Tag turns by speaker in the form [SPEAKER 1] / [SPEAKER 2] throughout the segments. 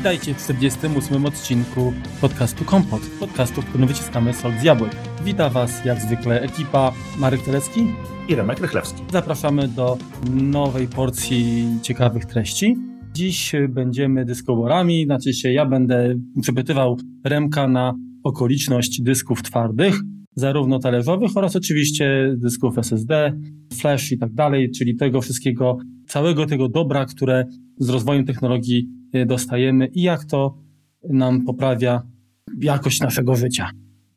[SPEAKER 1] Witajcie w 48 odcinku podcastu Kompot, podcastu, w którym wyciskamy sok z jabłek. Wita Was jak zwykle ekipa Marek Telecki
[SPEAKER 2] i Remek Rychlewski.
[SPEAKER 1] Zapraszamy do nowej porcji ciekawych treści. Dziś będziemy dyskoworami, znaczy się ja będę przepytywał Remka na okoliczność dysków twardych, zarówno talerzowych oraz oczywiście dysków SSD, flash i tak dalej, czyli tego wszystkiego, całego tego dobra, które z rozwojem technologii dostajemy i jak to nam poprawia jakość naszego życia.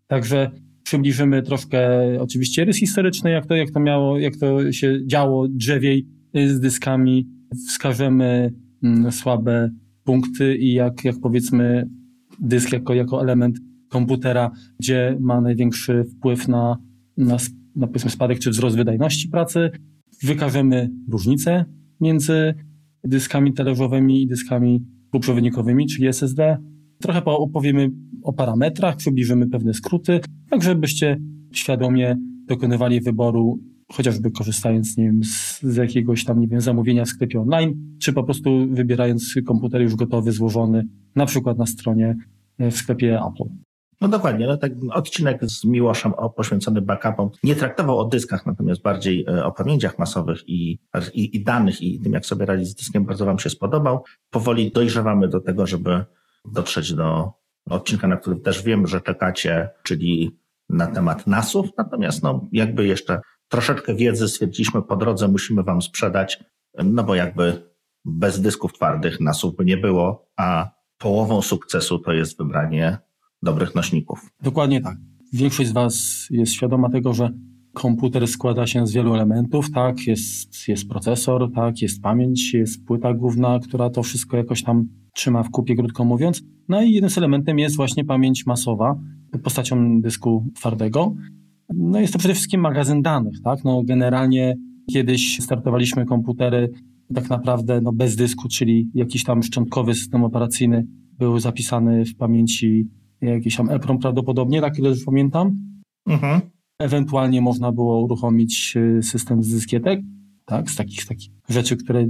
[SPEAKER 1] Także przybliżymy troszkę oczywiście rys historyczny, jak to, jak to miało, jak to się działo drzewiej y, z dyskami, wskażemy mm, słabe punkty i jak, jak powiedzmy dysk jako, jako element komputera, gdzie ma największy wpływ na, na, na powiedzmy spadek czy wzrost wydajności pracy. Wykażemy różnice między dyskami talerzowymi i dyskami półprzewodnikowymi, czyli SSD. Trochę opowiemy o parametrach, przybliżymy pewne skróty, tak żebyście świadomie dokonywali wyboru, chociażby korzystając nie wiem, z, z jakiegoś tam nie wiem, zamówienia w sklepie online, czy po prostu wybierając komputer już gotowy, złożony, na przykład na stronie e, w sklepie Apple.
[SPEAKER 2] No dokładnie, no tak odcinek z Miłoszem poświęcony backupom nie traktował o dyskach, natomiast bardziej e, o pamięciach masowych i, i, i danych i tym, jak sobie radzić z dyskiem, bardzo Wam się spodobał. Powoli dojrzewamy do tego, żeby dotrzeć do odcinka, na który też wiem, że czekacie, czyli na temat NASów. Natomiast no, jakby jeszcze troszeczkę wiedzy stwierdziliśmy po drodze, musimy Wam sprzedać, no bo jakby bez dysków twardych NASów by nie było, a połową sukcesu to jest wybranie dobrych nośników.
[SPEAKER 1] Dokładnie tak. Większość z Was jest świadoma tego, że komputer składa się z wielu elementów, tak, jest, jest procesor, tak, jest pamięć, jest płyta główna, która to wszystko jakoś tam trzyma w kupie, krótko mówiąc. No i jednym z elementem jest właśnie pamięć masowa postacią dysku twardego. No jest to przede wszystkim magazyn danych, tak, no generalnie kiedyś startowaliśmy komputery tak naprawdę no bez dysku, czyli jakiś tam szczątkowy system operacyjny był zapisany w pamięci jakiś tam EPROM prawdopodobnie, tak ile już pamiętam. Mhm. Ewentualnie można było uruchomić y, system z dyskietek, tak, z takich, takich rzeczy, które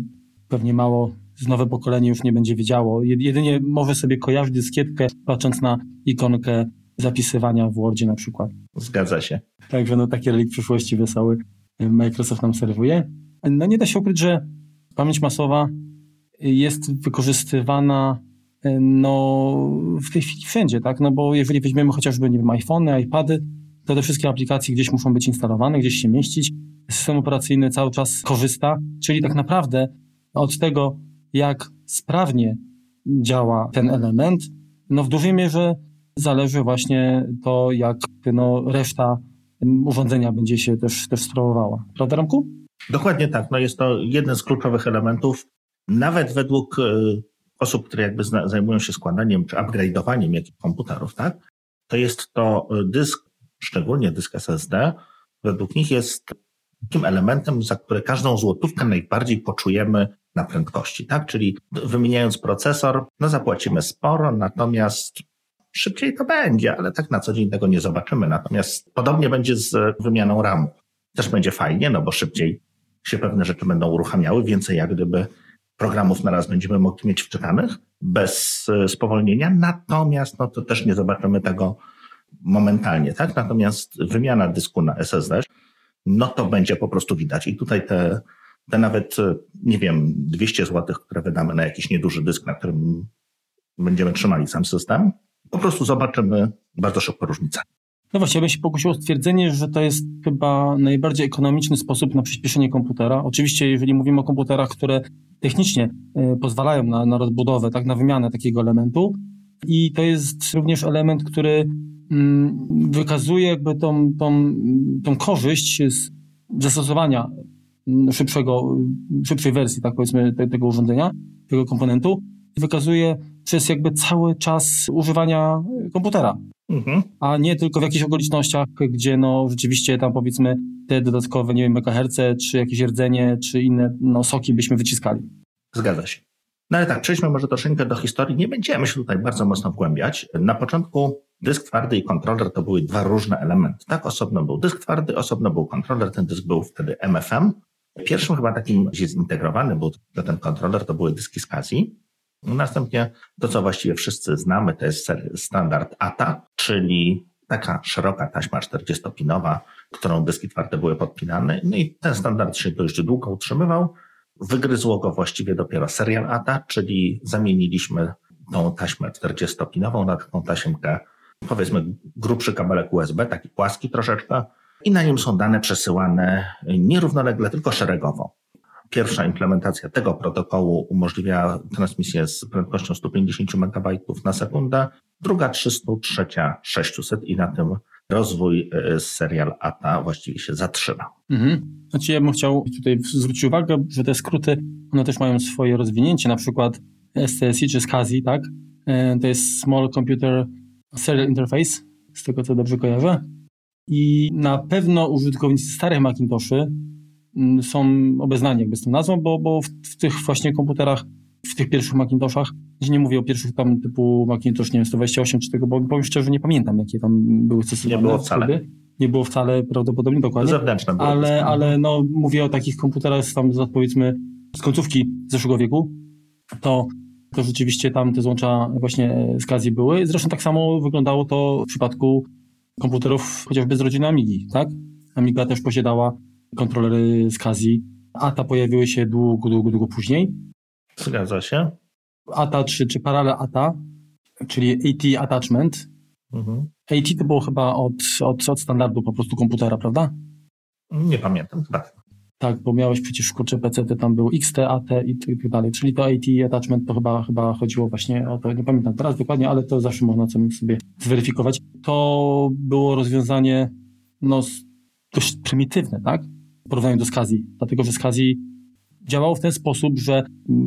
[SPEAKER 1] pewnie mało z nowe pokolenie już nie będzie wiedziało. Jedynie może sobie kojarzyć dyskietkę, patrząc na ikonkę zapisywania w Wordzie na przykład.
[SPEAKER 2] Zgadza się.
[SPEAKER 1] Także no takie relik przyszłości wesoły y, Microsoft nam serwuje. No nie da się ukryć, że pamięć masowa jest wykorzystywana no w tej chwili wszędzie, tak? No bo jeżeli weźmiemy chociażby, nie iPhony, iPady, to te wszystkie aplikacje gdzieś muszą być instalowane, gdzieś się mieścić. System operacyjny cały czas korzysta, czyli tak naprawdę od tego, jak sprawnie działa ten element, no w dużej mierze zależy właśnie to, jak no, reszta urządzenia będzie się też, też sprawowała. Prawda, Ramku?
[SPEAKER 2] Dokładnie tak. No jest to jeden z kluczowych elementów. Nawet według y, osób, które jakby zajmują się składaniem czy upgrade'owaniem jakichś komputerów, tak? To jest to y, dysk, szczególnie dysk SSD, według nich jest takim elementem, za które każdą złotówkę najbardziej poczujemy na prędkości, tak? Czyli wymieniając procesor, no zapłacimy sporo, natomiast szybciej to będzie, ale tak na co dzień tego nie zobaczymy. Natomiast podobnie będzie z wymianą RAMu. Też będzie fajnie, no bo szybciej się pewne rzeczy będą uruchamiały, więcej jak gdyby programów na raz będziemy mogli mieć wczytanych bez e, spowolnienia, natomiast no to też nie zobaczymy tego momentalnie, tak? Natomiast wymiana dysku na SSD, no to będzie po prostu widać. I tutaj te, te nawet, e, nie wiem, 200 zł, które wydamy na jakiś nieduży dysk, na którym będziemy trzymali sam system, po prostu zobaczymy bardzo szybko różnicę.
[SPEAKER 1] No właśnie, ja bym się pokusił o stwierdzenie, że to jest chyba najbardziej ekonomiczny sposób na przyspieszenie komputera. Oczywiście, jeżeli mówimy o komputerach, które technicznie y, pozwalają na, na rozbudowę, tak, na wymianę takiego elementu. I to jest również element, który mm, wykazuje jakby tą, tą, tą korzyść z zastosowania szybszego, szybszej wersji, tak powiedzmy, te, tego urządzenia, tego komponentu. Wykazuje przez jakby cały czas używania komputera. Mhm. A nie tylko w jakichś okolicznościach, gdzie no rzeczywiście tam powiedzmy te dodatkowe, nie wiem, megaherce, czy jakieś rdzenie, czy inne no, soki byśmy wyciskali.
[SPEAKER 2] Zgadza się. No ale tak, przejdźmy może troszeczkę do historii. Nie będziemy się tutaj bardzo mocno wgłębiać. Na początku dysk twardy i kontroler to były dwa różne elementy. Tak, osobno był dysk twardy, osobno był kontroler. Ten dysk był wtedy MFM. Pierwszym chyba takim zintegrowany był ten kontroler, to były dyski z. Następnie to, co właściwie wszyscy znamy, to jest standard ATA, czyli taka szeroka taśma 40-pinowa, którą dyski twarde były podpinane. No i ten standard się dość długo utrzymywał. Wygryzło go właściwie dopiero serial ATA, czyli zamieniliśmy tą taśmę 40-pinową na taką taśmkę, powiedzmy grubszy kabelek USB, taki płaski troszeczkę i na nim są dane przesyłane nierównolegle, tylko szeregowo. Pierwsza implementacja tego protokołu umożliwia transmisję z prędkością 150 MB na sekundę, druga 300, trzecia 600 i na tym rozwój e, serial ATA właściwie się zatrzyma.
[SPEAKER 1] Mhm. Znaczy ja bym chciał tutaj zwrócić uwagę, że te skróty, one też mają swoje rozwinięcie, na przykład STSI czy SCSI, tak? E, to jest Small Computer Serial Interface, z tego co dobrze kojarzę. I na pewno użytkownicy starych Macintoshy mm, są obeznani jakby z tą nazwą, bo, bo w, w tych właśnie komputerach, w tych pierwszych Macintoshach, nie mówię o pierwszych tam typu Macintosh, nie wiem, 128 czy tego, bo powiem szczerze, nie pamiętam, jakie tam były stosowane.
[SPEAKER 2] Nie było wcale.
[SPEAKER 1] Nie było wcale prawdopodobnie dokładnie.
[SPEAKER 2] Zewnętrzne
[SPEAKER 1] było. Ale, ale no, mówię o takich komputerach tam powiedzmy z końcówki zeszłego wieku, to to rzeczywiście tam te złącza właśnie z Kazji były. Zresztą tak samo wyglądało to w przypadku komputerów chociażby z rodziny Amigi, tak? Amiga też posiadała kontrolery z Kazji. ATA pojawiły się długo, długo, długo później.
[SPEAKER 2] Zgadza się.
[SPEAKER 1] ATA czy, czy Parallel ATA, czyli AT Attachment. Mhm. AT to było chyba od, od, od standardu po prostu komputera, prawda?
[SPEAKER 2] Nie pamiętam, chyba.
[SPEAKER 1] Tak, bo miałeś przecież kurczę PC, tam był XT, AT i tak dalej. Czyli to AT attachment to chyba, chyba chodziło właśnie o to, nie pamiętam teraz dokładnie, ale to zawsze można sobie zweryfikować. To było rozwiązanie no, dość prymitywne, tak? W porównaniu do SCSI, dlatego że SCSI działało w ten sposób, że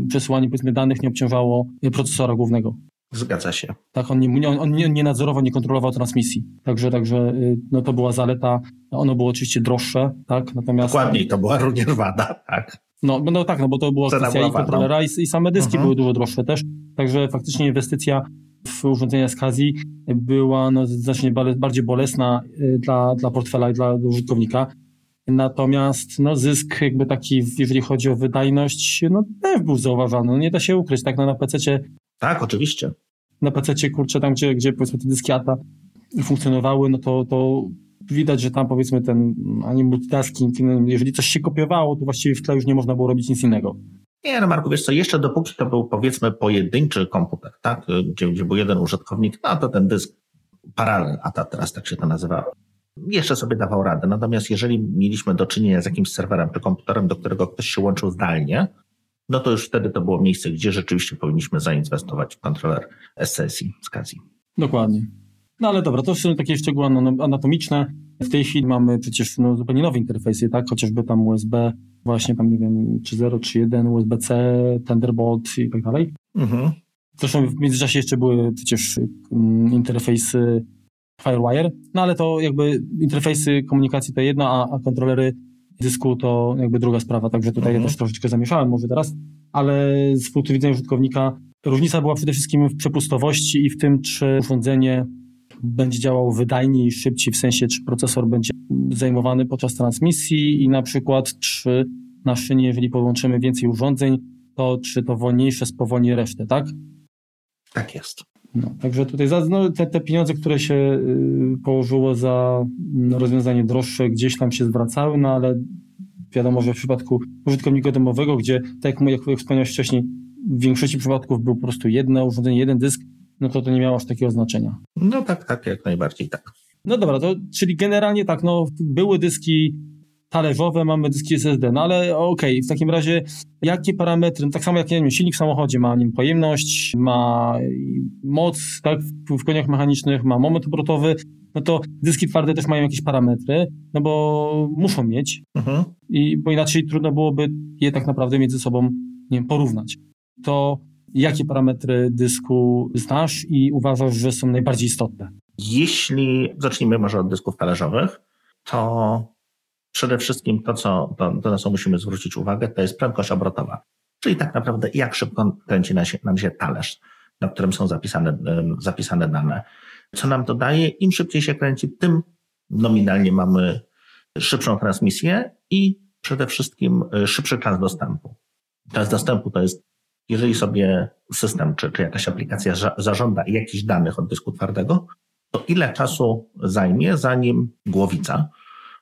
[SPEAKER 1] przesyłanie powiedzmy danych nie obciążało procesora głównego.
[SPEAKER 2] Zgadza się.
[SPEAKER 1] Tak, on nie, on nie, nie nadzorował, nie kontrolował transmisji. Także, także y, no to była zaleta. Ono było oczywiście droższe, tak?
[SPEAKER 2] Natomiast. Dokładniej, to była również wada, tak.
[SPEAKER 1] No, no tak, no bo to była kwestia i kontrolera i, i, same dyski uh-huh. były dużo droższe też. Także faktycznie inwestycja w urządzenia Kazi była no, znacznie bardziej bolesna y, dla, dla portfela i dla użytkownika. Natomiast no, zysk jakby taki, jeżeli chodzi o wydajność, no też był zauważany. No, nie da się ukryć, tak? No, na PC
[SPEAKER 2] tak, oczywiście.
[SPEAKER 1] Na PC, kurczę, tam gdzie, gdzie powiedzmy te dyski ATA funkcjonowały, no to, to widać, że tam powiedzmy ten ani multitasking, jeżeli coś się kopiowało, to właściwie w tle już nie można było robić nic innego.
[SPEAKER 2] Nie, no Marku, wiesz co, jeszcze dopóki to był powiedzmy pojedynczy komputer, tak, gdzie, gdzie był jeden użytkownik, no to ten dysk paralel ATA, teraz tak się to nazywa, jeszcze sobie dawał radę. Natomiast jeżeli mieliśmy do czynienia z jakimś serwerem czy komputerem, do którego ktoś się łączył zdalnie, no to już wtedy to było miejsce, gdzie rzeczywiście powinniśmy zainwestować w kontroler SSI z Kazji.
[SPEAKER 1] Dokładnie. No ale dobra, to są takie szczegóły anatomiczne. W tej chwili mamy przecież no, zupełnie nowe interfejsy, tak? Chociażby tam USB, właśnie tam nie wiem, 3.0, 3.1, USB-C, Thunderbolt i tak dalej. Mhm. Zresztą w międzyczasie jeszcze były przecież um, interfejsy Firewire, no ale to jakby interfejsy komunikacji to jedno, a, a kontrolery dysku to jakby druga sprawa, także tutaj mhm. ja też troszeczkę zamieszałem może teraz, ale z punktu widzenia użytkownika różnica była przede wszystkim w przepustowości i w tym, czy urządzenie będzie działało wydajniej i szybciej, w sensie czy procesor będzie zajmowany podczas transmisji i na przykład czy na szynie, jeżeli połączymy więcej urządzeń, to czy to wolniejsze spowolni resztę, tak?
[SPEAKER 2] Tak jest.
[SPEAKER 1] No, także tutaj za, no, te, te pieniądze, które się y, położyło za no, rozwiązanie droższe, gdzieś tam się zwracały, no ale wiadomo, że w przypadku użytkownika domowego, gdzie, tak jak, jak wspomniałeś wcześniej, w większości przypadków był po prostu jedno urządzenie, jeden dysk, no to to nie miało aż takiego znaczenia.
[SPEAKER 2] No tak, tak, jak najbardziej tak.
[SPEAKER 1] No dobra, to czyli generalnie tak, no były dyski talerzowe, mamy dyski SSD, no ale okej, okay, w takim razie jakie parametry, tak samo jak nie wiem, silnik w samochodzie ma nim pojemność, ma moc, tak, w koniach mechanicznych, ma moment obrotowy, no to dyski twarde też mają jakieś parametry, no bo muszą mieć, mhm. i, bo inaczej trudno byłoby je tak naprawdę między sobą, nie wiem, porównać. To jakie parametry dysku znasz i uważasz, że są najbardziej istotne?
[SPEAKER 2] Jeśli zacznijmy może od dysków talerzowych, to przede wszystkim to, co, to, to, na co musimy zwrócić uwagę, to jest prędkość obrotowa. Czyli tak naprawdę jak szybko kręci nam się, nam się talerz, na którym są zapisane, zapisane dane. Co nam to daje? Im szybciej się kręci, tym nominalnie mamy szybszą transmisję i przede wszystkim e, szybszy czas dostępu. Czas dostępu to jest jeżeli sobie system czy, czy jakaś aplikacja zażąda jakichś danych od dysku twardego, to ile czasu zajmie, zanim głowica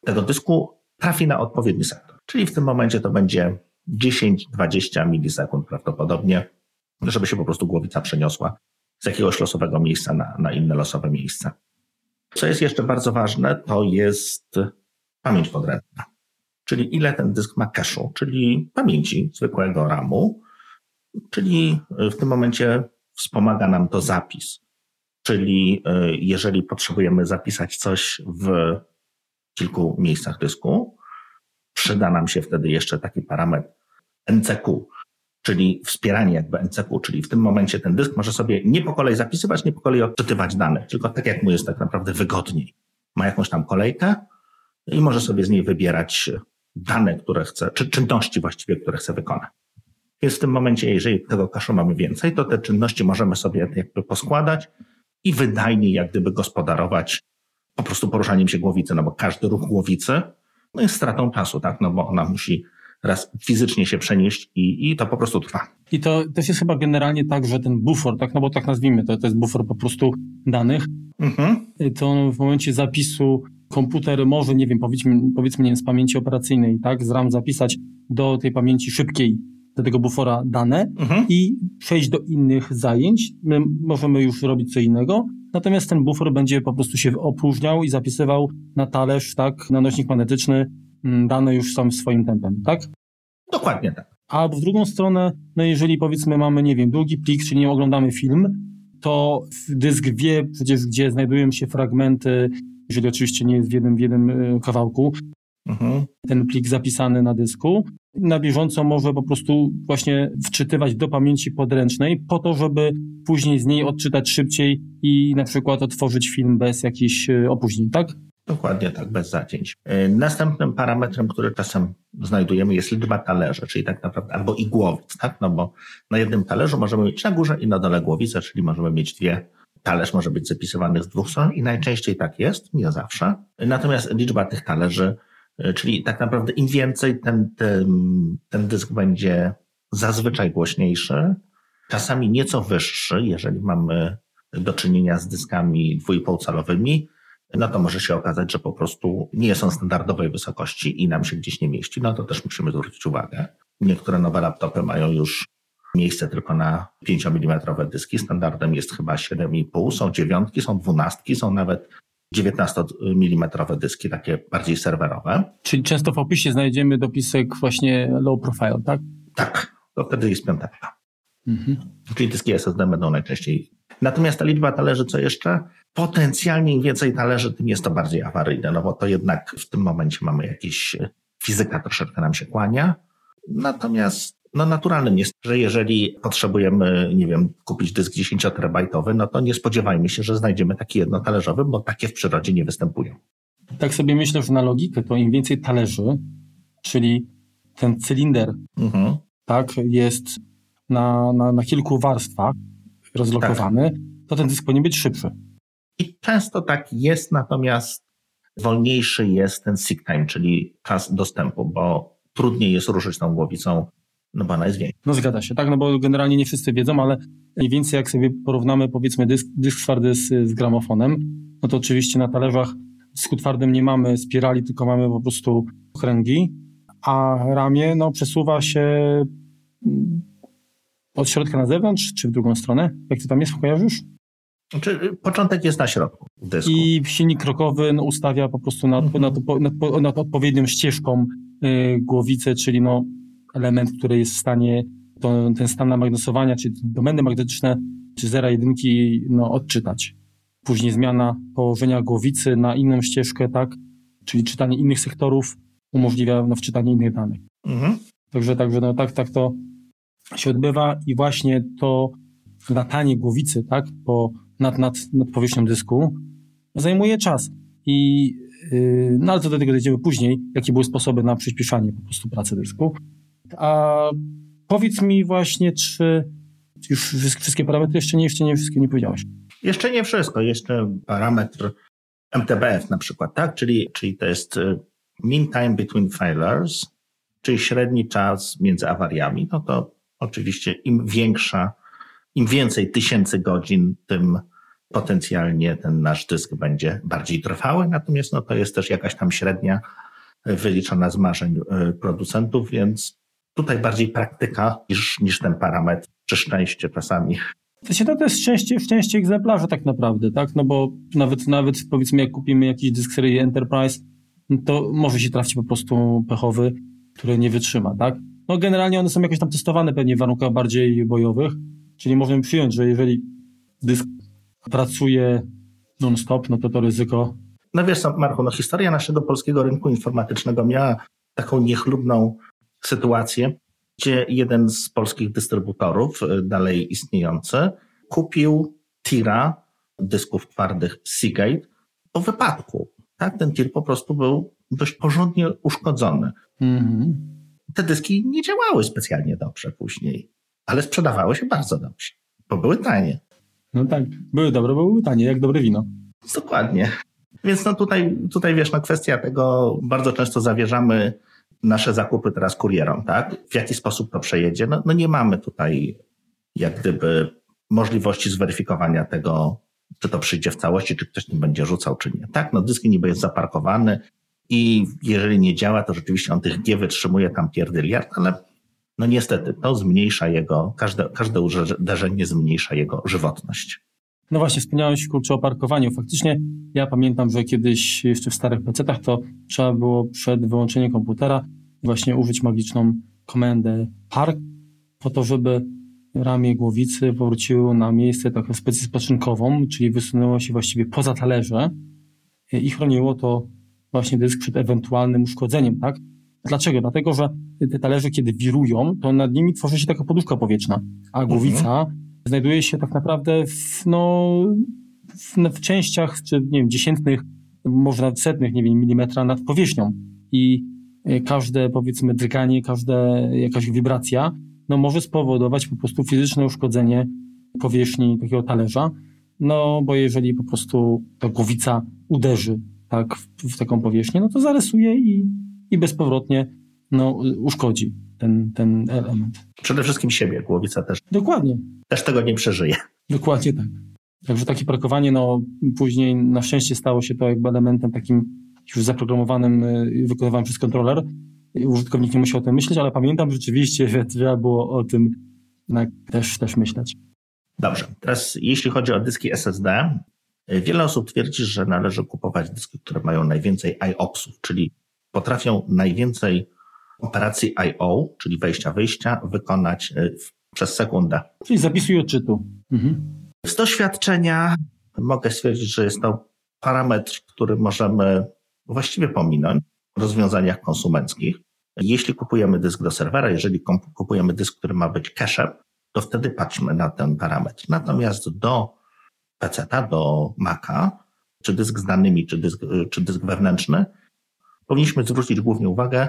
[SPEAKER 2] tego dysku trafi na odpowiedni sektor. Czyli w tym momencie to będzie 10-20 milisekund prawdopodobnie, żeby się po prostu głowica przeniosła z jakiegoś losowego miejsca na, na inne losowe miejsce. Co jest jeszcze bardzo ważne, to jest pamięć podręczna. Czyli ile ten dysk ma cache'u, czyli pamięci zwykłego RAMu, czyli w tym momencie wspomaga nam to zapis. Czyli e, jeżeli potrzebujemy zapisać coś w kilku miejscach dysku, przyda nam się wtedy jeszcze taki parametr NCQ, czyli wspieranie jakby NCQ, czyli w tym momencie ten dysk może sobie nie po kolei zapisywać, nie po kolei odczytywać dane, tylko tak jak mu jest tak naprawdę wygodniej. Ma jakąś tam kolejkę i może sobie z niej wybierać dane, które chce, czy czynności właściwie, które chce wykonać. Więc w tym momencie, jeżeli tego kaszu mamy więcej, to te czynności możemy sobie jakby poskładać i wydajniej jak gdyby gospodarować po prostu poruszaniem się głowicy, no bo każdy ruch głowicy no jest stratą czasu, tak, no bo ona musi raz fizycznie się przenieść i, i to po prostu trwa.
[SPEAKER 1] I to też jest chyba generalnie tak, że ten bufor, tak, no bo tak nazwijmy to, to jest bufor po prostu danych, mhm. to w momencie zapisu komputer może, nie wiem, powiedzmy, powiedzmy nie wiem, z pamięci operacyjnej, tak, z RAM zapisać do tej pamięci szybkiej do tego bufora dane mhm. i przejść do innych zajęć. My możemy już robić co innego, natomiast ten bufor będzie po prostu się opróżniał i zapisywał na talerz, tak, na nośnik magnetyczny mm, dane już sam swoim tempem, tak?
[SPEAKER 2] Dokładnie tak.
[SPEAKER 1] A w drugą stronę, no jeżeli powiedzmy mamy, nie wiem, długi plik, czyli nie oglądamy film, to dysk wie przecież, gdzie znajdują się fragmenty, jeżeli oczywiście nie jest w jednym, w jednym e, kawałku, mhm. ten plik zapisany na dysku, na bieżąco może po prostu właśnie wczytywać do pamięci podręcznej po to, żeby później z niej odczytać szybciej i na przykład otworzyć film bez jakichś e, opóźnień, tak?
[SPEAKER 2] Dokładnie tak, bez zacięć. E, następnym parametrem, który czasem znajdujemy jest liczba talerzy, czyli tak naprawdę albo i głowic, tak? No bo na jednym talerzu możemy mieć na górze i na dole głowicę, czyli możemy mieć dwie. Talerz może być zapisywany z dwóch stron i najczęściej tak jest, nie zawsze. Natomiast liczba tych talerzy czyli tak naprawdę im więcej ten, ten, ten dysk będzie zazwyczaj głośniejszy, czasami nieco wyższy, jeżeli mamy do czynienia z dyskami 2,5 calowymi, no to może się okazać, że po prostu nie są standardowej wysokości i nam się gdzieś nie mieści. No to też musimy zwrócić uwagę. Niektóre nowe laptopy mają już miejsce tylko na 5 mm dyski. Standardem jest chyba 7,5, są dziewiątki, są dwunastki, są nawet 19-mm dyski, takie bardziej serwerowe.
[SPEAKER 1] Czyli często w opisie znajdziemy dopisek właśnie low profile, tak?
[SPEAKER 2] Tak, to wtedy jest piąteczka. Mhm. Czyli dyski SSD będą najczęściej. Natomiast ta liczba talerzy, co jeszcze? Potencjalnie im więcej talerzy, tym jest to bardziej awaryjne, no bo to jednak w tym momencie mamy jakieś, fizyka troszeczkę nam się kłania. Natomiast no naturalnym jest, że jeżeli potrzebujemy, nie wiem, kupić dysk 10-terabajtowy, no to nie spodziewajmy się, że znajdziemy taki jednotalerzowy, bo takie w przyrodzie nie występują.
[SPEAKER 1] Tak sobie myślę, że na logikę to im więcej talerzy, czyli ten cylinder, mhm. tak, jest na, na, na kilku warstwach rozlokowany, tak. to ten dysk powinien być szybszy.
[SPEAKER 2] I często tak jest, natomiast wolniejszy jest ten seek time, czyli czas dostępu, bo trudniej jest ruszyć tą głowicą no bo ona jest większa.
[SPEAKER 1] No zgadza się, tak, no bo generalnie nie wszyscy wiedzą, ale mniej więcej jak sobie porównamy powiedzmy dysk, dysk twardy z, z gramofonem, no to oczywiście na talerzach dysku twardym nie mamy spirali, tylko mamy po prostu okręgi, a ramię no przesuwa się mm, od środka na zewnątrz, czy w drugą stronę? Jak to tam jest, kojarzysz?
[SPEAKER 2] Znaczy, początek jest na środku dysku.
[SPEAKER 1] I silnik krokowy no, ustawia po prostu nad, mhm. nad, nad, nad odpowiednią ścieżką y, głowicę, czyli no element, który jest w stanie to, ten stan namagnesowania, czy domeny magnetyczne, czy zera jedynki no, odczytać. Później zmiana położenia głowicy na inną ścieżkę, tak? Czyli czytanie innych sektorów umożliwia no, wczytanie innych danych. Mhm. Także, także no, tak, tak to się odbywa i właśnie to latanie głowicy, tak, po, nad, nad, nad powierzchnią dysku zajmuje czas. I, yy, no ale to do tego dojdziemy później, jakie były sposoby na przyspieszanie po prostu pracy dysku. A powiedz mi właśnie, czy już wszystkie parametry jeszcze nie, jeszcze nie wszystkie nie powiedziałeś.
[SPEAKER 2] Jeszcze nie wszystko. Jeszcze parametr MTBF na przykład, tak? Czyli, czyli to jest y, mean time between failures, czyli średni czas między awariami. No to Oczywiście im większa, im więcej tysięcy godzin, tym potencjalnie ten nasz dysk będzie bardziej trwały, natomiast no, to jest też jakaś tam średnia wyliczona z marzeń e, producentów, więc tutaj bardziej praktyka niż, niż ten parametr, czy szczęście czasami.
[SPEAKER 1] To, to jest szczęście, szczęście egzemplarza tak naprawdę, tak? No bo nawet, nawet powiedzmy jak kupimy jakiś dysk serii Enterprise, to może się trafić po prostu pechowy, który nie wytrzyma, tak? No generalnie one są jakoś tam testowane pewnie w warunkach bardziej bojowych, czyli możemy przyjąć, że jeżeli dysk pracuje non-stop, no to to ryzyko...
[SPEAKER 2] No wiesz Marku, no historia naszego polskiego rynku informatycznego miała taką niechlubną sytuację, gdzie jeden z polskich dystrybutorów, y, dalej istniejący, kupił tira dysków twardych Seagate po wypadku. Tak, ten tir po prostu był dość porządnie uszkodzony. Mm-hmm. Te dyski nie działały specjalnie dobrze później, ale sprzedawały się bardzo dobrze, bo były tanie.
[SPEAKER 1] No tak, były dobre, bo były tanie, jak dobre wino.
[SPEAKER 2] Dokładnie. Więc no tutaj, tutaj wiesz, no kwestia tego, bardzo często zawierzamy nasze zakupy teraz kurierom, tak? W jaki sposób to przejedzie? No, no nie mamy tutaj jak gdyby możliwości zweryfikowania tego, czy to przyjdzie w całości, czy ktoś nie będzie rzucał, czy nie. Tak, no dysk niby jest zaparkowany i jeżeli nie działa, to rzeczywiście on tych G wytrzymuje tam pierdyliard, ale no niestety to zmniejsza jego, każde, każde uderzenie zmniejsza jego żywotność.
[SPEAKER 1] No właśnie, wspomniałeś kurczę o parkowaniu. Faktycznie ja pamiętam, że kiedyś jeszcze w starych PC-tach to trzeba było przed wyłączeniem komputera właśnie użyć magiczną komendę park po to, żeby ramię głowicy powróciło na miejsce taką specyficzną spoczynkową, czyli wysunęło się właściwie poza talerze i chroniło to właśnie dysk przed ewentualnym uszkodzeniem, tak? Dlaczego? Dlatego, że te talerze, kiedy wirują, to nad nimi tworzy się taka poduszka powietrzna, a głowica mhm. Znajduje się tak naprawdę w, no, w, w, częściach, czy nie wiem, dziesiętnych, może nawet setnych, nie wiem, milimetra nad powierzchnią. I e, każde, powiedzmy, drganie, każda jakaś wibracja, no może spowodować po prostu fizyczne uszkodzenie powierzchni takiego talerza, no bo jeżeli po prostu ta głowica uderzy tak w, w taką powierzchnię, no to zarysuje i i bezpowrotnie no, uszkodzi ten, ten element.
[SPEAKER 2] Przede wszystkim siebie, głowica też.
[SPEAKER 1] Dokładnie.
[SPEAKER 2] Też tego nie przeżyje.
[SPEAKER 1] Dokładnie tak. Także takie parkowanie, no później na szczęście stało się to jakby elementem takim już zaprogramowanym, y, wykonywanym przez kontroler. Użytkownik nie musiał o tym myśleć, ale pamiętam rzeczywiście, że trzeba było o tym też, też myśleć.
[SPEAKER 2] Dobrze. Teraz jeśli chodzi o dyski SSD, y, wiele osób twierdzi, że należy kupować dyski, które mają najwięcej IOPSów, czyli potrafią najwięcej operacji I.O., czyli wejścia-wyjścia, wykonać y, przez sekundę.
[SPEAKER 1] Czyli zapisu i odczytu. Mhm.
[SPEAKER 2] Z doświadczenia mogę stwierdzić, że jest to parametr, który możemy właściwie pominąć w rozwiązaniach konsumenckich. Jeśli kupujemy dysk do serwera, jeżeli kupujemy dysk, który ma być cache'em, to wtedy patrzmy na ten parametr. Natomiast do PC, do Maca, czy dysk z danymi, czy dysk, y, czy dysk wewnętrzny, powinniśmy zwrócić głównie uwagę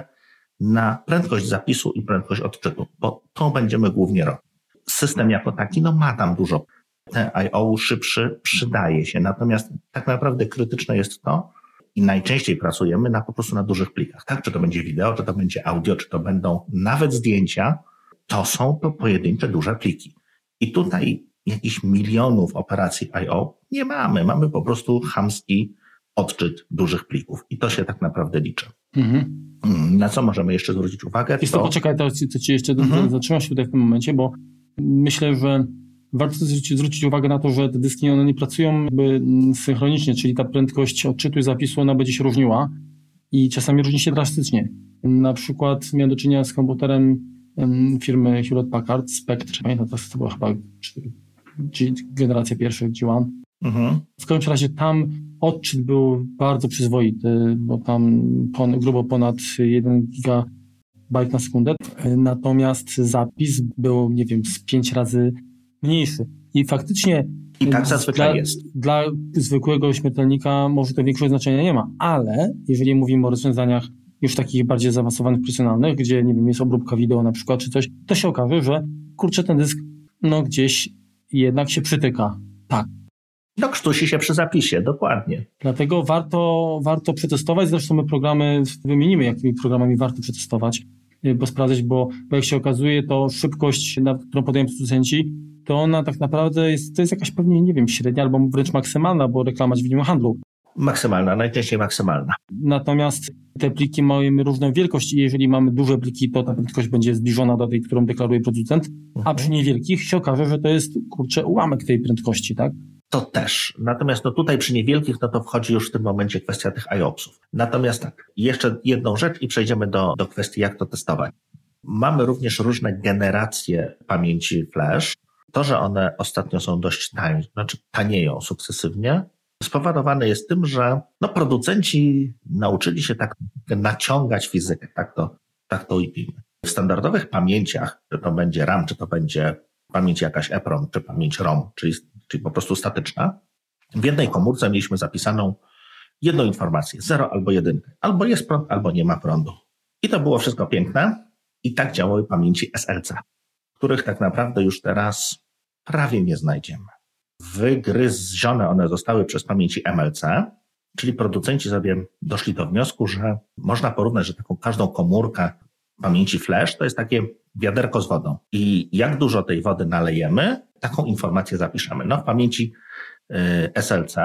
[SPEAKER 2] na prędkość zapisu i prędkość odczytu, bo to będziemy głównie robić. System jako taki, no ma tam dużo. Ten I.O. szybszy przydaje się, natomiast tak naprawdę krytyczne jest to, i najczęściej pracujemy na po prostu na dużych plikach, tak? Czy to będzie wideo, czy to będzie audio, czy to będą nawet zdjęcia, to są to pojedyncze duże pliki. I tutaj jakichś milionów operacji I.O. nie mamy. Mamy po prostu chamski odczyt dużych plików. I to się tak naprawdę liczy. Mhm. Mm, na co możemy jeszcze zwrócić uwagę?
[SPEAKER 1] Jest to, to poczekaj, to, to ci jeszcze mhm. zatrzymam się tutaj w tym momencie, bo myślę, że warto zwrócić uwagę na to, że te dyski one nie pracują jakby synchronicznie, czyli ta prędkość odczytu i zapisu ona będzie się różniła i czasami różni się drastycznie. Na przykład miałem do czynienia z komputerem firmy Hewlett Packard, Spectre, pamiętam, to była chyba generacja pierwsza G1. Mhm. W każdym razie tam odczyt był bardzo przyzwoity, bo tam pon, grubo ponad 1 gigabajt na sekundę. Natomiast zapis był, nie wiem, z 5 razy mniejszy. I faktycznie
[SPEAKER 2] i tak zazwyczaj
[SPEAKER 1] dla,
[SPEAKER 2] jest.
[SPEAKER 1] Dla zwykłego śmiertelnika może to większego znaczenia nie ma, ale jeżeli mówimy o rozwiązaniach już takich bardziej zaawansowanych, profesjonalnych, gdzie, nie wiem, jest obróbka wideo na przykład, czy coś, to się okaże, że kurczę, ten dysk, no gdzieś jednak się przytyka. Tak,
[SPEAKER 2] no, krztusi się przy zapisie, dokładnie.
[SPEAKER 1] Dlatego warto, warto przetestować. Zresztą my programy wymienimy, jakimi programami warto przetestować. bo sprawdzać, bo, bo jak się okazuje, to szybkość, na którą podają producenci, to ona tak naprawdę jest, to jest jakaś pewnie, nie wiem, średnia albo wręcz maksymalna, bo reklama dźwignią handlu.
[SPEAKER 2] Maksymalna, najczęściej maksymalna.
[SPEAKER 1] Natomiast te pliki mają różną wielkość i jeżeli mamy duże pliki, to ta prędkość będzie zbliżona do tej, którą deklaruje producent, a
[SPEAKER 2] Mhm.
[SPEAKER 1] przy niewielkich się okaże, że to jest, kurczę, ułamek tej prędkości, tak?
[SPEAKER 2] To też. Natomiast no tutaj przy niewielkich, no to wchodzi już w tym momencie kwestia tych IOPS-ów. Natomiast tak, jeszcze jedną rzecz i przejdziemy do, do kwestii, jak to testować. Mamy również różne generacje pamięci flash. To, że one ostatnio są dość tanie, znaczy tanieją sukcesywnie, spowodowane jest tym, że no, producenci nauczyli się tak naciągać fizykę, tak to, tak to ujmijmy. W standardowych pamięciach, czy to będzie RAM, czy to będzie pamięć jakaś EPROM, czy pamięć ROM, czyli, czyli po prostu statyczna, w jednej komórce mieliśmy zapisaną jedną informację, zero albo jedynkę. Albo jest prąd, albo nie ma prądu. I to było wszystko piękne. I tak działały pamięci SLC, których tak naprawdę już teraz prawie nie znajdziemy. Wygryzione one zostały przez pamięci MLC, czyli producenci sobie doszli do wniosku, że można porównać, że taką każdą komórkę pamięci flash to jest takie wiaderko z wodą. I jak dużo tej wody nalejemy, taką informację zapiszemy. No w pamięci y, SLC,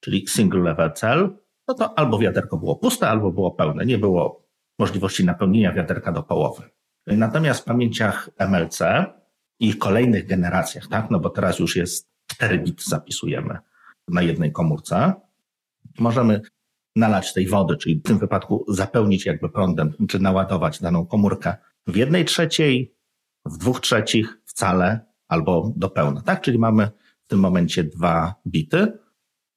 [SPEAKER 2] czyli Single Level Cell, no to albo wiaderko było puste, albo było pełne. Nie było możliwości napełnienia wiaderka do połowy. Natomiast w pamięciach MLC i kolejnych generacjach, tak, no bo teraz już jest 4 bit zapisujemy na jednej komórce, możemy nalać tej wody, czyli w tym wypadku zapełnić jakby prądem, czy naładować daną komórkę w jednej trzeciej, w dwóch trzecich, wcale albo do pełna, tak? Czyli mamy w tym momencie dwa bity.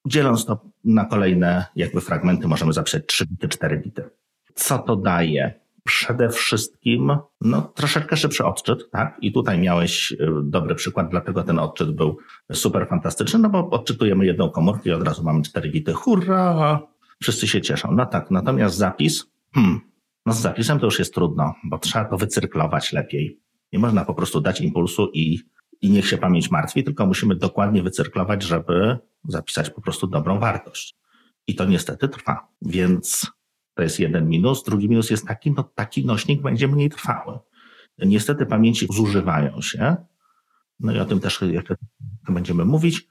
[SPEAKER 2] Dzieląc to na kolejne jakby fragmenty, możemy zapisać trzy bity, cztery bity. Co to daje? Przede wszystkim, no, troszeczkę szybszy odczyt, tak? I tutaj miałeś y, dobry przykład, dlatego ten odczyt był super fantastyczny, no bo odczytujemy jedną komórkę i od razu mamy cztery bity. Hurra! Wszyscy się cieszą. No tak, natomiast zapis, hmm, no z zapisem to już jest trudno, bo trzeba to wycyrklować lepiej. Nie można po prostu dać impulsu i, i niech się pamięć martwi, tylko musimy dokładnie wycyrklować, żeby zapisać po prostu dobrą wartość. I to niestety trwa. Więc to jest jeden minus. Drugi minus jest taki, no taki nośnik będzie mniej trwały. Niestety pamięci zużywają się. No i o tym też jeszcze będziemy mówić.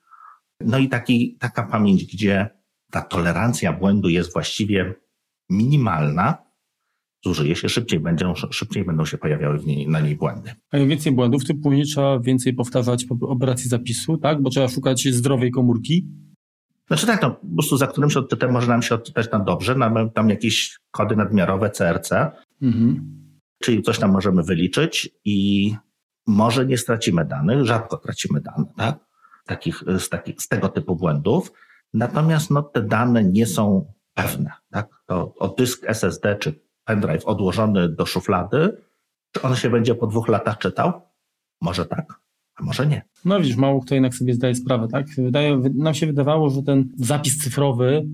[SPEAKER 2] No i taki, taka pamięć, gdzie ta tolerancja błędu jest właściwie minimalna, zużyje się szybciej, będą, szybciej będą się pojawiały w niej, na niej błędy.
[SPEAKER 1] A jak więcej błędów, to później trzeba więcej powtarzać po operacji zapisu, tak? Bo trzeba szukać zdrowej komórki.
[SPEAKER 2] Znaczy tak, no, po prostu za którymś odczytem może nam się odczytać na dobrze, mamy tam jakieś kody nadmiarowe CRC,
[SPEAKER 1] Mhm.
[SPEAKER 2] czyli coś tam możemy wyliczyć i może nie stracimy danych, rzadko tracimy dane, tak? Takich, z, takich, z tego typu błędów. Natomiast no, te dane nie są pewne, tak? To o dysk SSD czy pendrive odłożony do szuflady, czy on się będzie po dwóch latach czytał? Może tak, a może nie.
[SPEAKER 1] No widzisz, mało kto jednak sobie zdaje sprawę, tak? Wydaje, nam się wydawało, że ten zapis cyfrowy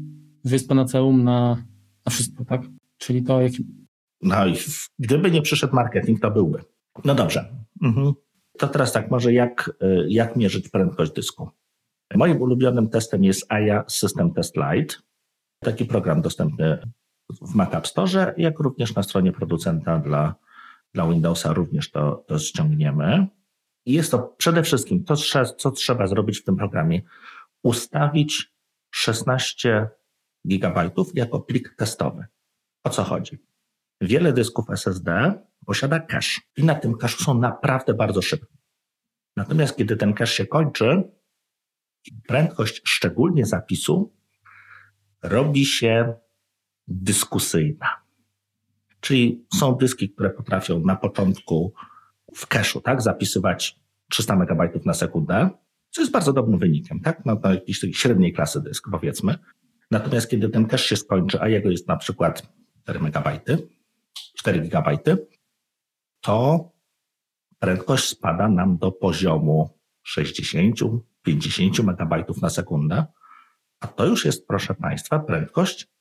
[SPEAKER 1] jest panaceum na, na wszystko, tak? Czyli to, jak,
[SPEAKER 2] No i gdyby nie przyszedł marketing, to byłby. No dobrze. Mhm. To teraz tak, może jak, y, jak mierzyć prędkość dysku? Moim ulubionym testem jest AIA System Test Lite. Taki program dostępny w Mac App Store, jak również na stronie producenta dla, dla Windowsa również to, to ściągniemy. I jest to przede wszystkim, to, co trzeba zrobić w tym programie, ustawić 16 gigabajtów jako plik testowy. O co chodzi? Wiele dysków SSD posiada cache i na tym cache są naprawdę bardzo szybkie. Natomiast kiedy ten cache się kończy, prędkość szczególnie zapisu robi się dyskusyjna. Czyli są dyski, które potrafią na początku w cache'u tak, zapisywać 300 MB na sekundę, co jest bardzo dobrym wynikiem, tak? Na jakiejś takiej średniej klasy dysk, powiedzmy. Natomiast kiedy ten cache się skończy, a jego jest na przykład 4 MB, 4 GB, to prędkość spada nam do poziomu 60-50 MB na sekundę, a to już jest, proszę Państwa, prędkość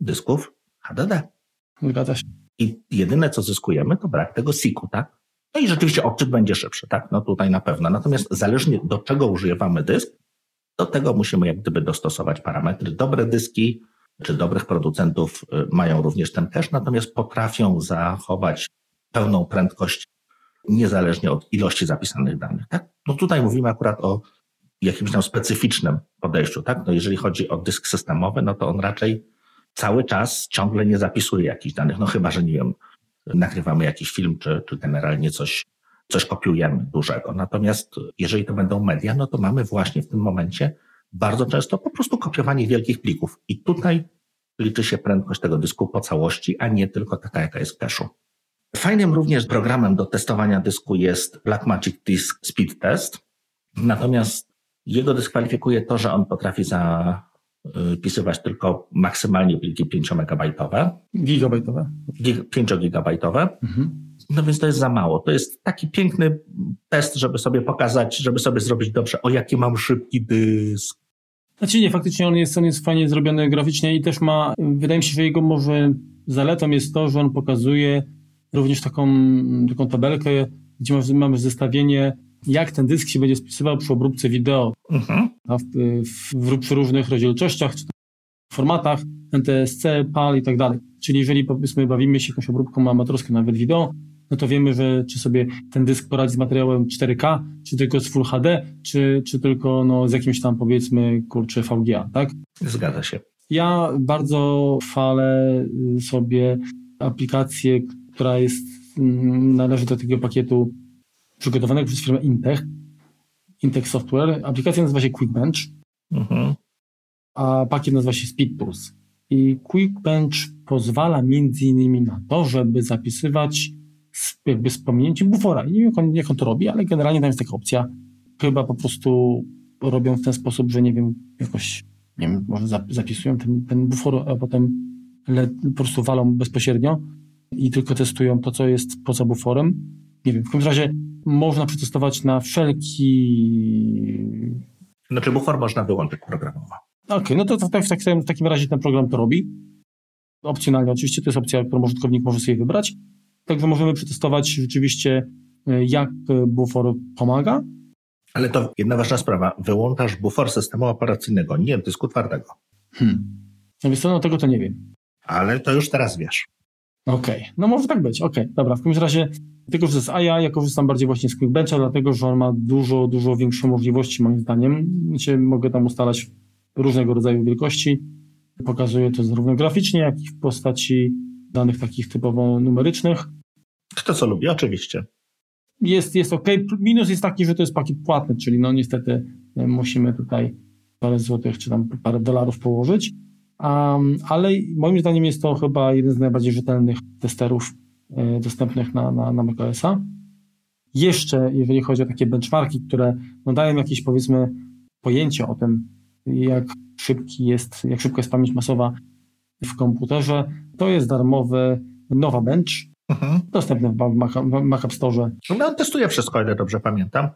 [SPEAKER 2] dysków HDD.
[SPEAKER 1] zgadza się.
[SPEAKER 2] I jedyne, co zyskujemy, to brak tego SIK-u, tak? No i rzeczywiście odczyt będzie szybszy, tak? No tutaj na pewno. Natomiast zależnie do czego używamy dysk, do tego musimy jak gdyby dostosować parametry. Dobre dyski czy dobrych producentów y, mają również ten cache, natomiast potrafią zachować pełną prędkość, niezależnie od ilości zapisanych danych. Tak? No tutaj mówimy akurat o jakimś tam specyficznym podejściu. Tak? No jeżeli chodzi o dysk systemowy, no to on raczej cały czas ciągle nie zapisuje jakichś danych, no chyba, że nie wiem, nagrywamy jakiś film, czy, czy generalnie coś, coś kopiujemy dużego. Natomiast jeżeli to będą media, no to mamy właśnie w tym momencie bardzo często po prostu kopiowanie wielkich plików. I tutaj liczy się prędkość tego dysku po całości, a nie tylko taka, jaka jest w cache'u. Fajnym również programem do testowania dysku jest Blackmagic Disk Speed Test. Natomiast jego dyskwalifikuje to, że on potrafi zapisywać tylko maksymalnie pliki 5-megabajtowe.
[SPEAKER 1] Gigabajtowe.
[SPEAKER 2] 5-gigabajtowe. Mhm. No więc to jest za mało. To jest taki piękny test, żeby sobie pokazać, żeby sobie zrobić dobrze, o jaki mam szybki dysk.
[SPEAKER 1] Znaczy nie, faktycznie on jest, on jest fajnie zrobiony graficznie i też ma, wydaje mi się, że jego może zaletą jest to, że on pokazuje również taką, taką tabelkę, gdzie mamy zestawienie, jak ten dysk się będzie spisywał przy obróbce wideo mhm. W, w, w, różnych rozdzielczościach, czy formatach, NTSC, PAL i tak dalej. Czyli jeżeli powiedzmy bawimy się jakąś obróbką amatorską, nawet wideo, no to wiemy, że czy sobie ten dysk poradzi z materiałem 4K, czy tylko z Full HD, czy, czy tylko no, z jakimś tam powiedzmy kurczę VGA, tak?
[SPEAKER 2] Zgadza się.
[SPEAKER 1] Ja bardzo chwalę y, sobie aplikację, która jest, mm, należy do tego pakietu przygotowanego przez firmę Intech, Intech Software. Aplikacja nazywa się Quickbench, mhm. a pakiet nazywa się SpeedTools. I Quickbench pozwala między innymi na to, żeby zapisywać z, jakby z pominięciem bufora. I nie wiem, jak on, jak on to robi, ale generalnie tam jest taka opcja. Chyba po prostu robią w ten sposób, że nie wiem, jakoś, nie wiem, może zapisują ten, ten bufor, a potem le, po prostu walą bezpośrednio i tylko testują to, co jest poza buforem. Nie wiem, w każdym razie można przetestować na wszelki...
[SPEAKER 2] Znaczy bufor można wyłączyć programowo.
[SPEAKER 1] Okej, okay, no to, to, to w, takim, w takim razie ten program to robi. Opcjonalnie oczywiście, to jest opcja, którą użytkownik może sobie wybrać. Także możemy przetestować rzeczywiście, e, jak bufor pomaga.
[SPEAKER 2] Ale to jedna ważna sprawa. Wyłączasz bufor systemu operacyjnego, nie dysku twardego.
[SPEAKER 1] Hmm. No więc co, no tego to nie wiem.
[SPEAKER 2] Ale to już teraz wiesz.
[SPEAKER 1] Okej, okay. no może tak być, okej, okay. dobra. W każdym razie, tylko że z AI ja korzystam bardziej właśnie z Quickbencha, dlatego że on ma dużo, dużo większe możliwości moim zdaniem. Znaczy, mogę tam ustalać różnego rodzaju wielkości. Pokazuję to zarówno graficznie, jak i w postaci danych takich typowo numerycznych.
[SPEAKER 2] Kto co lubi, oczywiście.
[SPEAKER 1] Jest, jest ok. Minus jest taki, że to jest pakiet płatny, czyli no niestety e, musimy tutaj parę złotych czy tam parę dolarów położyć. Um, ale moim zdaniem jest to chyba jeden z najbardziej rzetelnych testerów e, dostępnych na, na, na macOSa. Jeszcze, jeżeli chodzi o takie benchmarki, które no, dają jakieś powiedzmy pojęcie o tym, jak szybki jest, jak szybko jest pamięć masowa w komputerze, to jest darmowy Nowa Bench, mhm. dostępny w Mac, w Mac App Store.
[SPEAKER 2] No on testuje wszystko, ile dobrze pamiętam.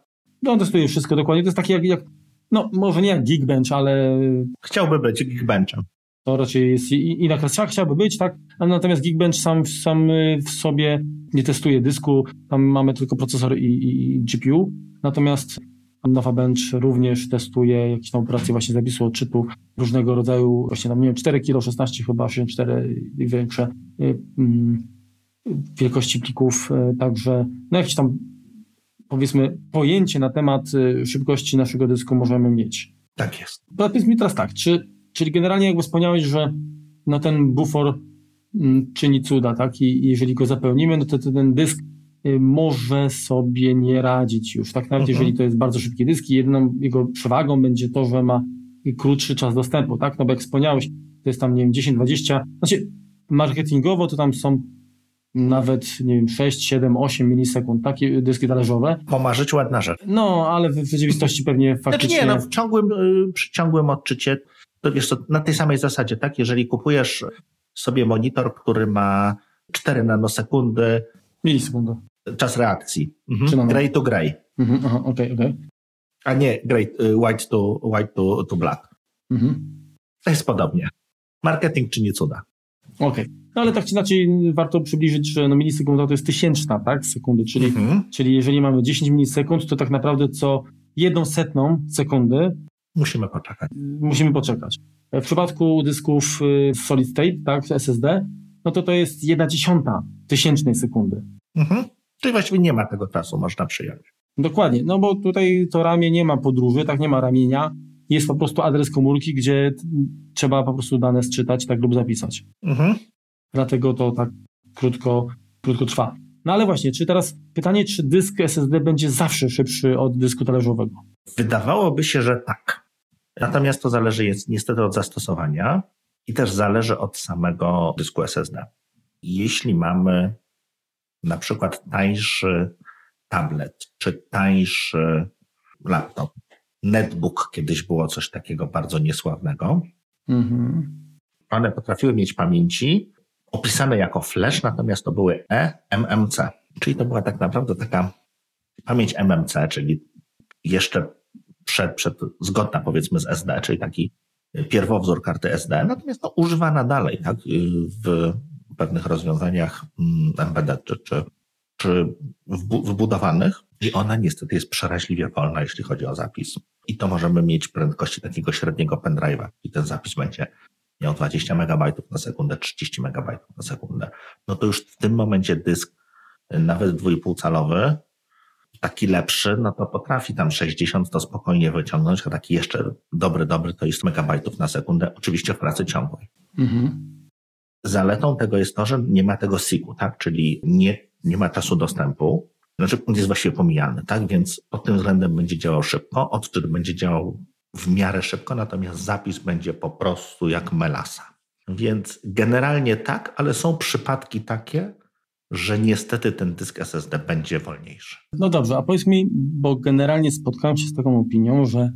[SPEAKER 1] No on testuje wszystko dokładnie. To jest takie jak, jak no może nie jak Geekbench, ale...
[SPEAKER 2] Chciałby być Geekbenchem.
[SPEAKER 1] To raczej jest inna klasa, chciałby być, tak? Natomiast Geekbench sam, sam w sobie nie testuje dysku, tam mamy tylko procesor i, i, i GPU. Natomiast Nowa Bench również testuje jakieś tam operacje właśnie zapisu odczytu różnego rodzaju, właśnie tam nie wiem, 4 kg, 16 chyba, 64 i większe y, mm, wielkości plików, y, także no jakieś tam powiedzmy pojęcie na temat y, szybkości naszego dysku możemy mieć.
[SPEAKER 2] Tak jest.
[SPEAKER 1] Powiedz mi teraz tak, czy, czyli generalnie jakby wspomniałeś, że no ten bufor mm, czyni cuda, tak? I jeżeli go zapełnimy, no to, to ten dysk Y, może sobie nie radzić już. Tak nawet mhm. jeżeli to jest bardzo szybki dysk i jedyną jego przewagą będzie to, że ma krótszy czas dostępu, tak? No bo jak wspomniałeś, to jest tam, nie wiem, 10-20, znaczy marketingowo to tam są nawet, nie wiem, 6, 7, 8 milisekund, takie dyski talerzowe.
[SPEAKER 2] Pomarzyć ładna rzecz.
[SPEAKER 1] No, ale w rzeczywistości pewnie faktycznie...
[SPEAKER 2] Znaczy nie, no w ciągłym, przy ciągłym odczycie, to wiesz co, na tej samej zasadzie, tak? Jeżeli kupujesz sobie monitor, który ma 4 nanosekundy...
[SPEAKER 1] Milisekundy
[SPEAKER 2] czas reakcji. Mhm. Gray to gray.
[SPEAKER 1] Mhm, aha, okay, okay.
[SPEAKER 2] A nie gray, y, white to, white to, to black. Mhm. To jest podobnie. Marketing czyni cuda.
[SPEAKER 1] Okej. Okay. No ale tak czy inaczej warto przybliżyć, że no milisekunda to jest tysięczna, tak, sekundy, czyli, mhm. czyli jeżeli mamy 10 milisekund, to tak naprawdę co jedną setną sekundy
[SPEAKER 2] musimy poczekać.
[SPEAKER 1] Musimy poczekać. W przypadku dysków y, solid state, tak, SSD, no to to jest jedna dziesiąta tysięcznej sekundy.
[SPEAKER 2] Mhm. Czyli właściwie nie ma tego czasu, można przyjąć.
[SPEAKER 1] Dokładnie, no bo tutaj to ramię nie ma podróży, tak nie ma ramienia. Jest po prostu adres komórki, gdzie trzeba po prostu dane sczytać tak lub zapisać.
[SPEAKER 2] Mhm.
[SPEAKER 1] Dlatego to tak krótko, krótko trwa. No ale właśnie, czy teraz pytanie, czy dysk SSD będzie zawsze szybszy od dysku talerzowego?
[SPEAKER 2] Wydawałoby się, że tak. Natomiast to zależy jest niestety od zastosowania i też zależy od samego dysku SSD. Jeśli mamy na przykład tańszy tablet czy tańszy laptop, netbook kiedyś było coś takiego bardzo niesławnego. Mhm. One potrafiły mieć pamięci opisane jako flash, natomiast to były eMMC, czyli to była tak naprawdę taka pamięć MMC, czyli jeszcze przed, przed zgodna powiedzmy z SD, czyli taki pierwowzór karty SD, natomiast no, używana dalej tak, w pewnych rozwiązaniach mm, embedded czy, czy, czy wbudowanych i ona niestety jest przeraźliwie wolna, jeśli chodzi o zapis. I to możemy mieć prędkości takiego średniego pendrive'a i ten zapis będzie miał 20 MB na sekundę, 30 MB na sekundę. No to już w tym momencie dysk nawet dwójpół calowy taki lepszy, no to potrafi tam 60 to spokojnie wyciągnąć, a taki jeszcze dobry, dobry to jest megabajtów na sekundę, oczywiście w pracy ciągłej. Mhm. Zaletą tego jest to, że nie ma tego SIG-u, tak? Czyli nie, nie ma czasu dostępu. Znaczy, on jest właściwie pomijany, tak? Więc pod tym względem będzie działał szybko, odczyt będzie działał w miarę szybko, natomiast zapis będzie po prostu jak melasa. Więc generalnie tak, ale są przypadki takie, że niestety ten dysk SSD będzie wolniejszy.
[SPEAKER 1] No dobrze, a powiedz mi, bo generalnie spotkałem się z taką opinią, że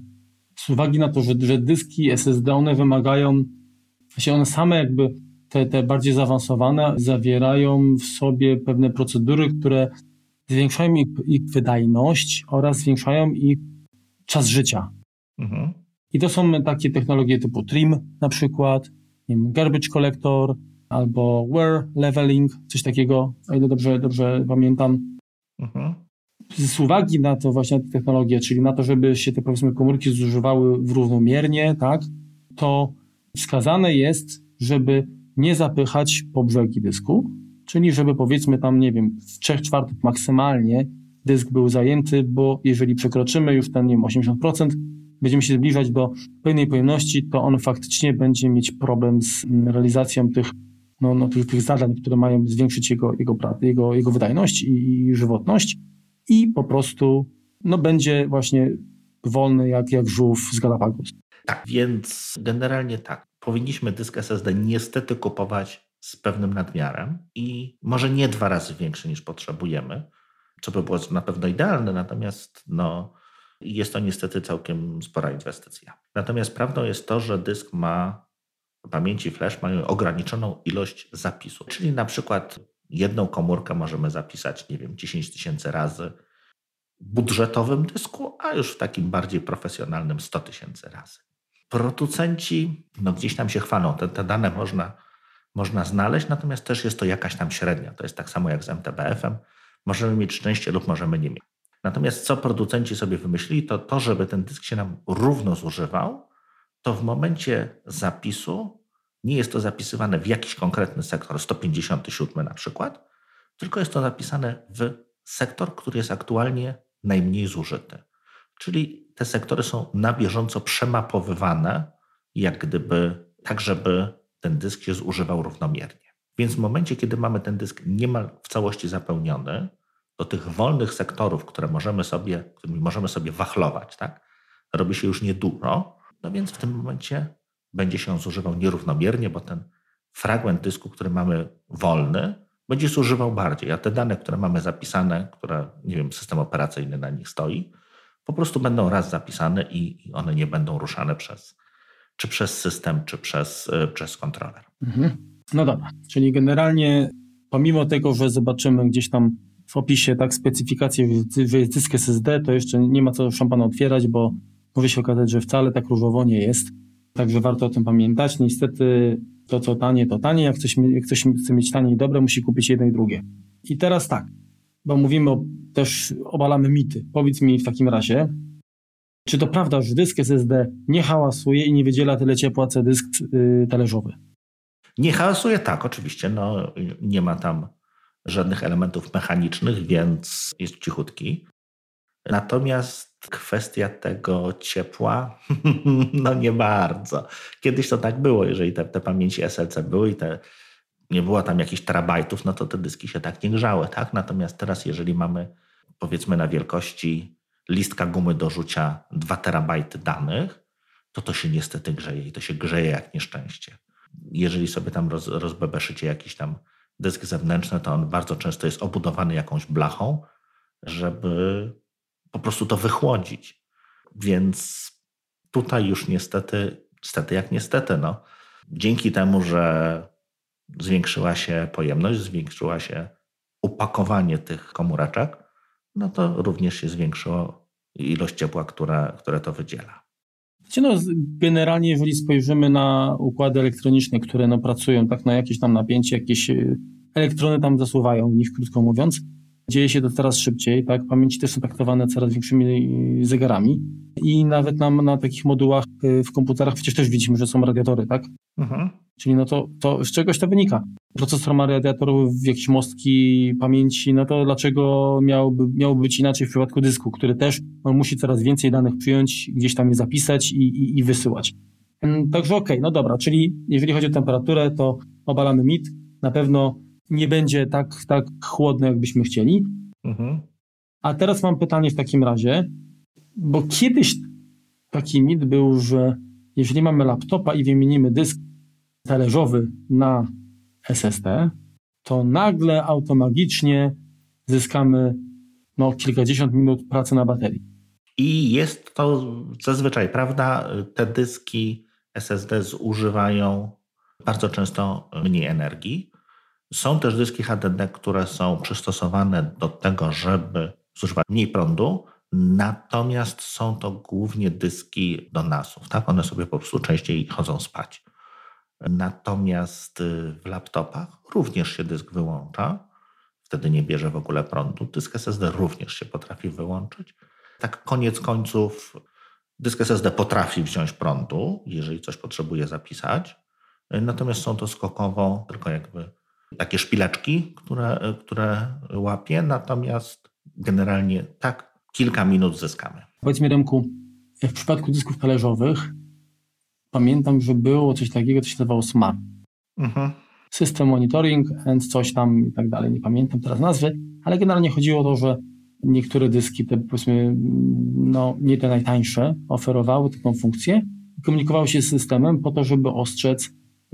[SPEAKER 1] z uwagi na to, że, że dyski SSD one wymagają, się one same jakby te, te bardziej zaawansowane zawierają w sobie pewne procedury, które zwiększają ich, ich wydajność oraz zwiększają ich czas życia. Mhm. I to są takie technologie typu trim na przykład, wiem, garbage collector, albo wear leveling, coś takiego, o ile dobrze, dobrze pamiętam. Mhm. Z uwagi na to właśnie na te technologie, czyli na to, żeby się te powiedzmy komórki zużywały w równomiernie, tak, to wskazane jest, żeby nie zapychać po brzegi dysku, czyli żeby powiedzmy tam, nie wiem, w 3 czwartych maksymalnie dysk był zajęty, bo jeżeli przekroczymy już ten, nie wiem, 80%, będziemy się zbliżać do pełnej pojemności, to on faktycznie będzie mieć problem z realizacją tych no, no, tych, tych zadań, które mają zwiększyć jego, jego, jego, jego wydajność i, i żywotność i po prostu no, będzie właśnie wolny jak, jak żółw z Galapagos.
[SPEAKER 2] Tak, więc generalnie tak. Powinniśmy dysk SSD niestety kupować z pewnym nadmiarem i może nie dwa razy większy niż potrzebujemy, co by było na pewno idealne, natomiast no, jest to niestety całkiem spora inwestycja. Natomiast prawdą jest to, że dysk ma pamięci flash mają ograniczoną ilość zapisu. Czyli na przykład jedną komórkę możemy zapisać, nie wiem, 10 tysięcy razy w budżetowym dysku, a już w takim bardziej profesjonalnym 100 tysięcy razy. Producenci no gdzieś tam się chwalą, te, te dane można, można znaleźć, natomiast też jest to jakaś tam średnia. To jest tak samo jak z MTBF-em. Możemy mieć szczęście lub możemy nie mieć. Natomiast co producenci sobie wymyślili, to to, żeby ten dysk się nam równo zużywał, to w momencie zapisu nie jest to zapisywane w jakiś konkretny sektor, 157 na przykład, tylko jest to zapisane w sektor, który jest aktualnie najmniej zużyty. Czyli te sektory są na bieżąco przemapowywane, jak gdyby tak, żeby ten dysk się zużywał równomiernie. Więc w momencie, kiedy mamy ten dysk niemal w całości zapełniony, to tych wolnych sektorów, które możemy sobie, którymi możemy sobie wachlować, tak, robi się już niedużo, no więc w tym momencie będzie się on zużywał nierównomiernie, bo ten fragment dysku, który mamy wolny, będzie zużywał bardziej, a te dane, które mamy zapisane, które, nie wiem, system operacyjny na nich stoi, po prostu będą raz zapisane i one nie będą ruszane przez, czy przez system, czy przez, e, przez kontroler. Mhm.
[SPEAKER 1] No dobra, czyli generalnie pomimo tego, że zobaczymy gdzieś tam w opisie tak specyfikację, dysk SSD, to jeszcze nie ma co szampana otwierać, bo może się okazać, że wcale tak różowo nie jest. Także warto o tym pamiętać. Niestety to, co tanie, to tanie. Jak ktoś, jak ktoś chce mieć tanie i dobre, musi kupić jedno i drugie. I teraz tak, bo mówimy o, też, obalamy mity. Powiedz mi w takim razie, czy to prawda, że dysk SSD nie hałasuje i nie wydziela tyle ciepła, co dysk yy, talerzowy?
[SPEAKER 2] Nie hałasuje, tak, oczywiście. No, nie ma tam żadnych elementów mechanicznych, więc jest cichutki. Natomiast kwestia tego ciepła, no nie bardzo. Kiedyś to tak było, jeżeli te, te pamięci SLC były i te, nie było tam jakichś terabajtów, no to te dyski się tak nie grzały, tak? Natomiast teraz, jeżeli mamy powiedzmy na wielkości listka gumy do rzucia 2 terabajty danych, to to się niestety grzeje i to się grzeje jak nieszczęście. Jeżeli sobie tam roz, rozbebeszycie jakiś tam dysk zewnętrzny, to on bardzo często jest obudowany jakąś blachą, żeby po prostu to wychłodzić. Więc tutaj już niestety, niestety jak niestety, no, dzięki temu, że zwiększyła się pojemność, zwiększyła się upakowanie tych komóreczek, no to również się zwiększyła ilość ciepła, która, które to wydziela.
[SPEAKER 1] No, generalnie, jeżeli spojrzymy na układy elektroniczne, które no, pracują tak na jakieś tam napięcie, jakieś y, elektrony tam zasuwają w nich, krótko mówiąc, Dzieje się to coraz szybciej, tak? Pamięci też są traktowane coraz większymi zegarami i nawet na, na takich modułach y, w komputerach przecież też widzimy, że są radiatory, tak? Mhm. Czyli no to, to z czegoś to wynika. Procesor ma radiator w jakieś mostki pamięci, no to dlaczego miałby, miałoby być inaczej w przypadku dysku, który też on musi coraz więcej danych przyjąć, gdzieś tam je zapisać i, i, i wysyłać. Także okej, okay, no dobra, czyli jeżeli chodzi o temperaturę, to obalamy mit. Na pewno nie będzie tak, tak chłodno, jakbyśmy chcieli. Mhm. A teraz mam pytanie w takim razie, bo kiedyś taki mit był, że jeżeli mamy laptopa i wymienimy dysk talerzowy na SSD, to nagle automagicznie zyskamy no, kilkadziesiąt minut pracy na baterii.
[SPEAKER 2] I jest to zazwyczaj prawda. Te dyski SSD zużywają bardzo często mniej energii. Są też dyski HDD, które są przystosowane do tego, żeby zużywać mniej prądu, natomiast są to głównie dyski do NASów. Tak? One sobie po prostu częściej chodzą spać. Natomiast y, w laptopach również się dysk wyłącza, wtedy nie bierze w ogóle prądu. Dysk SSD również się potrafi wyłączyć. Tak koniec końców dysk SSD potrafi wziąć prądu, jeżeli coś potrzebuje zapisać, natomiast są to skokowo tylko jakby takie szpileczki, które, które łapie, natomiast generalnie tak kilka minut zyskamy.
[SPEAKER 1] Powiedz mi Remku, w przypadku dysków talerzowych pamiętam, że było coś takiego, co się nazywało SMART. Mhm. System Monitoring and coś tam i tak dalej, nie pamiętam teraz nazwy, ale generalnie chodziło o to, że niektóre dyski, te powiedzmy, no nie te najtańsze, oferowały taką funkcję i komunikowały się z systemem po to, żeby ostrzec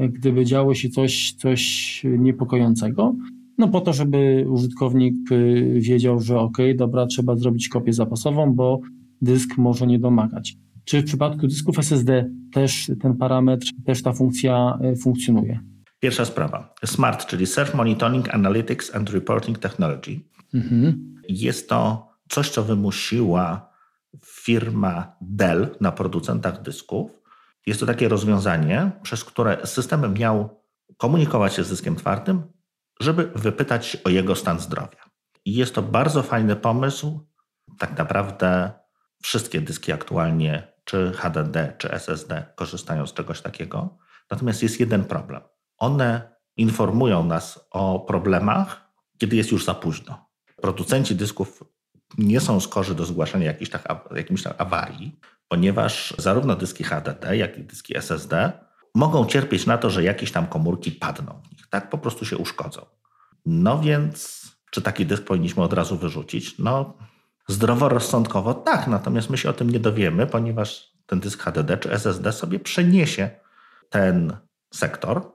[SPEAKER 1] gdyby działo się coś, coś niepokojącego, no po to, żeby użytkownik y, wiedział, że ok, dobra, trzeba zrobić kopię zapasową, bo dysk może nie domagać. Czy w przypadku dysków SSD też ten parametr, też ta funkcja y, funkcjonuje?
[SPEAKER 2] Pierwsza sprawa. SMART, czyli Self Monitoring Analytics and Reporting Technology. Mhm. Jest to coś, co wymusiła firma Dell na producentach dysków, jest to takie rozwiązanie, przez które system miał komunikować się z dyskiem twardym, żeby wypytać o jego stan zdrowia. I jest to bardzo fajny pomysł. Tak naprawdę wszystkie dyski aktualnie, czy HDD, czy SSD, korzystają z czegoś takiego. Natomiast jest jeden problem. One informują nas o problemach, kiedy jest już za późno. Producenci dysków nie są skorzy do zgłaszania jakichś tak, jakichś tak awarii, ponieważ zarówno dyski HDD, jak i dyski SSD mogą cierpieć na to, że jakieś tam komórki padną w nich, tak po prostu się uszkodzą. No więc, czy taki dysk powinniśmy od razu wyrzucić? No, zdroworozsądkowo tak, natomiast my się o tym nie dowiemy, ponieważ ten dysk HDD czy SSD sobie przeniesie ten sektor,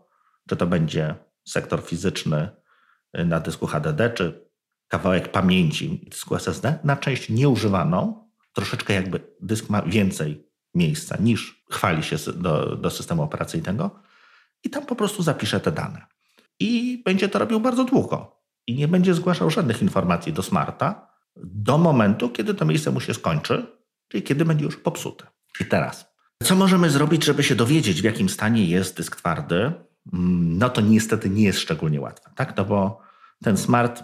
[SPEAKER 2] czy to będzie sektor fizyczny na dysku HDD, czy kawałek pamięci dysku SSD, na część nieużywaną, troszeczkę jakby dysk ma więcej miejsca niż chwali się do, do systemu operacyjnego i tam po prostu zapisze te dane. I będzie to robił bardzo długo i nie będzie zgłaszał żadnych informacji do smarta do momentu, kiedy to miejsce mu się skończy, czyli kiedy będzie już popsute. I teraz, co możemy zrobić, żeby się dowiedzieć, w jakim stanie jest dysk twardy? Mm, no to niestety nie jest szczególnie łatwe, tak? No bo ten smart,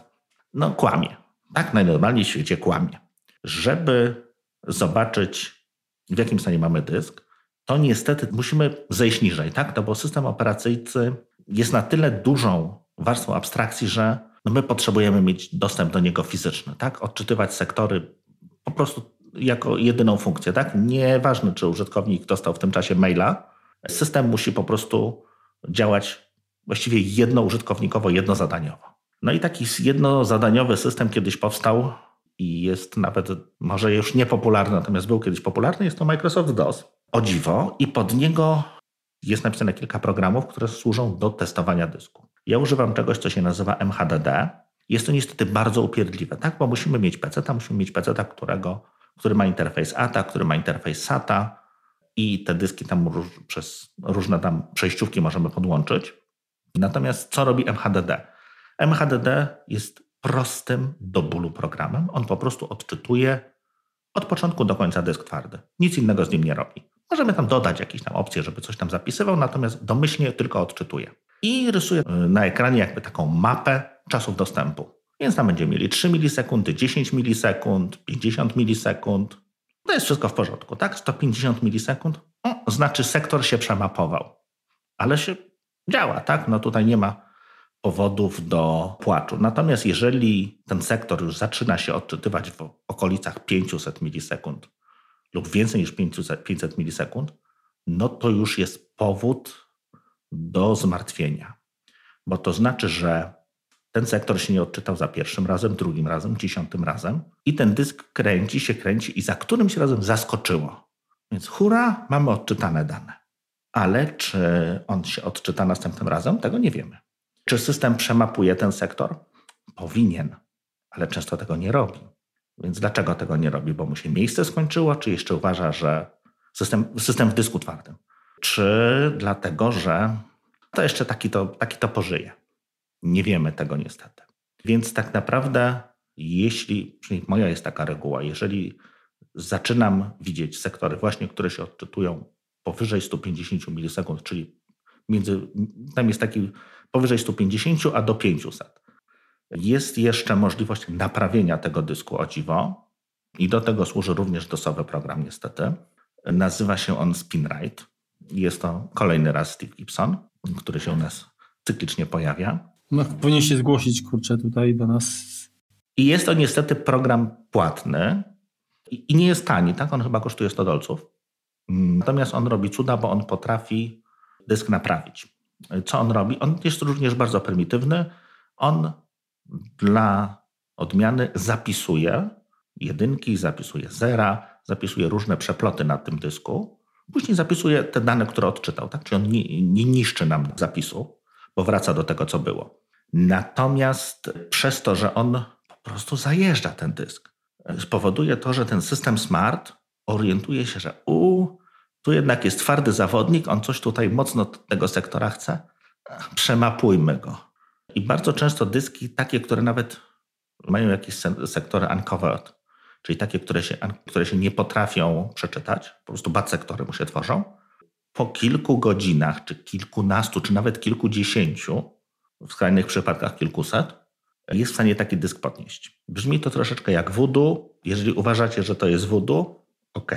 [SPEAKER 2] no kłamie. Tak najnormalniej w świecie kłamie. Żeby zobaczyć, w jakim stanie mamy dysk, to niestety musimy zejść niżej, tak? No bo system operacyjny jest na tyle dużą warstwą abstrakcji, że no my potrzebujemy mieć dostęp do niego fizyczny, tak? Odczytywać sektory po prostu jako jedyną funkcję, tak? Nieważne, czy użytkownik dostał w tym czasie maila, system musi po prostu działać właściwie jednoużytkownikowo, jednozadaniowo. No i taki jednozadaniowy system kiedyś powstał i jest nawet może już niepopularny, natomiast był kiedyś popularny, jest to Microsoft DOS. O dziwo, i pod niego jest napisane kilka programów, które służą do testowania dysku. Ja używam czegoś, co się nazywa MHDD. Jest to niestety bardzo upierdliwe, tak? Bo musimy mieć PC, musimy mieć PC, który ma interfejs ATA, który ma interfejs SATA i te dyski tam róż, przez różne tam przejściówki możemy podłączyć. Natomiast co robi MHDD? MHDD jest prostym do bólu programem. On po prostu odczytuje od początku do końca dysk twardy. Nic innego z nim nie robi. Możemy tam dodać jakieś tam opcje, żeby coś tam zapisywał, natomiast domyślnie tylko odczytuje. I rysuje y, na ekranie jakby taką mapę czasów dostępu. Więc tam będziemy mieli 3 milisekundy, 10 milisekund, 50 milisekund. To jest wszystko w porządku, tak? 150 milisekund o, znaczy sektor się przemapował. Ale się działa, tak? No tutaj nie ma powodów do płaczu. Natomiast jeżeli ten sektor już zaczyna się odczytywać w okolicach 500 milisekund lub więcej niż 500, 500 milisekund, no to już jest powód do zmartwienia. Bo to znaczy, że ten sektor się nie odczytał za pierwszym razem, drugim razem, dziesiątym razem i ten dysk kręci się, kręci i za którymś razem zaskoczyło. Więc hura, mamy odczytane dane. Ale czy on się odczyta następnym razem, tego nie wiemy. Czy system przemapuje ten sektor? Powinien, ale często tego nie robi. Więc dlaczego tego nie robi? Bo mu się miejsce skończyło, czy jeszcze uważa, że system, system w dysku twardym? Czy dlatego, że to jeszcze taki to, taki to pożyje? Nie wiemy tego niestety. Więc tak naprawdę, jeśli, czyli moja jest taka reguła, jeżeli zaczynam widzieć sektory właśnie, które się odczytują powyżej 150 milisekund, czyli między, tam jest taki powyżej 150, a do 500. Jest jeszcze możliwość naprawienia tego dysku o dziwo i do tego służy również dosowy program niestety. Nazywa się on SpinRite. Jest to kolejny raz Steve Gibson, który się u nas cyklicznie pojawia.
[SPEAKER 1] No, powinien się zgłosić, kurczę, tutaj do nas.
[SPEAKER 2] I jest to niestety program płatny i nie jest tani, tak? On chyba kosztuje 100 dolców. Natomiast on robi cuda, bo on potrafi dysk naprawić. Co on robi? On jest również bardzo prymitywny. On dla odmiany zapisuje jedynki, zapisuje zera, zapisuje różne przeploty na tym dysku. Później zapisuje te dane, które odczytał. Tak? Czyli on nie, nie niszczy nam zapisu, bo wraca do tego, co było. Natomiast przez to, że on po prostu zajeżdża ten dysk, spowoduje to, że ten system smart orientuje się, że u, tu jednak jest twardy zawodnik, on coś tutaj mocno tego sektora chce, przemapujmy go. I bardzo często dyski, takie, które nawet mają jakieś sektory uncovered, czyli takie, które się, które się nie potrafią przeczytać, po prostu bad sektory mu się tworzą, po kilku godzinach, czy kilkunastu, czy nawet kilkudziesięciu, w skrajnych przypadkach kilkuset, jest w stanie taki dysk podnieść. Brzmi to troszeczkę jak voodoo. Jeżeli uważacie, że to jest voodoo, ok,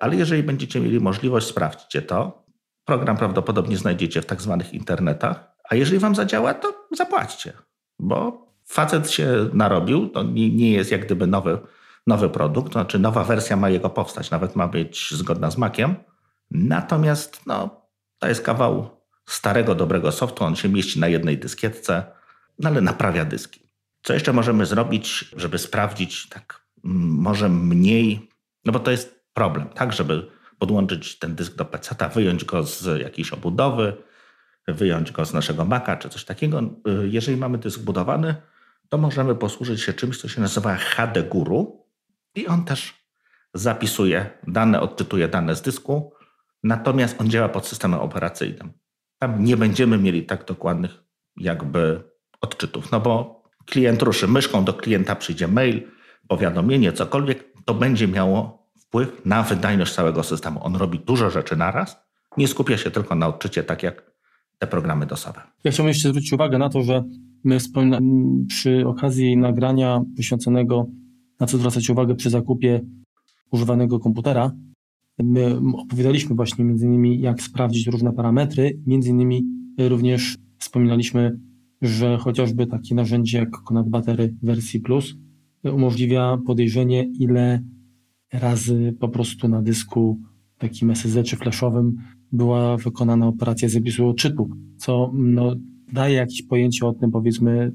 [SPEAKER 2] ale jeżeli będziecie mieli możliwość, sprawdźcie to. Program prawdopodobnie znajdziecie w tak zwanych internetach, a jeżeli wam zadziała, to zapłaćcie, bo facet się narobił, to nie, nie jest jak gdyby nowy, nowy produkt, to znaczy nowa wersja ma jego powstać, nawet ma być zgodna z Maciem. Natomiast no, to jest kawał starego, dobrego softu, on się mieści na jednej dyskietce, no ale naprawia dyski. Co jeszcze możemy zrobić, żeby sprawdzić tak może mniej, no bo to jest problem, tak, żeby podłączyć ten dysk do PC, wyjąć go z jakiejś obudowy, wyjąć go z naszego Maca czy coś takiego. Jeżeli mamy dysk budowany, to możemy posłużyć się czymś, co się nazywa HD Guru i on też zapisuje dane, odczytuje dane z dysku, natomiast on działa pod systemem operacyjnym. Tam nie będziemy mieli tak dokładnych jakby odczytów, no bo klient ruszy myszką, do klienta przyjdzie mail, powiadomienie, cokolwiek, to będzie miało wpływ na wydajność całego systemu. On robi dużo rzeczy naraz, nie skupia się tylko na odczycie, tak jak te programy dosowe.
[SPEAKER 1] Ja chciałbym jeszcze zwrócić uwagę na to, że my przy okazji nagrania poświęconego na co zwracać uwagę przy zakupie używanego komputera, my opowiadaliśmy właśnie między innymi jak sprawdzić różne parametry, między innymi również wspominaliśmy że chociażby takie narzędzie jak Conat Battery wersji Plus umożliwia podejrzenie, ile razy po prostu na dysku takim SSD czy flashowym była wykonana operacja zapisu odczytu, co no, daje jakieś pojęcie o tym, powiedzmy,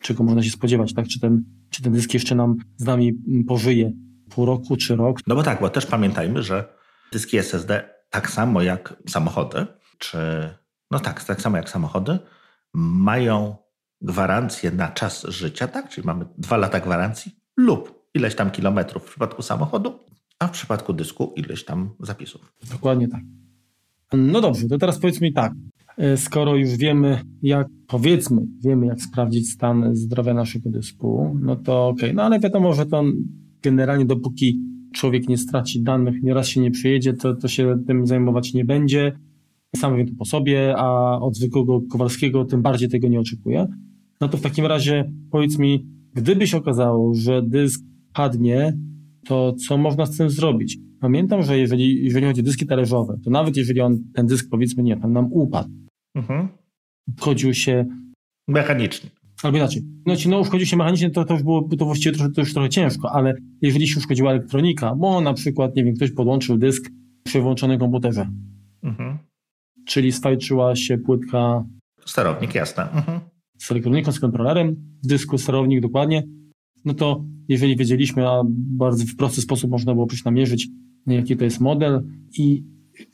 [SPEAKER 1] czego można się spodziewać, tak? Czy ten, czy ten dysk jeszcze nam z nami pożyje pół roku czy rok.
[SPEAKER 2] No bo tak, bo też pamiętajmy, że dyski SSD tak samo jak samochody, czy no tak, tak samo jak samochody, mają gwarancję na czas życia, tak? Czyli mamy dwa lata gwarancji lub ileś tam kilometrów w przypadku samochodu, a w przypadku dysku ileś tam zapisów.
[SPEAKER 1] Dokładnie tak. No dobrze, to teraz powiedz mi tak. E, skoro już wiemy, jak powiedzmy, wiemy, jak sprawdzić stan zdrowia naszego dysku, no to okej, okay. no ale wiadomo, że to generalnie dopóki człowiek nie straci danych, nieraz się nie przyjedzie, to, to się tym zajmować nie będzie. Sam wiem to po sobie, a od zwykłego Kowalskiego tym bardziej tego nie oczekuję. No to w takim razie powiedz mi, gdyby się okazało, że dysk padnie, to co można z tym zrobić? Pamiętam, że jeżeli, jeżeli chodzi o dyski talerzowe, to nawet jeżeli on, ten dysk powiedzmy, nie, tam nam upadł, mhm. wchodził się...
[SPEAKER 2] Mechanicznie.
[SPEAKER 1] Albo inaczej. Znaczy, no, wchodził się mechanicznie, to, to już było to właściwie trochę, to już trochę ciężko, ale jeżeli się uszkodziła elektronika, bo na przykład, nie wiem, ktoś podłączył dysk przy włączonym komputerze, mhm. czyli sfajczyła się płytka...
[SPEAKER 2] Sterownik, jasne. Mhm.
[SPEAKER 1] Z elektroniką, z kontrolerem, w dysku sterownik dokładnie, no to jeżeli wiedzieliśmy, a bardzo w prosty sposób można było przecież namierzyć, jaki to jest model i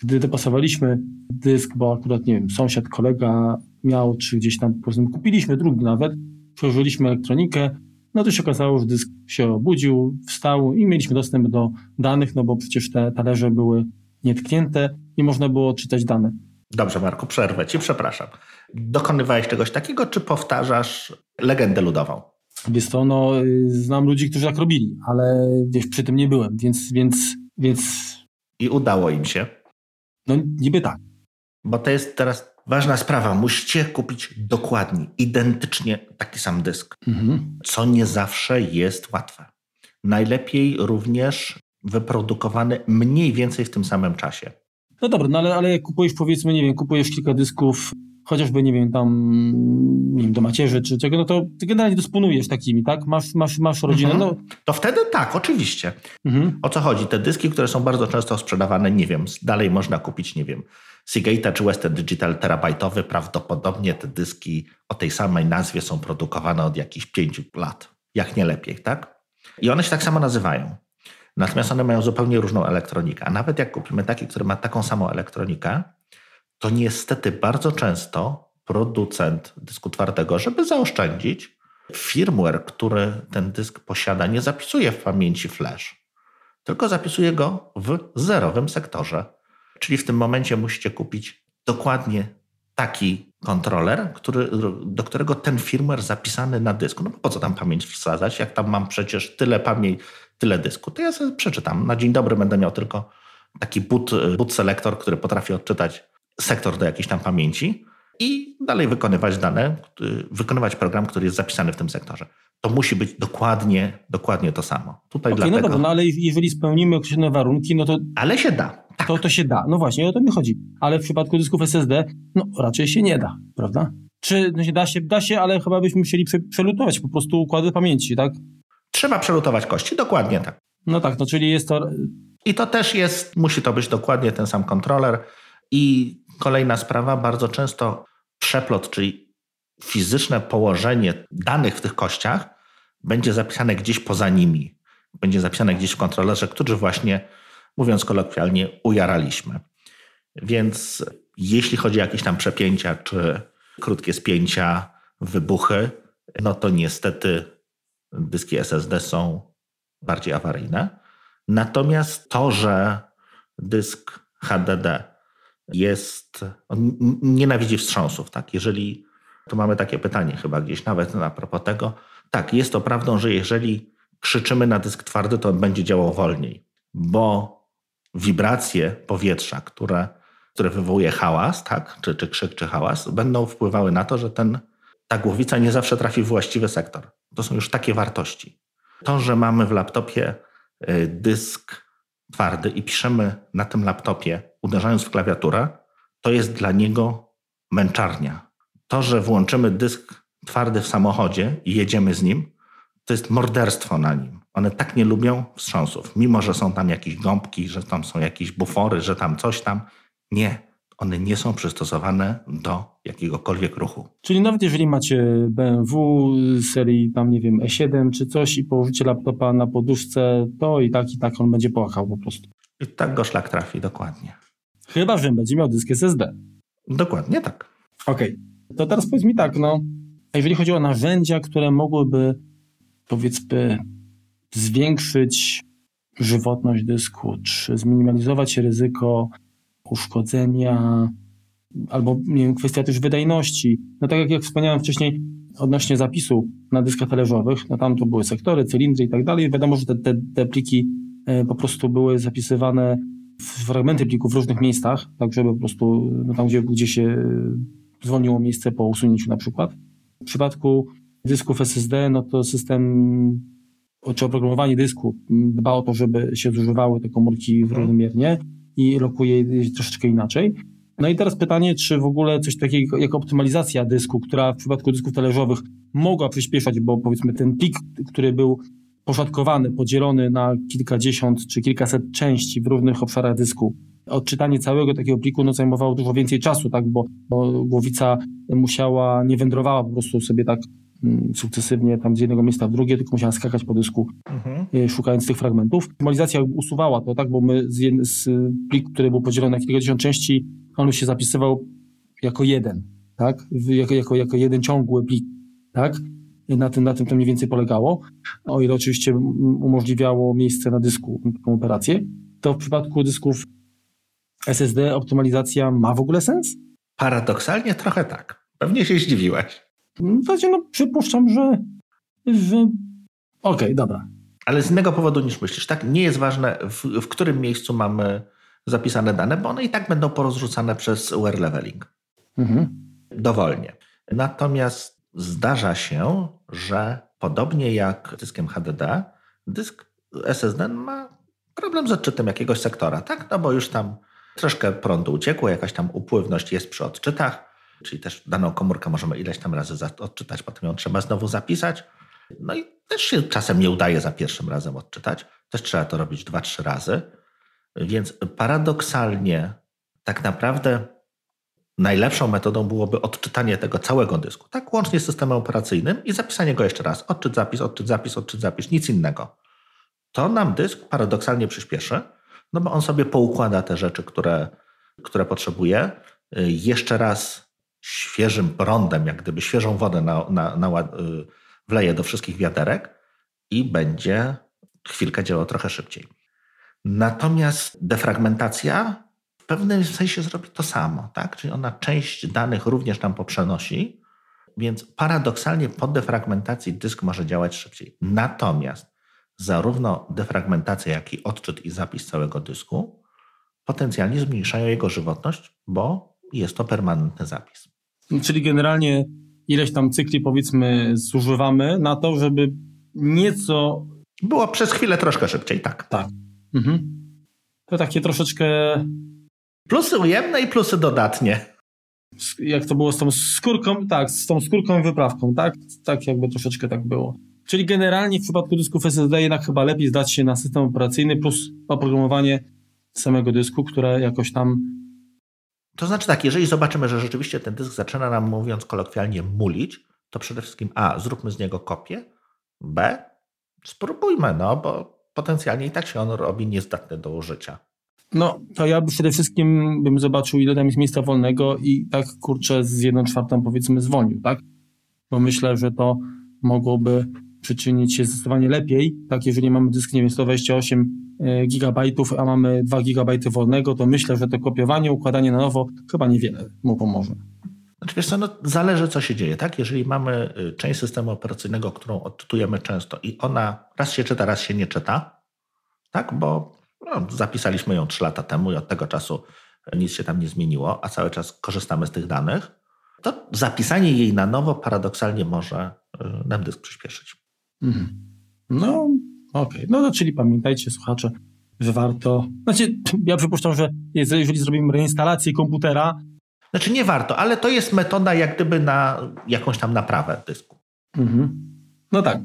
[SPEAKER 1] gdy dopasowaliśmy dysk, bo akurat, nie wiem, sąsiad, kolega miał, czy gdzieś tam, powiedzmy, kupiliśmy drugi nawet, przełożyliśmy elektronikę, no to się okazało, że dysk się obudził, wstał i mieliśmy dostęp do danych, no bo przecież te talerze były nietknięte i można było czytać dane.
[SPEAKER 2] Dobrze, Marku, przerwę ci, przepraszam. Dokonywałeś czegoś takiego, czy powtarzasz legendę ludową?
[SPEAKER 1] Wiesz to, no, znam ludzi, którzy tak robili, ale wiesz, przy tym nie byłem, więc, więc, więc...
[SPEAKER 2] I udało im się?
[SPEAKER 1] No, niby tak.
[SPEAKER 2] Bo to jest teraz ważna sprawa. Musicie kupić dokładnie, identycznie taki sam dysk, mhm. co nie zawsze jest łatwe. Najlepiej również wyprodukowany mniej więcej w tym samym czasie.
[SPEAKER 1] No dobra, no ale, ale jak kupujesz, powiedzmy, nie wiem, kupujesz kilka dysków chociażby, nie wiem, tam nie wiem, do macierzy czy czego, no to ty generalnie dysponujesz takimi, tak? Masz, masz, masz rodzinę. Mhm. No.
[SPEAKER 2] To wtedy tak, oczywiście. Mhm. O co chodzi? Te dyski, które są bardzo często sprzedawane, nie wiem, dalej można kupić, nie wiem, Seagate czy Western Digital terabajtowy, prawdopodobnie te dyski o tej samej nazwie są produkowane od jakichś pięciu lat, jak nie lepiej, tak? I one się tak samo nazywają. Natomiast one mają zupełnie różną elektronikę. A nawet jak kupimy taki, który ma taką samą elektronikę, to niestety bardzo często producent dysku twardego, żeby zaoszczędzić, firmware, który ten dysk posiada, nie zapisuje w pamięci flash, tylko zapisuje go w zerowym sektorze. Czyli w tym momencie musicie kupić dokładnie taki kontroler, który, do którego ten firmware zapisany na dysku. No po co tam pamięć wsadzać, jak tam mam przecież tyle pamięci, tyle dysku, to ja sobie przeczytam. Na dzień dobry będę miał tylko taki boot, boot selektor, który potrafi odczytać sektor do jakiejś tam pamięci i dalej wykonywać dane, wykonywać program, który jest zapisany w tym sektorze. To musi być dokładnie, dokładnie to samo.
[SPEAKER 1] Tutaj okay, dlatego... no dobra, no ale jeżeli spełnimy określone warunki, no to...
[SPEAKER 2] Ale się da.
[SPEAKER 1] Tak. To, to się da. No właśnie, o to mi chodzi. Ale w przypadku dysków SSD, no raczej się nie da, prawda? Czy no się da się, da się, ale chyba byśmy musieli przelutować po prostu układy pamięci, tak?
[SPEAKER 2] Trzeba przelutować kości, dokładnie tak.
[SPEAKER 1] No tak, no czyli jest to...
[SPEAKER 2] I to też jest, musi to być dokładnie ten sam kontroler i Kolejna sprawa, bardzo często przeplot, czyli fizyczne położenie danych w tych kościach będzie zapisane gdzieś poza nimi. Będzie zapisane gdzieś w kontrolerze, który właśnie, mówiąc kolokwialnie, ujaraliśmy. Więc jeśli chodzi o jakieś tam przepięcia czy krótkie spięcia, wybuchy, no to niestety dyski SSD są bardziej awaryjne. Natomiast to, że dysk HDD jest, on nienawidzi wstrząsów. Tak? Jeżeli, tu mamy takie pytanie chyba gdzieś nawet na propos tego, tak, jest to prawdą, że jeżeli krzyczymy na dysk twardy, to on będzie działał wolniej, bo wibracje powietrza, które, które wywołuje hałas, tak, czy, czy krzyk, czy hałas, będą wpływały na to, że ten, ta głowica nie zawsze trafi w właściwy sektor. To są już takie wartości. To, że mamy w laptopie y, dysk twardy i piszemy na tym laptopie, uderzając w klawiaturę, to jest dla niego męczarnia. To, że włączymy dysk twardy w samochodzie i jedziemy z nim, to jest morderstwo na nim. One tak nie lubią wstrząsów, mimo że są tam jakieś gąbki, że tam są jakieś bufory, że tam coś tam. Nie, one nie są przystosowane do jakiegokolwiek ruchu.
[SPEAKER 1] Czyli nawet jeżeli macie BMW serii tam nie wiem E7 czy coś i położycie laptopa na poduszce, to i tak i tak on będzie płakał po prostu.
[SPEAKER 2] I tak go szlak trafi, dokładnie.
[SPEAKER 1] Chyba, że będzie miał dysk SSD.
[SPEAKER 2] Dokładnie tak.
[SPEAKER 1] Okej. Okay. To teraz powiedz mi tak, no, jeżeli chodzi o narzędzia, które mogłyby powiedzmy zwiększyć żywotność dysku, czy zminimalizować ryzyko uszkodzenia, albo nie wiem, kwestia też wydajności. No tak jak, jak wspomniałem wcześniej odnośnie zapisu na dyskach talerzowych, no tam to były sektory, cylindry i tak dalej. Wiadomo, że te, te, te pliki e, po prostu były zapisywane fragmenty plików w różnych miejscach, tak żeby po prostu no tam, gdzie, gdzie się zwolniło miejsce po usunięciu na przykład. W przypadku dysków SSD, no to system czy oprogramowanie dysku dba o to, żeby się zużywały te komórki równomiernie i lokuje je troszeczkę inaczej. No i teraz pytanie, czy w ogóle coś takiego jak optymalizacja dysku, która w przypadku dysków talerzowych mogła przyspieszać, bo powiedzmy ten plik, który był poszatkowany, podzielony na kilkadziesiąt czy kilkaset części w różnych obszarach dysku, odczytanie całego takiego pliku no, zajmowało dużo więcej czasu, tak, bo, bo głowica musiała, nie wędrowała po prostu sobie tak Mm, sukcesywnie tam z jednego miejsca w drugie, tylko musiała skakać po dysku, mhm. E, szukając tych fragmentów. Optymalizacja usuwała to, tak, bo my z, jed, z pliku, który był podzielony na kilkadziesiąt części, on się zapisywał jako jeden, tak, jako, jako, jako jeden ciągły plik, tak, na tym, na tym to mniej więcej polegało, o ile oczywiście umożliwiało miejsce na dysku taką operację, to w przypadku dysków SSD optymalizacja ma w ogóle sens?
[SPEAKER 2] Paradoksalnie trochę tak. Pewnie się zdziwiłeś.
[SPEAKER 1] W zasadzie no przypuszczam, że, że... okej, okay, dobra.
[SPEAKER 2] Ale z innego powodu niż myślisz, tak? Nie jest ważne, w, w którym miejscu mamy zapisane dane, bo one i tak będą porozrzucane przez wear leveling. Mhm. Dowolnie. Natomiast zdarza się, że podobnie jak dyskiem HDD, dysk SSD ma problem z odczytem jakiegoś sektora, tak? No bo już tam troszkę prądu uciekło, jakaś tam upływność jest przy odczytach czyli też daną komórkę możemy ileś tam razy odczytać, potem ją trzeba znowu zapisać. No i też się czasem nie udaje za pierwszym razem odczytać. Też trzeba to robić dwa, trzy razy. Więc paradoksalnie tak naprawdę najlepszą metodą byłoby odczytanie tego całego dysku, tak łącznie z systemem operacyjnym i zapisanie go jeszcze raz. Odczyt, zapis, odczyt, zapis, odczyt, zapis, nic innego. To nam dysk paradoksalnie przyspieszy, no bo on sobie poukłada te rzeczy, które, które potrzebuje. Jeszcze raz świeżym prądem, jak gdyby świeżą wodę na, na, na, y, wleje do wszystkich wiaderek i będzie chwilkę działał trochę szybciej. Natomiast defragmentacja w pewnym sensie zrobi to samo, tak? Czyli ona część danych również tam poprzenosi, więc paradoksalnie po defragmentacji dysk może działać szybciej. Natomiast zarówno defragmentacja, jak i odczyt i zapis całego dysku potencjalnie zmniejszają jego żywotność, bo jest to permanentny zapis.
[SPEAKER 1] Czyli generalnie ileś tam cykli powiedzmy zużywamy na to, żeby nieco...
[SPEAKER 2] Było przez chwilę troszkę szybciej, tak.
[SPEAKER 1] Tak. Mhm. To takie troszeczkę...
[SPEAKER 2] Plusy ujemne i plusy dodatnie.
[SPEAKER 1] Jak to było z tą skórką, tak, z tą skórką i wyprawką, tak? Tak jakby troszeczkę tak było. Czyli generalnie w przypadku dysków SSD jednak chyba lepiej zdać się na system operacyjny plus oprogramowanie samego dysku, które jakoś tam
[SPEAKER 2] to znaczy tak, jeżeli zobaczymy, że rzeczywiście ten dysk zaczyna nam, mówiąc kolokwialnie, mulić, to przede wszystkim A, zróbmy z niego kopię, B, spróbujmy, no bo potencjalnie i tak się on robi niezdatny do użycia.
[SPEAKER 1] No, to ja przede wszystkim bym zobaczył, ile tam jest miejsca wolnego i tak, kurczę, z jedną czwartą powiedzmy zwolnił, tak? Bo myślę, że to mogłoby przyczynić się zdecydowanie lepiej, tak, jeżeli mamy dysk, nie wiem, 128 E, gigabajtów, a mamy 2 gigabajty wolnego, to myślę, że to kopiowanie, układanie na nowo chyba niewiele mu pomoże.
[SPEAKER 2] Znaczy wiesz co, no, zależy co się dzieje, tak? Jeżeli mamy y, część systemu operacyjnego, którą odczytujemy często i ona raz się czyta, raz się nie czyta, tak? Bo no, zapisaliśmy ją 3 lata temu i od tego czasu nic się tam nie zmieniło, a cały czas korzystamy z tych danych, to zapisanie jej na nowo paradoksalnie może y, nam dysk przyspieszyć. Mhm.
[SPEAKER 1] No, Okej, okay. no to czyli pamiętajcie słuchacze, że warto, znaczy ja przypuszczam, że jeżeli zrobimy reinstalację komputera,
[SPEAKER 2] Znaczy nie warto, ale to jest metoda jak gdyby na jakąś tam naprawę dysku.
[SPEAKER 1] Mhm. No tak.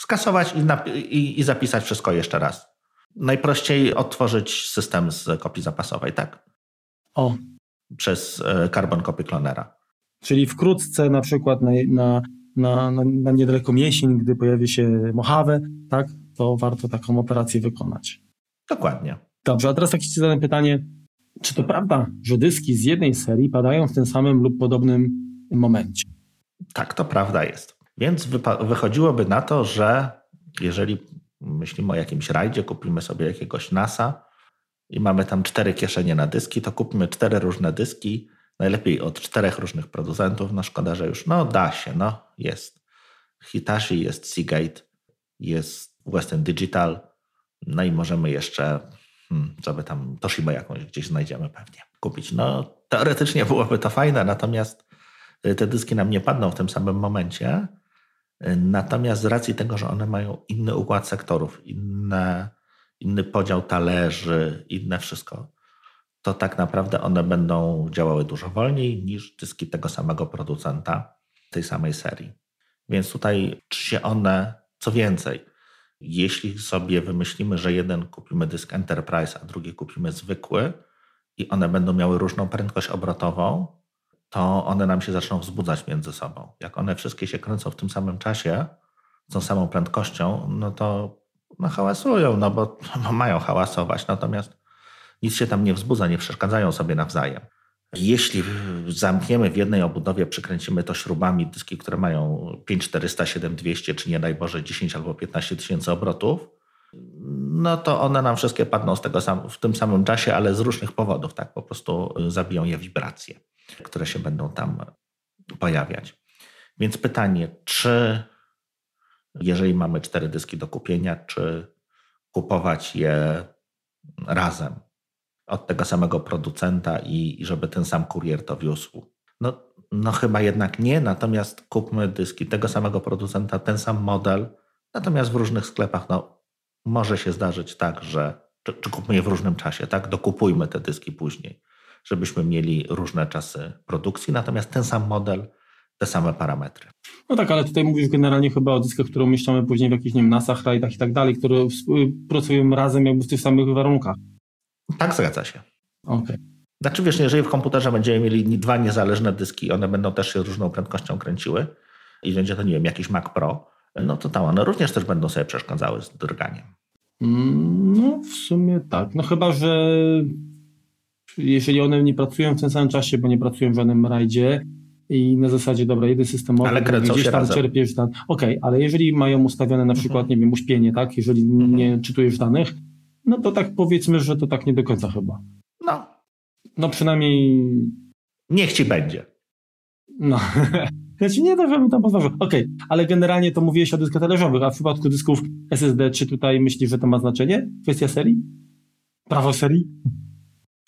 [SPEAKER 2] Skasować i, i, i zapisać wszystko jeszcze raz. Najprościej odtworzyć system z kopii zapasowej, tak?
[SPEAKER 1] O.
[SPEAKER 2] Przez e, Carbon Copy Clonera.
[SPEAKER 1] Czyli wkrótce na przykład na, na, na, na, niedaleko jesień, gdy pojawi się Mojave, tak, to warto taką operację wykonać.
[SPEAKER 2] Dokładnie.
[SPEAKER 1] Dobrze, a teraz takie ci zadane pytanie, czy to prawda, że dyski z jednej serii padają w tym samym lub podobnym momencie?
[SPEAKER 2] Tak, to prawda jest. Więc wychodziłoby na to, że jeżeli myślimy o jakimś rajdzie, kupimy sobie jakiegoś NASA i mamy tam cztery kieszenie na dyski, to kupimy cztery różne dyski, najlepiej od czterech różnych producentów. No szkoda, że już, no da się, no jest Hitachi, jest Seagate, jest Western Digital, no i możemy jeszcze, hmm, co by tam, Toshiba jakąś gdzieś znajdziemy pewnie, kupić. No teoretycznie byłoby to fajne, natomiast y, te dyski nam nie padną w tym samym momencie, Natomiast z racji tego, że one mają inny układ sektorów, inne, inny podział talerzy, inne wszystko, to tak naprawdę one będą działały dużo wolniej niż dyski tego samego producenta tej samej serii. Więc tutaj czy się one, co więcej, jeśli sobie wymyślimy, że jeden kupimy dysk Enterprise, a drugi kupimy zwykły i one będą miały różną prędkość obrotową, to one nam się zaczną wzbudzać między sobą. Jak one wszystkie się kręcą w tym samym czasie, z tą samą prędkością, no to no hałasują, no bo no mają hałasować, natomiast nic się tam nie wzbudza, nie przeszkadzają sobie nawzajem. Jeśli zamkniemy w jednej obudowie, przykręcimy to śrubami dyski, które mają 5400, 7200, czy nie daj Boże 10 albo 15 tysięcy obrotów, no to one nam wszystkie padną z tego sam, w tym samym czasie, ale z różnych powodów, tak po prostu zabiją je wibracje które się będą tam pojawiać. Więc pytanie, czy jeżeli mamy cztery dyski do kupienia, czy kupować je razem od tego samego producenta i, i żeby ten sam kurier to wiózł? No, no chyba jednak nie, natomiast kupmy dyski tego samego producenta, ten sam model, natomiast w różnych sklepach no, może się zdarzyć tak, że czy, czy kupmy je w różnym czasie, tak? Dokupujmy te dyski później żebyśmy mieli różne czasy produkcji, natomiast ten sam model, te same parametry.
[SPEAKER 1] No tak, ale tutaj mówisz generalnie chyba o dyskach, które umieszczamy później w jakichś, nie wiem, NASach, rajdach i tak dalej, które pracują razem jakby w tych samych warunkach.
[SPEAKER 2] Tak, zgadza się.
[SPEAKER 1] Okej. Okay.
[SPEAKER 2] Znaczy wiesz, jeżeli w komputerze będziemy mieli dwa niezależne dyski, one będą też się różną prędkością kręciły i będzie to, nie wiem, jakiś Mac Pro, no to tam one również też będą sobie przeszkadzały z drganiem.
[SPEAKER 1] Mm, no w sumie tak. No chyba, że jeżeli one nie pracują w tym samym czasie, bo nie pracują w żadnym rajdzie i na zasadzie, dobra, jeden system
[SPEAKER 2] ale gdzieś
[SPEAKER 1] tam czerpiesz tam. Okej, okay, ale jeżeli mają ustawione na przykład, mhm. nie wiem, uśpienie, tak, jeżeli mhm. nie czytujesz danych, no to tak powiedzmy, że to tak nie do końca chyba.
[SPEAKER 2] No.
[SPEAKER 1] No przynajmniej...
[SPEAKER 2] Niech ci będzie.
[SPEAKER 1] No. Znaczy nie to, żebym tam pozważył. Okej, okay, ale generalnie to mówiłeś o dyskach talerzowych, a w przypadku dysków SSD, czy tutaj myślisz, że to ma znaczenie? Kwestia serii? Prawo serii?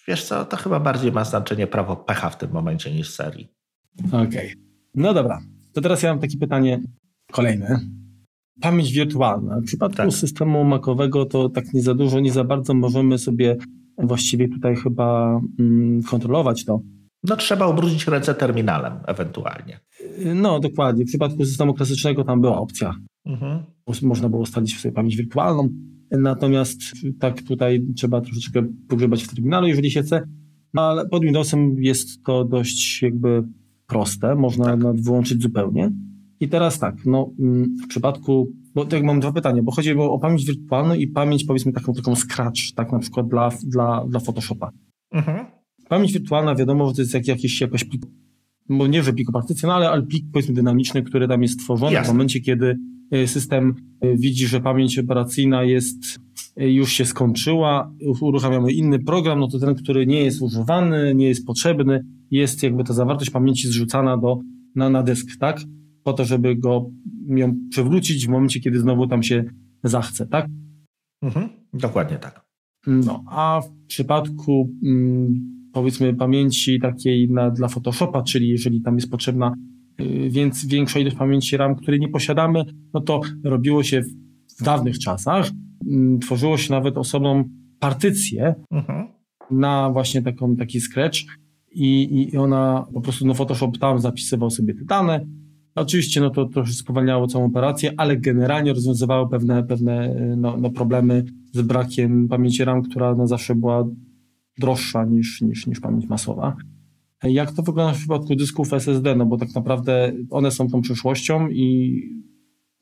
[SPEAKER 2] Wiesz co, to chyba bardziej ma znaczenie prawo pecha w tym momencie niż serii.
[SPEAKER 1] Okej. Okay. No dobra. To teraz ja mam takie pytanie kolejne. Pamięć wirtualna. W przypadku tak. systemu makowego to tak nie za dużo, nie za bardzo możemy sobie właściwie tutaj chyba mm, kontrolować to.
[SPEAKER 2] No trzeba ubrudzić ręce terminalem ewentualnie.
[SPEAKER 1] No dokładnie. W przypadku systemu klasycznego tam była opcja. Mhm. Można było ustalić sobie pamięć wirtualną. Natomiast tak tutaj trzeba troszeczkę pogrzebać w terminalu, jeżeli się chce. No, ale pod Windowsem jest to dość jakby proste, można tak. wyłączyć zupełnie. I teraz tak, no mm, w przypadku, bo tak mam dwa pytania, bo chodzi o pamięć wirtualną i pamięć powiedzmy taką, taką scratch, tak na przykład dla, dla, dla Photoshopa. Mhm. Pamięć wirtualna wiadomo, że to jest jakiś, jakaś plik, bo nie, że plik partycjonalny, ale plik powiedzmy dynamiczny, który tam jest stworzony Jasne. w momencie, kiedy system y, widzi, że pamięć operacyjna jest y, już się skończyła, uruchamiamy inny program, no to ten, który nie jest używany, nie jest potrzebny, jest jakby ta zawartość pamięci zrzucana do, na, na dysk, tak? Po to, żeby go ją przywrócić w momencie, kiedy znowu tam się zachce, tak?
[SPEAKER 2] Mhm, dokładnie tak.
[SPEAKER 1] No, a w przypadku mm, powiedzmy pamięci takiej na, dla Photoshopa, czyli jeżeli tam jest potrzebna Y, więc większa ilość pamięci RAM, której nie posiadamy, no to robiło się w dawnych czasach. Mm, tworzyło się nawet osobną partycję mhm. na właśnie taką, taki scratch i, i ona po prostu, no Photoshop tam zapisywał sobie te dane. Oczywiście no to trochę spowalniało całą operację, ale generalnie rozwiązywało pewne, pewne no, no problemy z brakiem pamięci RAM, która no zawsze była droższa niż, niż, niż pamięć masowa. Jak to wygląda w przypadku dysków SSD? No bo tak naprawdę one są tą przyszłością i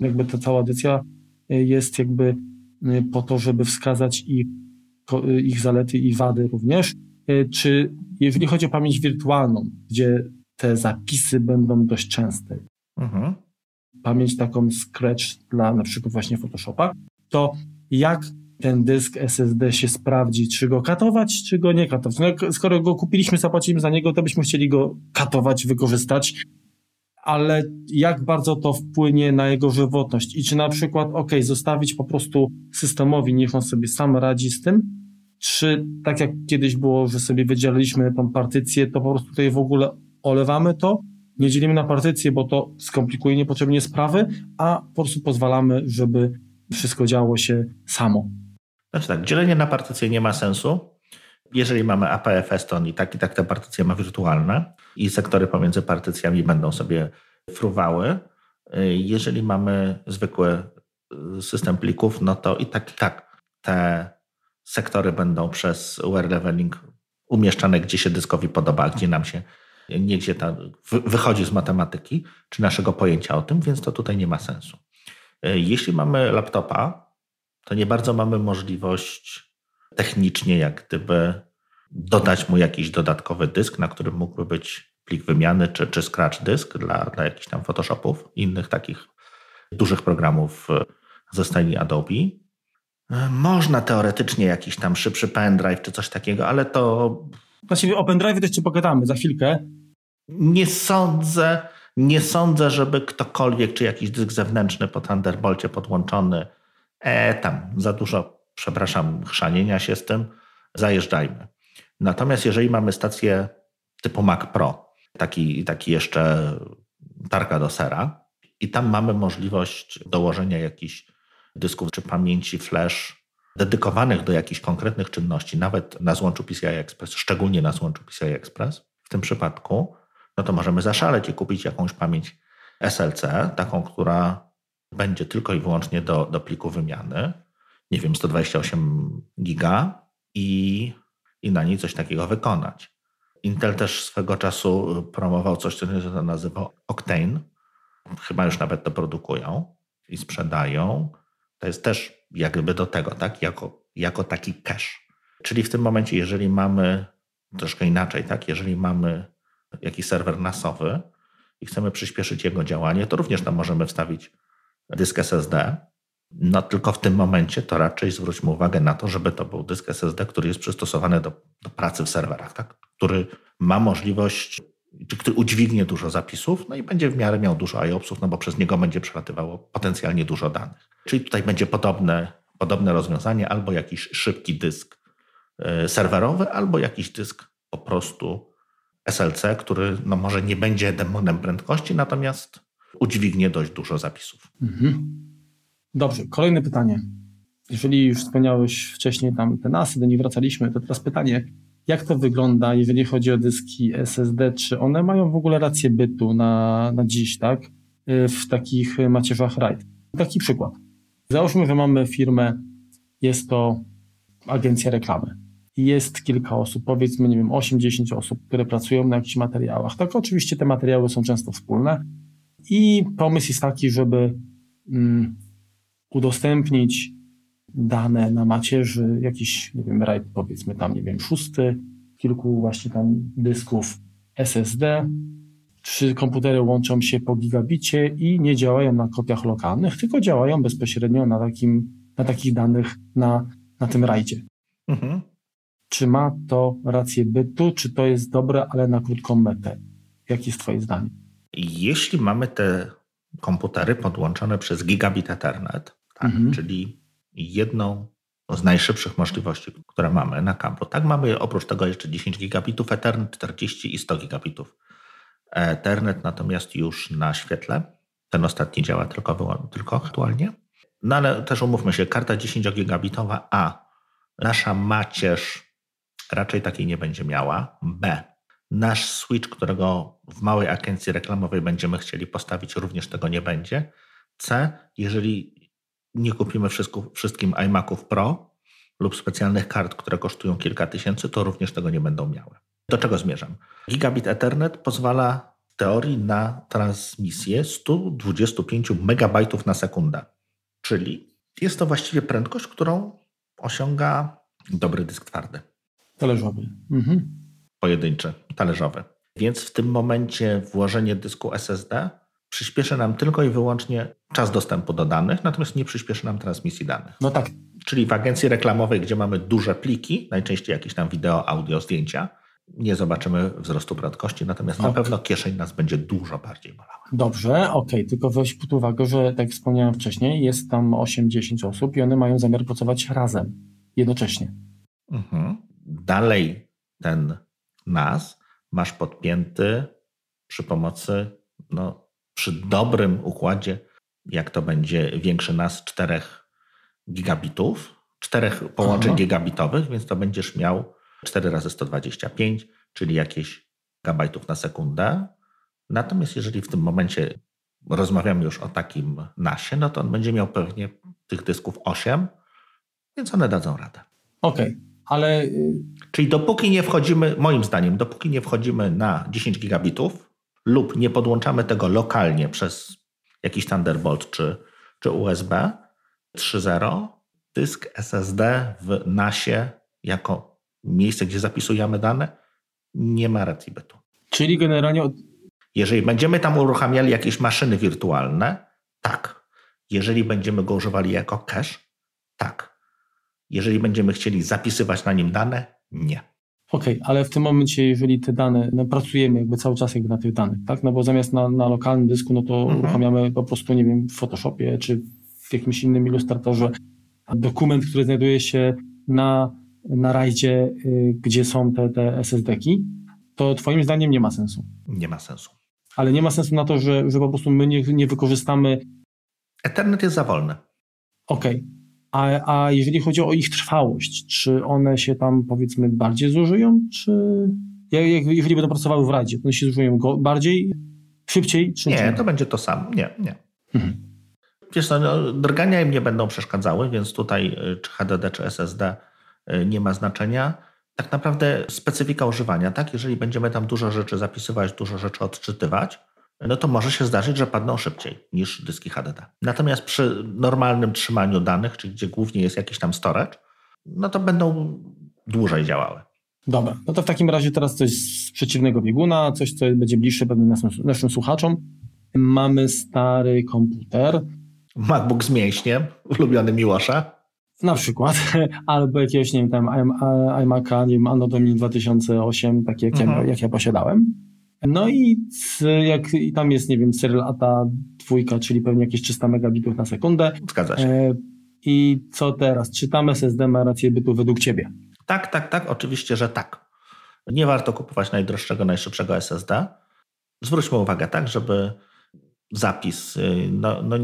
[SPEAKER 1] jakby ta cała edycja jest jakby po to, żeby wskazać ich, ich zalety i wady również. Czy jeżeli chodzi o pamięć wirtualną, gdzie te zapisy będą dość częste, mhm. pamięć taką scratch dla na przykład właśnie Photoshopa, to jak ten dysk SSD się sprawdzi, czy go katować, czy go nie katować. No, skoro go kupiliśmy, zapłacimy za niego, to byśmy chcieli go katować, wykorzystać, ale jak bardzo to wpłynie na jego żywotność i czy na przykład, ok, zostawić po prostu systemowi, niech on sobie sam radzi z tym, czy tak jak kiedyś było, że sobie wydzieliliśmy tą partycję, to po prostu tutaj w ogóle olewamy to, nie dzielimy na partycje, bo to skomplikuje niepotrzebnie sprawy, a po prostu pozwalamy, żeby wszystko działo się samo.
[SPEAKER 2] Znaczy tak, dzielenie na partycje nie ma sensu. Jeżeli mamy APFS, to on i tak i tak te partycje ma wirtualne i sektory pomiędzy partycjami będą sobie fruwały. Jeżeli mamy zwykły y, system plików, no to i tak i tak te sektory będą przez wear leveling umieszczane, gdzie się dyskowi podoba, gdzie nam się nie gdzie ta, wychodzi z matematyki, czy naszego pojęcia o tym, więc to tutaj nie ma sensu. Y, jeśli mamy laptopa, to nie bardzo mamy możliwość technicznie, jak gdyby dodać mu jakiś dodatkowy dysk, na którym mógłby być plik wymiany, czy, czy scratch dysk dla, dla jakichś tam Photoshopów, innych takich dużych programów ze stajni Adobe. Można teoretycznie jakiś tam szybszy pendrive czy coś takiego, ale to.
[SPEAKER 1] Właściwie o pendrive też ci pogadamy za chwilkę.
[SPEAKER 2] Nie sądzę, nie sądzę, żeby ktokolwiek, czy jakiś dysk zewnętrzny po Thunderbolcie podłączony e, tam za dużo, przepraszam, chrzanienia się z tym, zajeżdżajmy. Natomiast jeżeli mamy stację typu Mac Pro, taki, taki jeszcze targa do sera, i tam mamy możliwość dołożenia jakichś dysków czy pamięci flash dedykowanych do jakichś konkretnych czynności, nawet na złączu PCI Express, szczególnie na złączu PCI Express, w tym przypadku, no to możemy zaszaleć i kupić jakąś pamięć SLC, taką, która będzie tylko i wyłącznie do, do pliku wymiany, nie wiem, 128 giga i, i na niej coś takiego wykonać. Intel też swego czasu promował coś, co się nazywa Octane. Chyba już nawet to produkują i sprzedają. To jest też jakby do tego, tak? Jako, jako taki cache. Czyli w tym momencie, jeżeli mamy troszkę inaczej, tak? Jeżeli mamy jakiś serwer nasowy i chcemy przyspieszyć jego działanie, to również tam możemy wstawić dysk SSD. No tylko w tym momencie to raczej zwróćmy uwagę na to, żeby to był dysk SSD, który jest przystosowany do, do pracy w serwerach, tak? który ma możliwość, który udźwignie dużo zapisów, no i będzie w miarę miał dużo IOPSów, no bo przez niego będzie przelatywało potencjalnie dużo danych. Czyli tutaj będzie podobne, podobne rozwiązanie, albo jakiś szybki dysk e, serwerowy, albo jakiś dysk po prostu SLC, który no może nie będzie demonem prędkości, natomiast udźwignie dość dużo zapisów. Mhm.
[SPEAKER 1] Dobrze, kolejne pytanie. Jeżeli już wspomniałeś wcześniej tam te nasy, do nich wracaliśmy, to teraz pytanie, jak to wygląda, jeżeli chodzi o dyski SSD? Czy one mają w ogóle rację bytu na, na dziś, tak? Y, w takich macierzach RAID. Taki przykład. Załóżmy, że mamy firmę, jest to agencja reklamy. Jest kilka osób, powiedzmy, nie wiem, 8-10 osób, które pracują na jakichś materiałach. Tak, oczywiście te materiały są często wspólne, i pomysł jest taki, żeby mm, udostępnić dane na macierzy, jakiś, nie wiem, RAID powiedzmy tam, nie wiem, szósty, kilku właśnie tam dysków SSD. Trzy komputery łączą się po gigabicie i nie działają na kopiach lokalnych, tylko działają bezpośrednio na, takim, na takich danych na, na tym rajdzie. Mhm. Czy ma to rację bytu, czy to jest dobre, ale na krótką metę? Jakie jest Twoje zdanie?
[SPEAKER 2] Jeśli mamy te komputery podłączone przez gigabit Ethernet, tak, mhm. czyli jedną z najszybszych możliwości, które mamy na kablu, tak, mamy oprócz tego jeszcze 10 gigabitów Ethernet, 40 i 100 gigabitów Ethernet, natomiast już na świetle. Ten ostatni działa tylko, tylko aktualnie. No ale też umówmy się, karta 10-gigabitowa A, nasza macierz raczej takiej nie będzie miała. B, Nasz switch, którego w małej agencji reklamowej będziemy chcieli postawić, również tego nie będzie. C, jeżeli nie kupimy wszystko, wszystkim iMaców Pro lub specjalnych kart, które kosztują kilka tysięcy, to również tego nie będą miały. Do czego zmierzam? Gigabit Ethernet pozwala w teorii na transmisję 125 MB na sekundę, czyli jest to właściwie prędkość, którą osiąga dobry dysk twardy.
[SPEAKER 1] Talerzowy. Mhm.
[SPEAKER 2] Pojedynczy, talerzowy. Więc w tym momencie włożenie dysku SSD przyspieszy nam tylko i wyłącznie czas dostępu do danych, natomiast nie przyspieszy nam transmisji danych.
[SPEAKER 1] No tak.
[SPEAKER 2] Czyli w agencji reklamowej, gdzie mamy duże pliki, najczęściej jakieś tam wideo, audio, zdjęcia, nie zobaczymy wzrostu prędkości, natomiast okay. na pewno kieszeń nas będzie dużo bardziej bolała.
[SPEAKER 1] Dobrze, okej, okay. tylko weź pod uwagę, że tak jak wspomniałem wcześniej, jest tam 8-10 osób i one mają zamiar pracować razem, jednocześnie.
[SPEAKER 2] Mhm. Dalej ten NAS masz podpięty przy pomocy, no, przy dobrym układzie, jak to będzie większy NAS 4 gigabitów, czterech połączeń Aha. gigabitowych, więc to będziesz miał 4 razy 125, czyli jakieś gigabajtów na sekundę. Natomiast jeżeli w tym momencie rozmawiamy już o takim nasie, no to on będzie miał pewnie tych dysków 8, więc one dadzą radę.
[SPEAKER 1] Okej, okay, ale. Y,
[SPEAKER 2] czyli dopóki nie wchodzimy, moim zdaniem, dopóki nie wchodzimy na 10 gigabitów lub nie podłączamy tego lokalnie przez jakiś Thunderbolt czy, czy USB 3.0, dysk SSD w NASie jako miejsce, gdzie zapisujemy dane, nie ma racji bytu.
[SPEAKER 1] Czyli generalnie.
[SPEAKER 2] Jeżeli będziemy tam uruchamiali jakieś maszyny wirtualne, tak. Jeżeli będziemy go używali jako cache, tak. Jeżeli będziemy chcieli zapisywać na nim dane, nie.
[SPEAKER 1] Okej, okay, ale w tym momencie, jeżeli te dane, no pracujemy jakby cały czas jakby na tych danych, tak? No bo zamiast na, na lokalnym dysku, no to mhm. uruchamiamy po prostu, nie wiem, w Photoshopie czy w jakimś innym ilustratorze dokument, który znajduje się na na rajdzie, y, gdzie są te, te SSD-ki, to Twoim zdaniem nie ma sensu.
[SPEAKER 2] Nie ma sensu.
[SPEAKER 1] Ale nie ma sensu na to, że, że po prostu my nie, nie wykorzystamy.
[SPEAKER 2] Ethernet jest za wolny.
[SPEAKER 1] Okej. Okay. A, a jeżeli chodzi o ich trwałość, czy one się tam powiedzmy bardziej zużyją, czy jak, jeżeli będą pracowały w radzie, to one się zużyją bardziej, szybciej, czy
[SPEAKER 2] nie? Nie, to będzie to samo. Nie, nie. Mhm. Wiesz no, drgania im nie będą przeszkadzały, więc tutaj y, czy HDD, czy SSD E, nie ma znaczenia. Tak naprawdę specyfika używania, tak? Jeżeli będziemy tam dużo rzeczy zapisywać, dużo rzeczy odczytywać, no to może się zdarzyć, że padną szybciej niż dyski HDD. Natomiast przy normalnym trzymaniu danych, czyli gdzie głównie jest jakiś tam storage, no to będą dłużej działały.
[SPEAKER 1] Dobra, no to w takim razie teraz coś z przeciwnego bieguna, coś, co będzie bliższe pewnie naszym, naszym słuchaczom. Mamy stary komputer.
[SPEAKER 2] MacBook z mięśniem, ulubiony Miłosza.
[SPEAKER 1] Na przykład, albo jakiegoś, nie wiem, tam iMac'a, nie wiem, Anno Domini 2008, takie jak, mhm. ja, jak ja posiadałem. No i jak i tam jest, nie wiem, serial ATA dwójka, czyli pewnie jakieś 300 megabitów na sekundę.
[SPEAKER 2] Zgadza się. E,
[SPEAKER 1] I co teraz? Czy tam SSD ma rację bytu według Ciebie?
[SPEAKER 2] Tak, tak, tak, oczywiście, że tak. Nie warto kupować najdroższego, najszybszego SSD. Zwróćmy uwagę, tak, żeby zapis y, no, no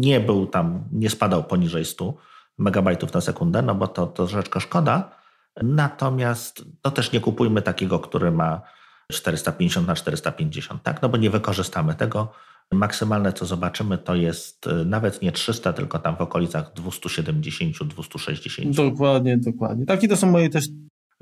[SPEAKER 2] nie był tam, nie spadał poniżej 100 megabajtów na sekundę, no bo to, to troszeczkę szkoda. Natomiast no też nie kupujmy takiego, który ma 450 na 450, tak? No bo nie wykorzystamy tego. Maksymalne, co zobaczymy, to jest y, nawet nie 300, tylko tam w okolicach 270, 260.
[SPEAKER 1] Dokładnie, dokładnie. Takie to są moje też.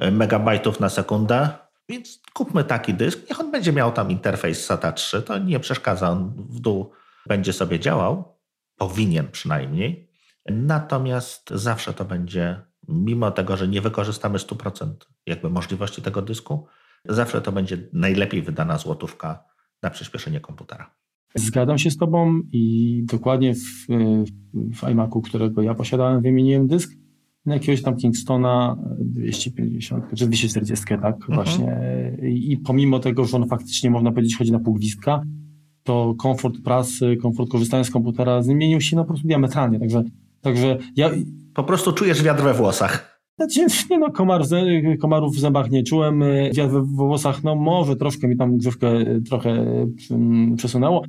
[SPEAKER 2] Y, megabajtów na sekundę. Więc kupmy taki dysk. Niech on będzie miał tam interfejs SATA 3, to nie przeszkadza. On w dół będzie sobie działał. Powinien przynajmniej. Natomiast zawsze to będzie, mimo tego, że nie wykorzystamy 100% jakby możliwości tego dysku, zawsze to będzie najlepiej wydana złotówka na przyspieszenie komputera.
[SPEAKER 1] Zgadzam się z Tobą i dokładnie w, w iMacu, którego ja posiadałem, wymieniłem dysk na jakiegoś tam Kingstona 250 czy 240, tak, mhm. właśnie. I, pomimo tego, że on faktycznie, można powiedzieć, chodzi na pół gwizdka, to komfort pracy, komfort korzystania z komputera zmienił się no, po prostu diametralnie. Także Także ja...
[SPEAKER 2] Po prostu czujesz wiatr we włosach.
[SPEAKER 1] Znaczy, nie no, komar, komarów w zębach nie czułem, wiatr we włosach, no może troszkę mi tam grzywkę e, trochę mm, przesunęło,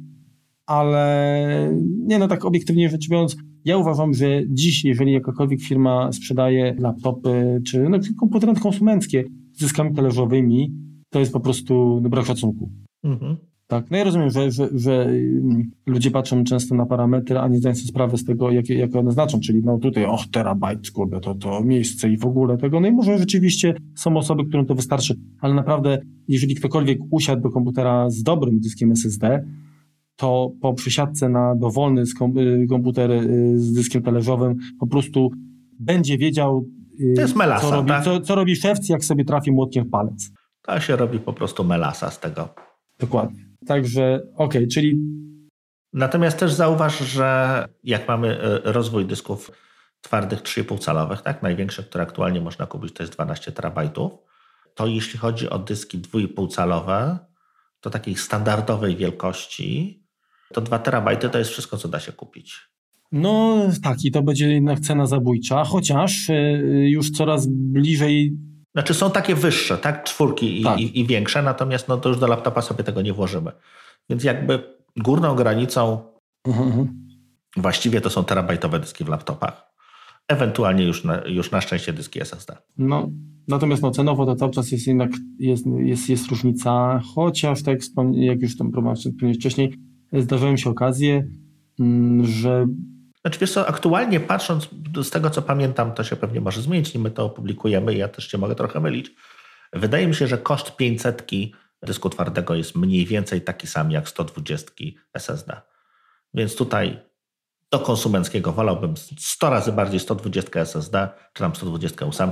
[SPEAKER 1] ale nie no, tak obiektywnie rzecz biorąc, ja uważam, że dziś, jeżeli jakakolwiek firma sprzedaje laptopy, czy no, komputery konsumenckie z zyskami talerzowymi, to jest po prostu no, brak szacunku. Mhm. Tak, no ja rozumiem, że, że, że mm, ludzie patrzą często na parametry, a nie zdają sobie sprawy z tego, jakie, jakie one znaczą, czyli no tutaj, och, terabajt, kurde, to, to miejsce i w ogóle tego, no i może rzeczywiście są osoby, którym to wystarczy, ale naprawdę, jeżeli ktokolwiek usiadł do komputera z dobrym dyskiem SSD, to po przesiadce na dowolny y, komputer y, z dyskiem talerzowym po prostu będzie wiedział,
[SPEAKER 2] y, to jest melasa,
[SPEAKER 1] co, robi,
[SPEAKER 2] tak?
[SPEAKER 1] co, co robi szewc, jak sobie trafi młotkiem w palec.
[SPEAKER 2] To się robi po prostu melasa z tego.
[SPEAKER 1] Dokładnie. Także okej, okay, czyli.
[SPEAKER 2] Natomiast też zauważ, że jak mamy rozwój dysków twardych 3,5 calowych, tak? Największe, które aktualnie można kupić, to jest 12 terabajtów. To jeśli chodzi o dyski 2,5 calowe, to takiej standardowej wielkości to 2 terabajty to jest wszystko, co da się kupić.
[SPEAKER 1] No tak, i to będzie jednak cena zabójcza, chociaż y, już coraz bliżej.
[SPEAKER 2] Znaczy są takie wyższe, tak? Czwórki i, tak. i, i większe, natomiast no to już do laptopa sobie tego nie włożymy. Więc jakby górną granicą mhm. Mhm. właściwie to są terabajtowe dyski w laptopach. Ewentualnie już na, już na szczęście dyski SSD.
[SPEAKER 1] No, natomiast no, cenowo to cały czas jest jednak jest, jest, jest różnica, chociaż tak jak już tam próbowałem wcześniej, zdarzają się okazje, mm, że
[SPEAKER 2] znaczy wiesz co, aktualnie patrząc z tego, co pamiętam, to się pewnie może zmienić, nim my to opublikujemy, ja też się mogę trochę mylić. Wydaje mi się, że koszt 500 dysku twardego jest mniej więcej taki sam jak 120 SSD. Więc tutaj do konsumenckiego wolałbym 100 razy bardziej 120 SSD, czy tam 128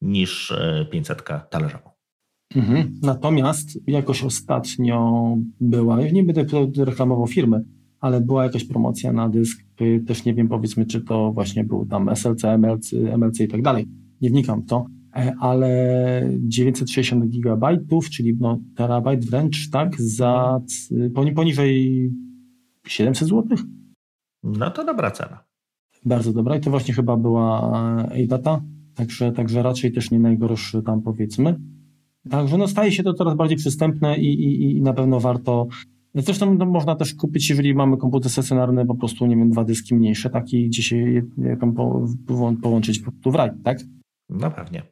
[SPEAKER 2] niż 500 e, talerzową.
[SPEAKER 1] Mhm. Natomiast jakoś ostatnio była, nie będę reklamował firmy, ale była jakaś promocja na dysk, też nie wiem powiedzmy, czy to właśnie był tam SLC, MLC, MLC i tak dalej, nie wnikam w to, e, ale 960 gigabajtów, czyli no terabajt wręcz, tak, za poniżej 700 zł?
[SPEAKER 2] No to dobra cena.
[SPEAKER 1] Bardzo dobra i to właśnie chyba była A-Data, także, także raczej też nie najgorszy tam powiedzmy. Także no staje się to coraz bardziej przystępne i, i, i na pewno warto. Zresztą no, można też kupić, jeżeli mamy komputer stacjonarny, po prostu, nie wiem, dwa dyski mniejsze, taki, gdzie się je, tam po, połączyć po prostu w raj, tak?
[SPEAKER 2] No pewnie.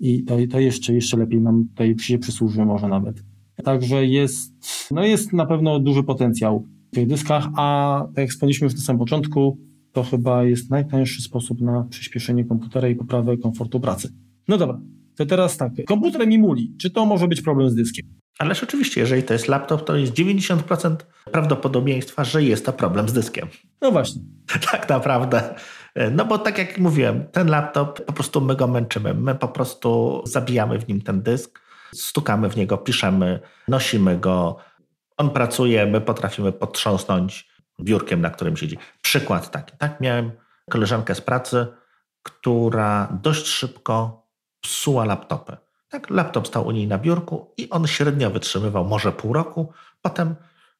[SPEAKER 1] I to, to jeszcze, jeszcze lepiej nam tutaj się przysłuży może nawet. Także jest, no jest na pewno duży potencjał w tych dyskach, a tak jak wspomnieliśmy już na samym początku, to chyba jest najtańszy sposób na przyspieszenie komputera i poprawę komfortu pracy. No dobra, to teraz tak, komputer mi muli. Czy to może być problem z dyskiem?
[SPEAKER 2] Ależ oczywiście, jeżeli to jest laptop, to jest 90% prawdopodobieństwa, że jest to problem z dyskiem.
[SPEAKER 1] No właśnie.
[SPEAKER 2] tak naprawdę. No bo tak jak mówiłem, ten laptop po prostu my go męczymy. My po prostu zabijamy w nim ten dysk, stukamy w niego, piszemy, nosimy go. On pracuje, my potrafimy potrząsnąć biurkiem, na którym siedzi. Przykład taki. Tak miałem koleżankę z pracy, która dość szybko psuła laptopy. Tak, laptop stał u niej na biurku i on średnio wytrzymywał może pół roku. Potem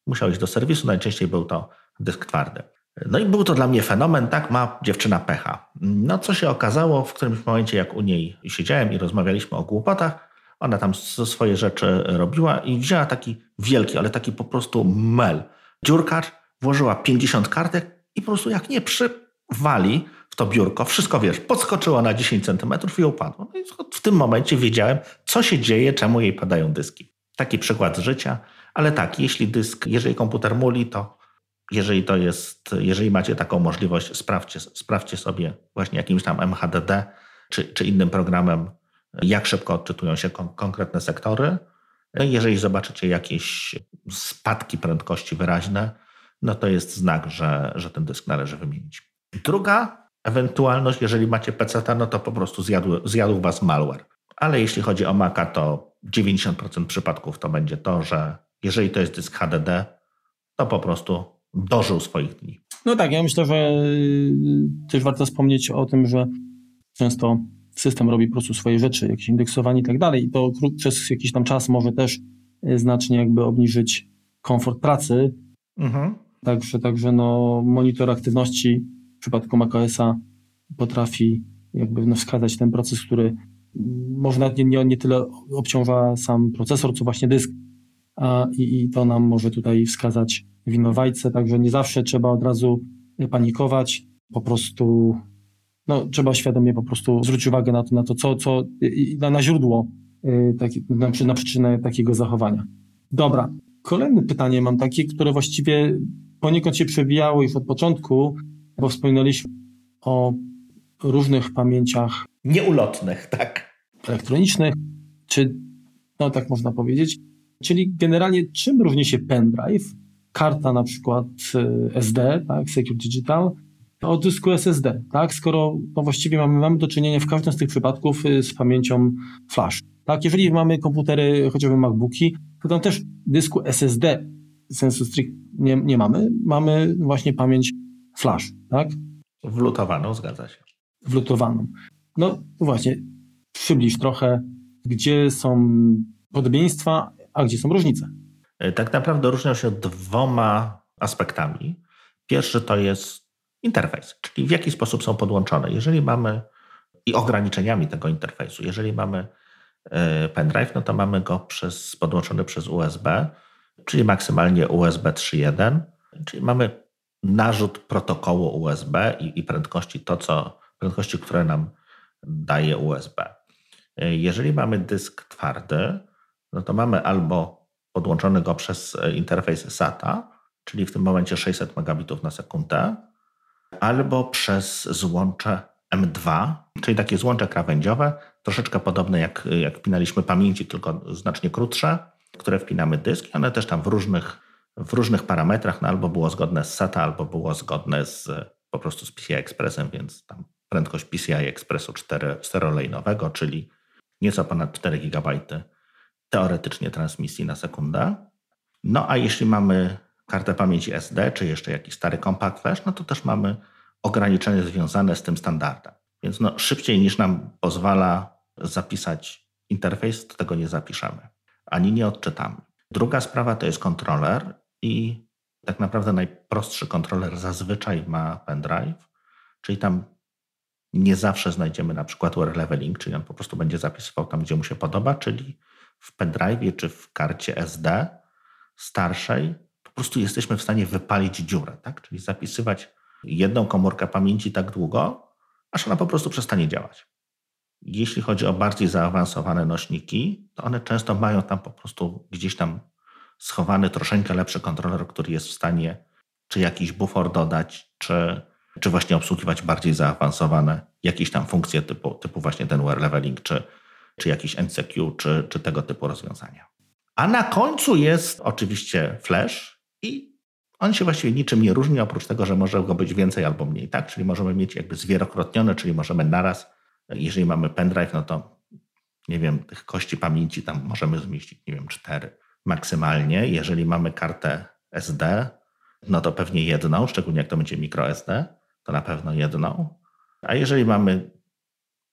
[SPEAKER 2] musiał iść do serwisu, najczęściej był to dysk twardy. No i był to dla mnie fenomen, tak ma dziewczyna pecha. No co się okazało w którymś momencie, jak u niej siedziałem i rozmawialiśmy o głupotach, ona tam swoje rzeczy robiła i wzięła taki wielki, ale taki po prostu mel. Dziurkacz, włożyła 50 kartek i po prostu jak nie przywali, w to biurko, wszystko wiesz, podskoczyło na 10 centymetrów i upadło. No i w tym momencie wiedziałem, co się dzieje, czemu jej padają dyski. Taki przykład życia, ale tak, jeśli dysk, jeżeli komputer muli, to jeżeli to jest, jeżeli macie taką możliwość, sprawdźcie, sprawdźcie sobie właśnie jakimś tam MHDD czy, czy innym programem, jak szybko odczytują się kon konkretne sektory. No jeżeli zobaczycie jakieś spadki prędkości wyraźne, no to jest znak, że, że ten dysk należy wymienić. Druga ewentualność, jeżeli macie PC, no to po prostu zjadł, zjadł was malware. Ale jeśli chodzi o Maca, to 90% przypadków to będzie to, że jeżeli to jest dysk HDD, to po prostu dożył swoich dni.
[SPEAKER 1] No tak, ja myślę, że y, też warto wspomnieć o tym, że często system robi po prostu swoje rzeczy, jakieś indeksowanie i tak dalej i to przez jakiś tam czas może też y, znacznie jakby obniżyć komfort pracy. Mhm. Także, także no, monitor aktywności w przypadku macOSa potrafi jakby no, wskazać ten proces, który może nie, nie, nie tyle obciąża sam procesor, co właśnie dysk. A, i, I to nam może tutaj wskazać winowajcę, także nie zawsze trzeba od razu panikować, po prostu no, trzeba świadomie po prostu zwrócić uwagę na to, na to co, co na, na źródło yy, taki, na, na przyczynę takiego zachowania. Dobra, kolejne pytanie mam takie, które właściwie poniekąd się przewijało już od początku, bo wspominaliśmy o różnych pamięciach
[SPEAKER 2] nieulotnych, tak.
[SPEAKER 1] Elektronicznych, czy no tak można powiedzieć. Czyli generalnie czym różni się pendrive, karta na przykład y, SD, tak, Secure Digital, od dysku SSD, tak, skoro no właściwie mamy, mamy do czynienia w każdym z tych przypadków y, z pamięcią flash. Tak, jeżeli mamy komputery, chociażby MacBooki, to tam też dysku SSD sensu strict nie, nie mamy, mamy właśnie pamięć flash, tak?
[SPEAKER 2] Wlutowaną, zgadza się.
[SPEAKER 1] Wlutowaną. No właśnie, przybliż trochę, gdzie są podobieństwa, a gdzie są różnice.
[SPEAKER 2] E, tak naprawdę różnią się dwoma aspektami. Pierwszy to jest interfejs, czyli w jaki sposób są podłączone. Jeżeli mamy i ograniczeniami tego interfejsu, jeżeli mamy e, pendrive, no to mamy go przez, podłączony przez USB, czyli maksymalnie USB 3.1, czyli mamy narzut protokołu USB i, i prędkości, to co, prędkości, które nam daje USB. Jeżeli mamy dysk twardy, no to mamy albo podłączony go przez e, interfejs SATA, czyli w tym momencie 600 megabitów na sekundę, albo przez złącze M2, czyli takie złącze krawędziowe, troszeczkę podobne jak, jak wpinaliśmy pamięci, tylko znacznie krótsze, które wpinamy dysk i one też tam w różnych, w różnych parametrach, no albo było zgodne z SATA, albo było zgodne z, po prostu z PCI Expressem, więc tam prędkość PCI Expressu 4, czterolejnowego, czyli nieco ponad 4 GB teoretycznie transmisji na sekundę. No a jeśli mamy kartę pamięci SD, czy jeszcze jakiś stary compact flash, no to też mamy ograniczenie związane z tym standardem. Więc no, szybciej niż nam pozwala zapisać interfejs, tego nie zapiszemy, ani nie odczytamy. Druga sprawa to jest kontroler i tak naprawdę najprostszy kontroler zazwyczaj ma pendrive, czyli tam nie zawsze znajdziemy na przykład wear leveling, czyli on po prostu będzie zapisywał tam, gdzie mu się podoba, czyli w pendrive czy w karcie SD starszej po prostu jesteśmy w stanie wypalić dziurę, tak? czyli zapisywać jedną komórkę pamięci tak długo, aż ona po prostu przestanie działać. Jeśli chodzi o bardziej zaawansowane nośniki, to one często mają tam po prostu gdzieś tam schowany troszeczkę lepszy kontroler, który jest w stanie czy jakiś bufor dodać, czy, czy właśnie obsługiwać bardziej zaawansowane jakieś tam funkcje typu, typu właśnie ten wear leveling, czy, czy jakiś NCQ, czy, czy tego typu rozwiązania. A na końcu jest oczywiście flash i on się właściwie niczym nie różni, oprócz tego, że może go być więcej albo mniej, tak? Czyli możemy mieć jakby zwielokrotnione, czyli możemy naraz, jeżeli mamy pendrive, no to nie wiem, tych kości pamięci tam możemy zmieścić, nie wiem, cztery maksymalnie. Jeżeli mamy kartę SD, no to pewnie jedną, szczególnie jak to będzie microSD, to na pewno jedną. A jeżeli mamy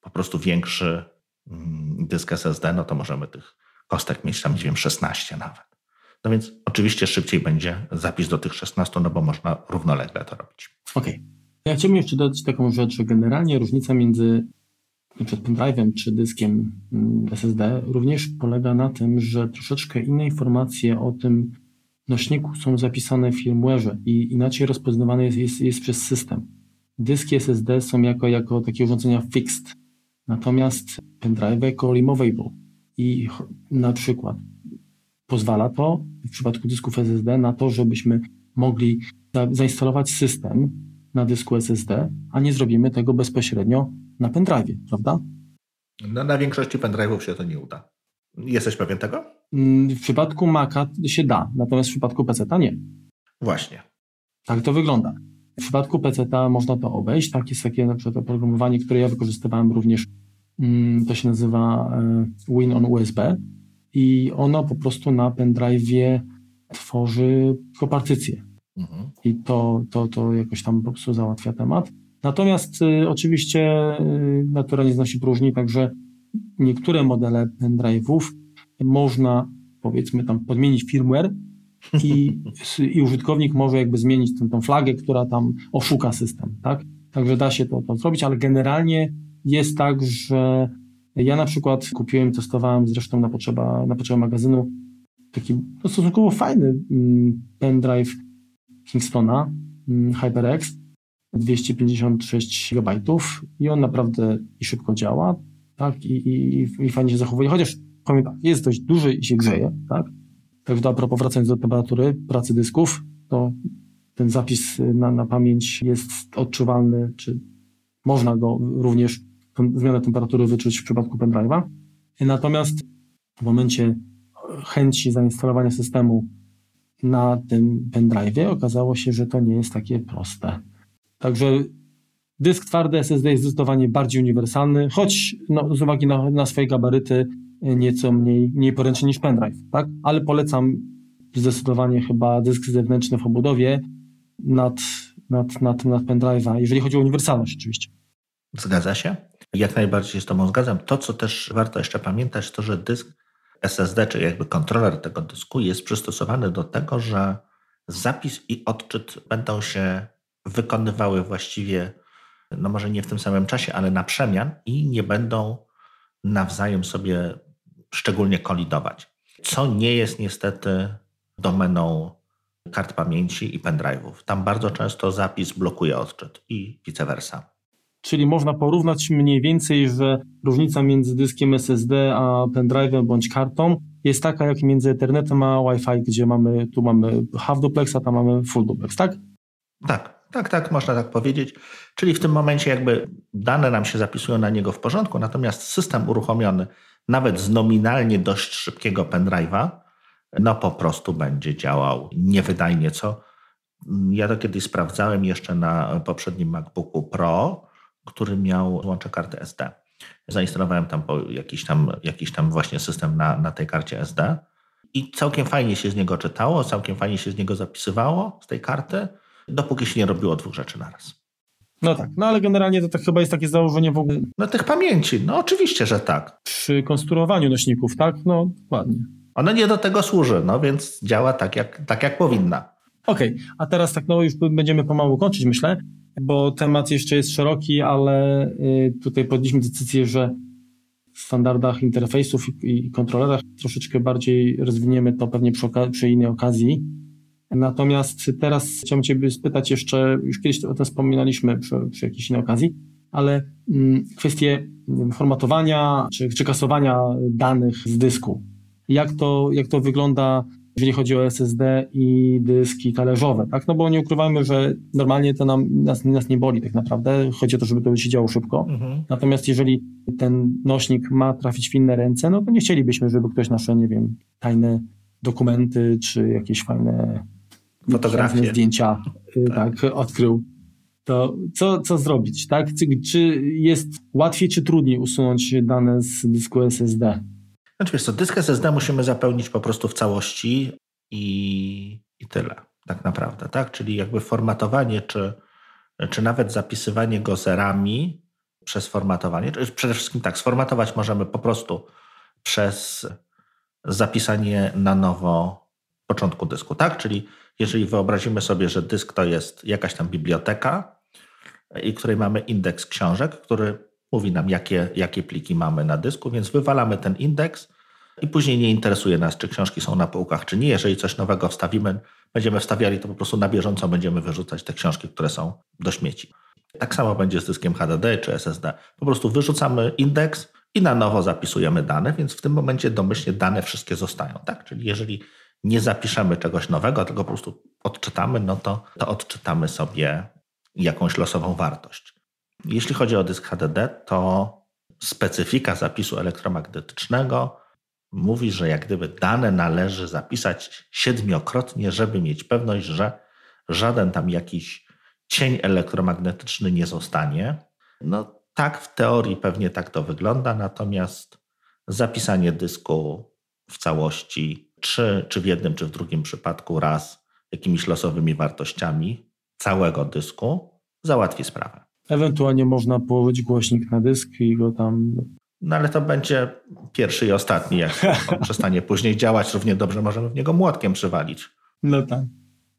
[SPEAKER 2] po prostu większy mm, dysk SSD, no to możemy tych kostek mieć tam, nie wiem, 16 nawet. No więc oczywiście szybciej będzie zapis do tych 16, no bo można równolegle to robić.
[SPEAKER 1] Okej. Okay. Ja chciałbym jeszcze dodać taką rzecz, że generalnie różnica między np. pendrive'em czy dyskiem mm, SSD również polega na tym, że troszeczkę inne informacje o tym nośniku są zapisane w firmware'ze i inaczej rozpoznawane jest, jest, jest przez system. Dyski SSD są jako, jako takie urządzenia fixed, natomiast pendrive jako removable. I na przykład pozwala to w przypadku dysków SSD na to, żebyśmy mogli za, zainstalować system na dysku SSD, a nie zrobimy tego bezpośrednio na pendrive, prawda?
[SPEAKER 2] No, na większości pendrive'ów się to nie uda. Jesteś pewien tego?
[SPEAKER 1] Mm, w przypadku Maca się da, natomiast w przypadku PC nie.
[SPEAKER 2] Właśnie.
[SPEAKER 1] Tak to wygląda. W przypadku PC można to obejść. Tak jest takie na przykład oprogramowanie, które ja wykorzystywałem również. Mm, to się nazywa e, Win on USB i ono po prostu na pendrive'ie tworzy kopartycję. Mhm. I to, to, to jakoś tam po prostu załatwia temat. Natomiast y, oczywiście y, natura nie znosi próżni, także niektóre modele pendrive'ów można powiedzmy tam podmienić firmware i, i użytkownik może jakby zmienić tą, tą flagę, która tam oszuka system, tak? Także da się to, to zrobić, ale generalnie jest tak, że ja na przykład kupiłem, testowałem zresztą na potrzeba, na potrzeby magazynu taki no, stosunkowo fajny mm, pendrive Kingstona mm, HyperX 256 GB i on naprawdę i szybko działa, tak, i, i, i fajnie się zachowuje, chociaż powiem tak, jest dość duży i się grzeje, tak? Także a propos wracając do temperatury pracy dysków, to ten zapis na, na pamięć jest odczuwalny, czy można go również, zmianę temperatury wyczuć w przypadku pendrive'a. Natomiast w momencie chęci zainstalowania systemu na tym pendrive'ie okazało się, że to nie jest takie proste. Także dysk twardy SSD jest zdecydowanie bardziej uniwersalny, choć no, z uwagi na, na swoje gabaryty nieco mniej, mniej poręczny niż pendrive, tak? Ale polecam zdecydowanie chyba dysk zewnętrzny w obudowie nad, nad, nad, nad pendrive'a, jeżeli chodzi o uniwersalność oczywiście.
[SPEAKER 2] Zgadza się. Jak najbardziej z Tobą zgadzam. To, co też warto jeszcze pamiętać, to, że dysk SSD, czy jakby kontroler tego dysku jest przystosowany do tego, że zapis i odczyt będą się wykonywały właściwie, no może nie w tym samym czasie, ale na przemian i nie będą nawzajem sobie szczególnie kolidować. Co nie jest niestety domeną kart pamięci i pendrive'ów. Tam bardzo często zapis blokuje odczyt i vice versa.
[SPEAKER 1] Czyli można porównać mniej więcej, że różnica między dyskiem SSD a pendrive'em bądź kartą jest taka jak między Ethernetem a Wi-Fi, gdzie mamy, tu mamy half duplex, a tam mamy full duplex, tak?
[SPEAKER 2] Tak, tak, tak, można tak powiedzieć. Czyli w tym momencie jakby dane nam się zapisują na niego w porządku, natomiast system uruchomiony nawet z nominalnie dość szybkiego pendrive'a, no po prostu będzie działał niewydajnie, co ja to kiedyś sprawdzałem jeszcze na poprzednim MacBooku Pro, który miał łącze karty SD. Zainstalowałem tam jakiś tam, jakiś tam właśnie system na, na tej karcie SD i całkiem fajnie się z niego czytało, całkiem fajnie się z niego zapisywało, z tej karty, dopóki się nie robiło dwóch rzeczy naraz.
[SPEAKER 1] No tak, no ale generalnie to tak chyba jest takie założenie w ogóle.
[SPEAKER 2] No tych pamięci, no oczywiście, że tak.
[SPEAKER 1] Przy konstruowaniu nośników, tak? No dokładnie.
[SPEAKER 2] Ona nie do tego służy, no więc działa tak jak, tak jak powinna.
[SPEAKER 1] Okej, okay. a teraz tak, no już będziemy pomału kończyć, myślę bo temat jeszcze jest szeroki, ale y, tutaj podjęliśmy decyzję, że w standardach interfejsów i kontrolerach troszeczkę bardziej rozwiniemy to pewnie przy, przy innej okazji. Natomiast teraz chciałbym Ciebie spytać jeszcze, już kiedyś o tym wspominaliśmy przy, przy jakiejś innej okazji, ale mm, kwestie formatowania czy, czy kasowania danych z dysku. Jak to, jak to wygląda jeżeli chodzi o SSD i dyski talerzowe, tak? No bo nie ukrywajmy, że normalnie to nam, nas, nas nie boli tak naprawdę, chodzi o to, żeby to się działo szybko. Mhm. Natomiast jeżeli ten nośnik ma trafić w inne ręce, no to nie chcielibyśmy, żeby ktoś nasze, nie wiem, tajne dokumenty, czy jakieś fajne
[SPEAKER 2] fotografie,
[SPEAKER 1] zdjęcia y, tak. tak, odkrył. To co, co zrobić, tak? Czy jest łatwiej, czy trudniej usunąć dane z dysku SSD?
[SPEAKER 2] Znaczy wiesz co, dysk SSD musimy zapełnić po prostu w całości i, i tyle, tak naprawdę, tak? Czyli jakby formatowanie, czy, czy nawet zapisywanie go zerami przez formatowanie, przede wszystkim tak, sformatować możemy po prostu przez zapisanie na nowo początku dysku, tak? Czyli jeżeli wyobrazimy sobie, że dysk to jest jakaś tam biblioteka i której mamy indeks książek, który mówi nam, jakie, jakie pliki mamy na dysku, więc wywalamy ten indeks i później nie interesuje nas, czy książki są na półkach, czy nie. Jeżeli coś nowego wstawimy, będziemy wstawiali, to po prostu na bieżąco będziemy wyrzucać te książki, które są do śmieci. Tak samo będzie z dyskiem HDD czy SSD. Po prostu wyrzucamy indeks i na nowo zapisujemy dane, więc w tym momencie domyślnie dane wszystkie zostają. Tak? Czyli jeżeli nie zapiszemy czegoś nowego, tylko po prostu odczytamy, no to, to odczytamy sobie jakąś losową wartość. Jeśli chodzi o dysk HDD, to specyfika zapisu elektromagnetycznego mówi, że jak gdyby dane należy zapisać siedmiokrotnie, żeby mieć pewność, że żaden tam jakiś cień elektromagnetyczny nie zostanie. No tak, w teorii pewnie tak to wygląda, natomiast zapisanie dysku w całości, czy, czy w jednym, czy w drugim przypadku raz jakimiś losowymi wartościami całego dysku załatwi sprawę.
[SPEAKER 1] Ewentualnie można położyć głośnik na dysk i go tam.
[SPEAKER 2] No ale to będzie pierwszy i ostatni. Jak on przestanie później działać, równie dobrze możemy w niego młotkiem przywalić.
[SPEAKER 1] No tak.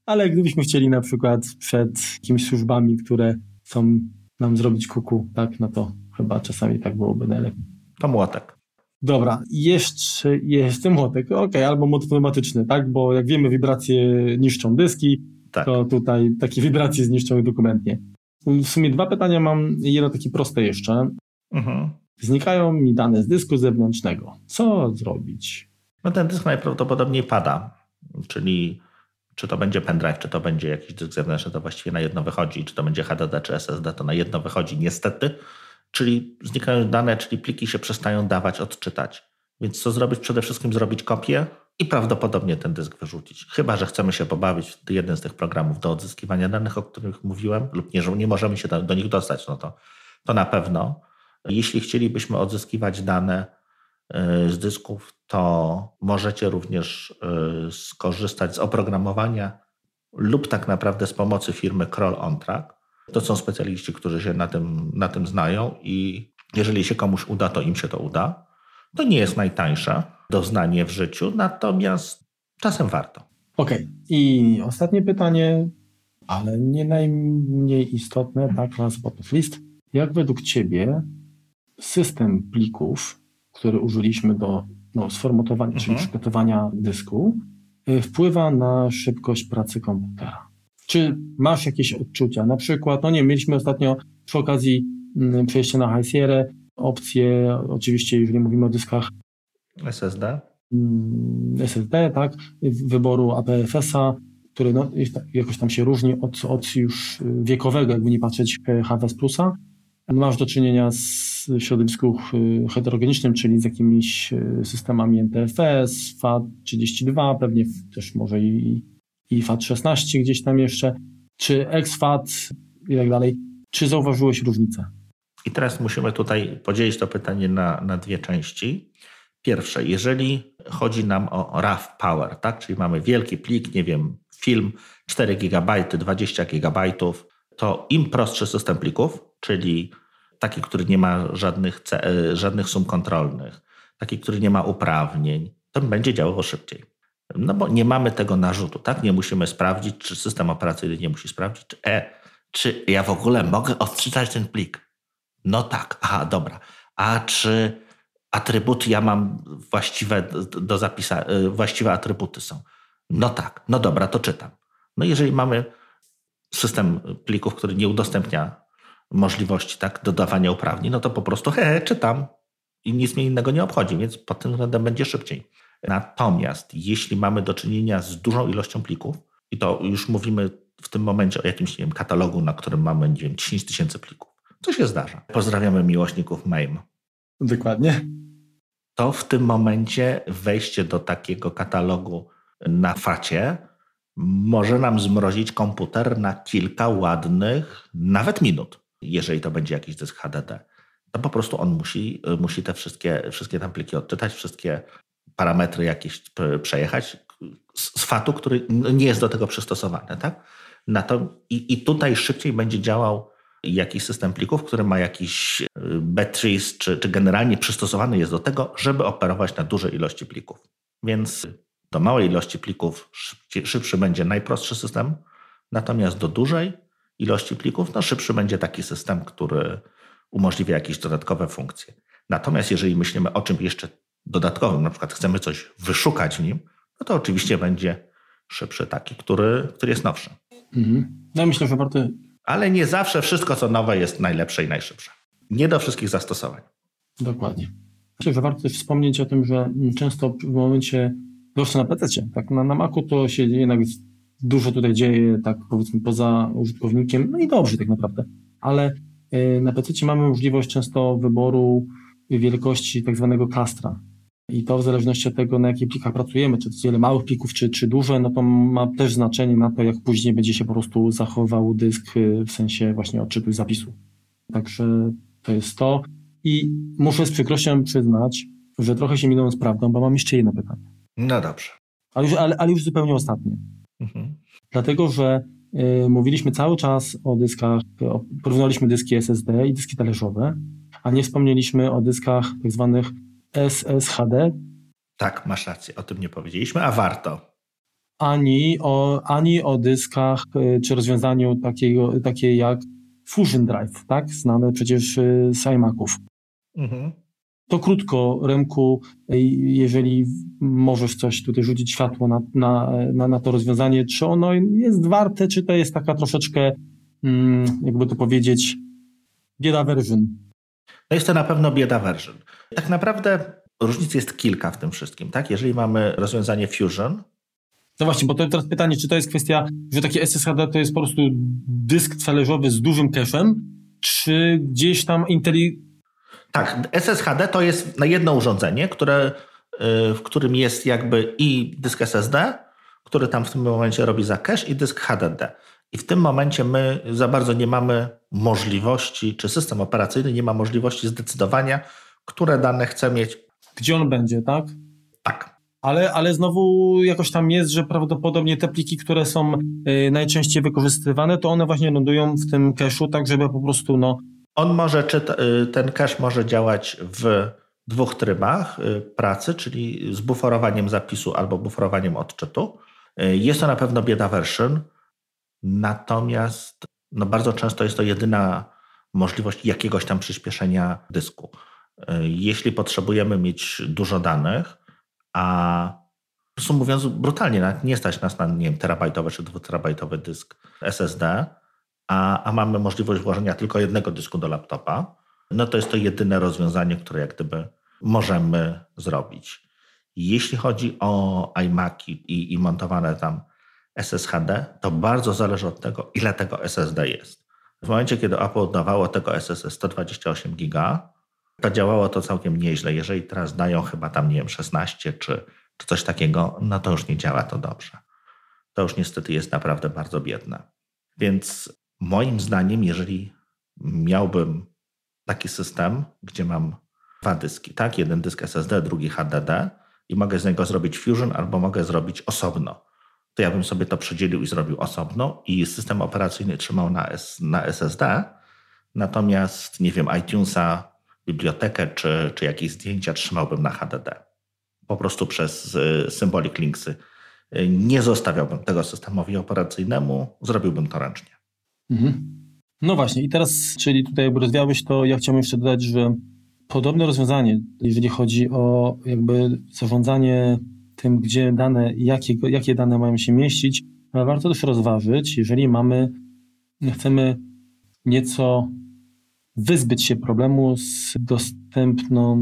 [SPEAKER 1] Ale gdybyśmy chcieli na przykład przed jakimiś służbami, które chcą nam zrobić kuku, tak, no to chyba czasami tak byłoby najlepiej.
[SPEAKER 2] To młotek.
[SPEAKER 1] Dobra, jeszcze jest młotek, okej, okay, albo młot pneumatyczny, tak, bo jak wiemy wibracje niszczą dyski, tak. to tutaj takie wibracje zniszczą dokumentnie. W sumie dwa pytania mam, jedno takie proste jeszcze. Mhm. Znikają mi dane z dysku zewnętrznego. Co zrobić?
[SPEAKER 2] No ten dysk najprawdopodobniej pada, czyli czy to będzie pendrive, czy to będzie jakiś dysk zewnętrzny, to właściwie na jedno wychodzi, czy to będzie HDD, czy SSD, to na jedno wychodzi niestety, czyli znikają dane, czyli pliki się przestają dawać odczytać. Więc co zrobić? Przede wszystkim zrobić kopię i prawdopodobnie ten dysk wyrzucić. Chyba, że chcemy się pobawić w jeden z tych programów do odzyskiwania danych, o których mówiłem, lub nie, że nie możemy się do, do nich dostać, no to, to na pewno. Jeśli chcielibyśmy odzyskiwać dane y, z dysków, to możecie również y, skorzystać z oprogramowania lub tak naprawdę z pomocy firmy Kroll OnTrack. To są specjaliści, którzy się na tym, na tym znają i jeżeli się komuś uda, to im się to uda. To nie jest najtańsze doznanie w życiu, natomiast czasem warto.
[SPEAKER 1] Okej. Okay. I ostatnie pytanie, ale nie najmniej istotne, tak, not least. Jak według Ciebie system plików, który użyliśmy do no, sformatowania, mhm. czyli przygotowania dysku, y, wpływa na szybkość pracy komputera? Czy masz jakieś odczucia? Na przykład, no nie, mieliśmy ostatnio przy okazji mm, przejścia na High Sierra opcje, oczywiście jeżeli mówimy o dyskach
[SPEAKER 2] SSD,
[SPEAKER 1] mm, SSD, tak, wyboru APFS-a, który no, jakoś tam się różni od, od już wiekowego, jakby nie patrzeć, HWS Plusa. Masz do czynienia z środowiskiem heterogenicznym, czyli z jakimiś e, systemami NTFS, FAT32, pewnie też może i, i FAT16 gdzieś tam jeszcze, czy XFAT i tak dalej. Czy zauważyłeś różnicę?
[SPEAKER 2] I teraz musimy tutaj podzielić to pytanie na, na dwie części. Pierwsze, jeżeli chodzi nam o RAW Power, tak, czyli mamy wielki plik, nie wiem, film 4 GB, 20 GB, to im prostszy system plików, czyli taki, który nie ma żadnych, e, żadnych sum kontrolnych, taki, który nie ma uprawnień, to będzie działało szybciej. No bo nie mamy tego narzutu, tak? Nie musimy sprawdzić, czy system operacyjny nie musi sprawdzić, czy, e, czy ja w ogóle mogę odczytać ten plik. No tak, aha, dobra. A czy atrybuty ja mam właściwe do zapisa, y, właściwe atrybuty są? No tak, no dobra, to czytam. No jeżeli mamy system plików, który nie udostępnia możliwości tak, dodawania uprawnień, no to po prostu he, he, czytam i nic mnie innego nie obchodzi, więc pod tym względem będzie szybciej. Natomiast jeśli mamy do czynienia z dużą ilością plików, i to już mówimy w tym momencie o jakimś nie wiem, katalogu, na którym mamy nie wiem, 10 tysięcy plików, co się zdarza. Pozdrawiamy miłośników MAME.
[SPEAKER 1] Dokładnie.
[SPEAKER 2] To w tym momencie wejście do takiego katalogu na facie może nam zmrozić komputer na kilka ładnych, nawet minut, jeżeli to będzie jakiś dysk HDD. To po prostu on musi, musi te wszystkie, wszystkie tam pliki odczytać, wszystkie parametry jakieś przejechać z fatu, który nie jest do tego przystosowany. Tak? Na to, i, I tutaj szybciej będzie działał jakiś system plików, który ma jakiś y, batteries, czy, czy generalnie przystosowany jest do tego, żeby operować na duże ilości plików. Więc do małej ilości plików szybciej, szybszy będzie najprostszy system, natomiast do dużej ilości plików no szybszy będzie taki system, który umożliwia jakieś dodatkowe funkcje. Natomiast jeżeli myślimy o czymś jeszcze dodatkowym, na przykład chcemy coś wyszukać w nim, no to oczywiście będzie szybszy taki, który, który jest nowszy.
[SPEAKER 1] Mhm. No myślę, że warto
[SPEAKER 2] ale nie zawsze wszystko, co nowe, jest najlepsze i najszybsze. Nie do wszystkich zastosowań.
[SPEAKER 1] Dokładnie. Myślę, że warto wspomnieć o tym, że często w momencie, zwłaszcza na PC, tak, na, na Macu to się jednak dużo tutaj dzieje, tak powiedzmy poza użytkownikiem, no i dobrze tak naprawdę, ale y, na PC mamy możliwość często wyboru wielkości tak zwanego klastra, i to w zależności od tego, na jakich plikach pracujemy, czy to jest wiele małych plików, czy, czy duże, no to ma też znaczenie na to, jak później będzie się po prostu zachował dysk y, w sensie właśnie odczytu i zapisu. Także to jest to. I muszę z przykrością przyznać, że trochę się minąłem z prawdą, bo mam jeszcze jedno pytanie.
[SPEAKER 2] No dobrze.
[SPEAKER 1] Ale już, ale, ale już zupełnie ostatnie. Mhm. Dlatego, że y, mówiliśmy cały czas o dyskach, o, porównaliśmy dyski SSD i dyski talerzowe, a nie wspomnieliśmy o dyskach tak zwanych SSHD?
[SPEAKER 2] Tak, masz rację, o tym nie powiedzieliśmy, a warto.
[SPEAKER 1] Ani o, ani o dyskach y, czy rozwiązaniu takiego, takie jak Fusion Drive, tak? Znane przecież y, z iMaców. Mhm. To krótko, Remku, y, jeżeli możesz coś tutaj rzucić światło na, na, na, na to rozwiązanie, czy ono jest warte, czy to jest taka troszeczkę, mm, jakby to powiedzieć, bieda version
[SPEAKER 2] No jest to na pewno bieda version. Tak naprawdę różnic jest kilka w tym wszystkim. Tak? Jeżeli mamy rozwiązanie Fusion,
[SPEAKER 1] no właśnie, bo to teraz pytanie, czy to jest kwestia, że takie SSHD to jest po prostu dysk talerzowy z dużym cache'em, czy gdzieś tam inteli...
[SPEAKER 2] Tak, SSHD to jest na jedno urządzenie, które, y, w którym jest jakby i dysk SSD, który tam w tym momencie robi za cache i dysk HDD. I w tym momencie my za bardzo nie mamy możliwości, czy system operacyjny nie ma możliwości zdecydowania, które dane chce mieć.
[SPEAKER 1] Gdzie on będzie, tak?
[SPEAKER 2] Tak.
[SPEAKER 1] Ale, ale znowu jakoś tam jest, że prawdopodobnie te pliki, które są y, najczęściej wykorzystywane, to one właśnie lądują w tym cache'u, tak żeby po prostu no...
[SPEAKER 2] On może, czy y, ten cache może działać w dwóch trybach y, pracy, czyli z buforowaniem zapisu albo buforowaniem odczytu. Jest to na pewno bieda version, natomiast no bardzo często jest to jedyna możliwość jakiegoś tam przyspieszenia dysku. Jeśli potrzebujemy mieć dużo danych, a po prostu mówiąc brutalnie, nie stać nas na nie wiem, terabajtowy czy dwuterabajtowy dysk SSD, a, a mamy możliwość włożenia tylko jednego dysku do laptopa, no to jest to jedyne rozwiązanie, które jak gdyby możemy zrobić. Jeśli chodzi o iMaki i, i montowane tam SSHD, to bardzo zależy od tego, ile tego SSD jest. W momencie, kiedy Apple dawało tego SSD 128 GB, działało to całkiem nieźle. Jeżeli teraz dają chyba tam, nie wiem, 16 czy, czy coś takiego, no to już nie działa to dobrze. To już niestety jest naprawdę bardzo biedne. Więc moim zdaniem, jeżeli miałbym taki system, gdzie mam dwa dyski, tak? Jeden dysk SSD, drugi HDD i mogę z niego zrobić Fusion albo mogę zrobić osobno, to ja bym sobie to przedzielił i zrobił osobno i system operacyjny trzymał na, S, na SSD, natomiast, nie wiem, iTunesa bibliotekę czy, czy jakieś zdjęcia trzymałbym na HDD. Po prostu przez y, Symbolic Linksy. Y, nie zostawiałbym tego systemowi operacyjnemu, zrobiłbym to ręcznie. Mhm.
[SPEAKER 1] No właśnie, i teraz, czyli tutaj jakby rozwiałeś to, ja chciałbym jeszcze dodać, że podobne rozwiązanie, jeżeli chodzi o jakby zarządzanie tym, gdzie dane, jakie, jakie dane mają się mieścić, warto też rozważyć, jeżeli mamy, chcemy nieco wyzbyć się problemu z dostępną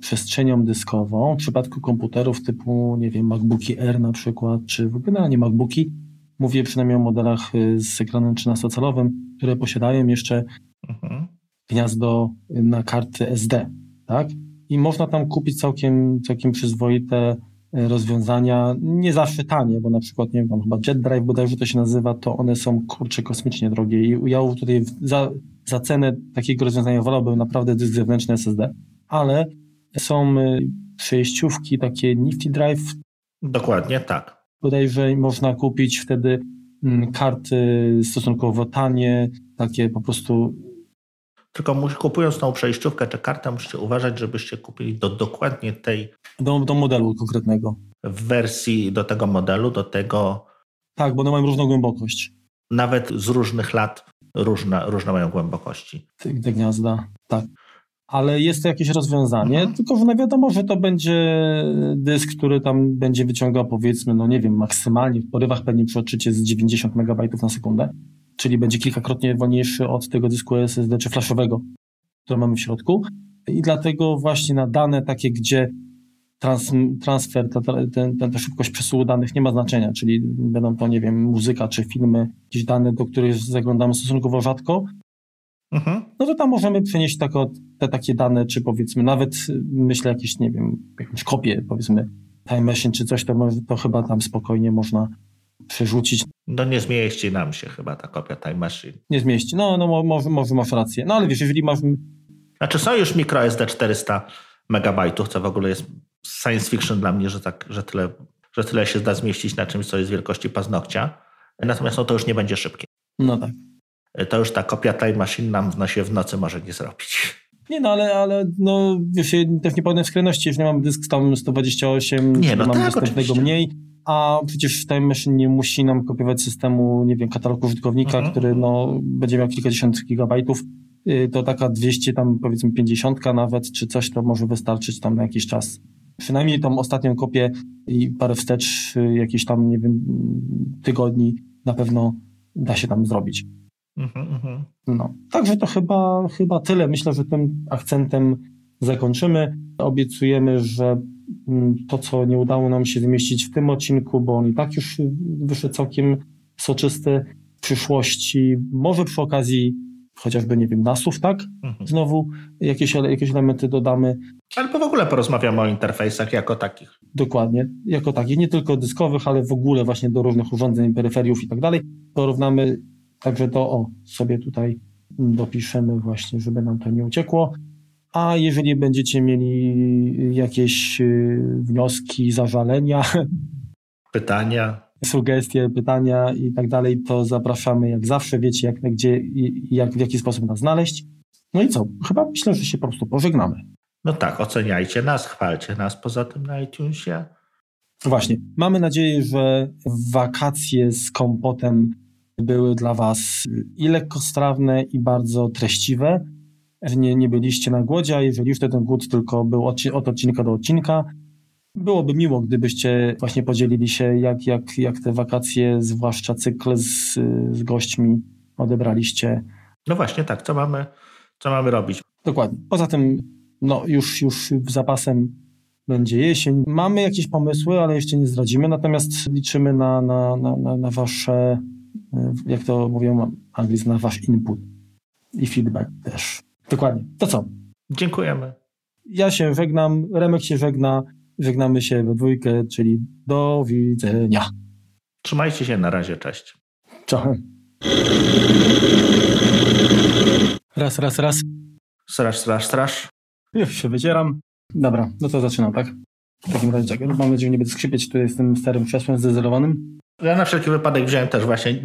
[SPEAKER 1] przestrzenią dyskową. W przypadku komputerów typu, nie wiem, MacBooki R na przykład, czy w ogóle nie MacBooki, mówię przynajmniej o modelach y, z ekranem 13-calowym, które posiadają jeszcze mhm. gniazdo na karty SD, tak? I można tam kupić całkiem, całkiem przyzwoite y, rozwiązania, nie zawsze tanie, bo na przykład, nie wiem, chyba Jet Drive bodajże to się nazywa, to one są kurczę kosmicznie drogie i ja tutaj za, za cenę takiego rozwiązania wolałbym naprawdę dysk zewnętrzny SSD, ale są y, przejściówki, takie Nifty Drive.
[SPEAKER 2] Dokładnie, tak.
[SPEAKER 1] Bodajże można kupić wtedy mm, karty stosunkowo tanie, takie po prostu.
[SPEAKER 2] Tylko kupując tą przejściówkę czy kartę, musicie uważać, żebyście kupili do dokładnie tej.
[SPEAKER 1] Do, do modelu konkretnego.
[SPEAKER 2] W wersji do tego modelu, do tego.
[SPEAKER 1] Tak, bo one mają różną głębokość.
[SPEAKER 2] Nawet z różnych lat różne, różne mają głębokości.
[SPEAKER 1] Te, gniazda, tak. Ale jest to jakieś rozwiązanie, mhm. tylko że no wiadomo, że to będzie dysk, który tam będzie wyciągał powiedzmy, no nie wiem, maksymalnie w porywach pewnie przy odczycie z 90 MB na sekundę, czyli będzie kilkakrotnie wolniejszy od tego dysku SSD czy flashowego, który mamy w środku. I dlatego właśnie na dane takie, gdzie trans, transfer, ta, ta, ta, szybkość przesyłu danych nie ma znaczenia, czyli będą to, nie wiem, muzyka czy filmy, jakieś dane, do których zaglądamy stosunkowo rzadko, mhm. no to tam możemy przenieść tako, te takie dane, czy powiedzmy nawet, myślę, jakieś, nie wiem, jakąś kopię, powiedzmy, Time Machine czy coś, to, to chyba tam spokojnie można przerzucić.
[SPEAKER 2] No nie zmieści nam się chyba ta kopia Time Machine.
[SPEAKER 1] Nie zmieści, no, no może, może masz rację. No ale wiesz, jeżeli masz...
[SPEAKER 2] Znaczy są już microSD 400 megabajtów, co w ogóle jest science fiction dla mnie, że, tak, że, tyle, że tyle się da zmieścić na czymś, co jest wielkości paznokcia. Natomiast no, to już nie będzie szybkie.
[SPEAKER 1] No tak.
[SPEAKER 2] To już ta kopia Time Machine nam w nosie w nocy może nie zrobić.
[SPEAKER 1] Nie no, ale, ale no, wiesz, też nie powiem w skrajności, jeżeli mam dysk tam 128,
[SPEAKER 2] nie, no
[SPEAKER 1] mam
[SPEAKER 2] tak,
[SPEAKER 1] dostępnego oczywiście. mniej, a przecież Time Machine nie musi nam kopiować systemu, nie wiem, katalogu użytkownika, mhm. który no, będzie miał kilkadziesiąt gigabajtów, y, to taka 200, tam powiedzmy 50 nawet, czy coś, to może wystarczyć tam na jakiś czas przynajmniej tą ostatnią kopię i parę wstecz, y, jakieś tam, nie wiem, tygodni na pewno da się tam zrobić. Mhm, mhm. No, także to chyba, chyba tyle. Myślę, że tym akcentem zakończymy. Obiecujemy, że to, co nie udało nam się zmieścić w tym odcinku, bo on i tak już wyszedł całkiem soczysty, w przyszłości, może przy okazji chociażby, nie wiem, nasów, tak? Mhm. Znowu jakieś, jakieś elementy dodamy.
[SPEAKER 2] Albo w ogóle porozmawiamy o interfejsach jako takich.
[SPEAKER 1] Dokładnie, jako takich, nie tylko dyskowych, ale w ogóle właśnie do różnych urządzeń, peryferiów i tak dalej. Porównamy także to, o, sobie tutaj dopiszemy właśnie, żeby nam to nie uciekło. A jeżeli będziecie mieli jakieś y, wnioski, zażalenia,
[SPEAKER 2] pytania,
[SPEAKER 1] sugestie, pytania i tak dalej, to zapraszamy jak zawsze, wiecie jak, gdzie i jak, w jaki sposób nas znaleźć. No i co? Chyba myślę, że się po prostu pożegnamy.
[SPEAKER 2] No tak, oceniajcie nas, chwalcie nas poza tym na iTunesie.
[SPEAKER 1] Właśnie. Mamy nadzieję, że wakacje z kompotem były dla Was i lekkostrawne, i bardzo treściwe. Nie, nie byliście na głodzie, a jeżeli już to ten głód tylko był od, od odcinka do odcinka, Byłoby miło, gdybyście właśnie podzielili się, jak, jak, jak te wakacje, zwłaszcza cykl z, z gośćmi odebraliście.
[SPEAKER 2] No właśnie, tak, co mamy, co mamy robić?
[SPEAKER 1] Dokładnie. Poza tym, no już, już zapasem będzie jesień. Mamy jakieś pomysły, ale jeszcze nie zdradzimy, natomiast liczymy na, na, na, na wasze, jak to mówią anglicy, na wasz input i feedback też. Dokładnie. To co?
[SPEAKER 2] Dziękujemy.
[SPEAKER 1] Ja się żegnam, Remek się żegna. Żegnamy się we dwójkę, czyli do widzenia.
[SPEAKER 2] Trzymajcie się, na razie, cześć.
[SPEAKER 1] Czołem. Raz, raz, raz.
[SPEAKER 2] Strasz, strasz, strasz.
[SPEAKER 1] Już się wycieram. Dobra, no to zaczynam, tak? W takim razie czekaj, mam nadzieję, że nie będę skrzypieć tutaj z tym starym krzesłem zdezelowanym.
[SPEAKER 2] Ja na wszelki wypadek wziąłem też właśnie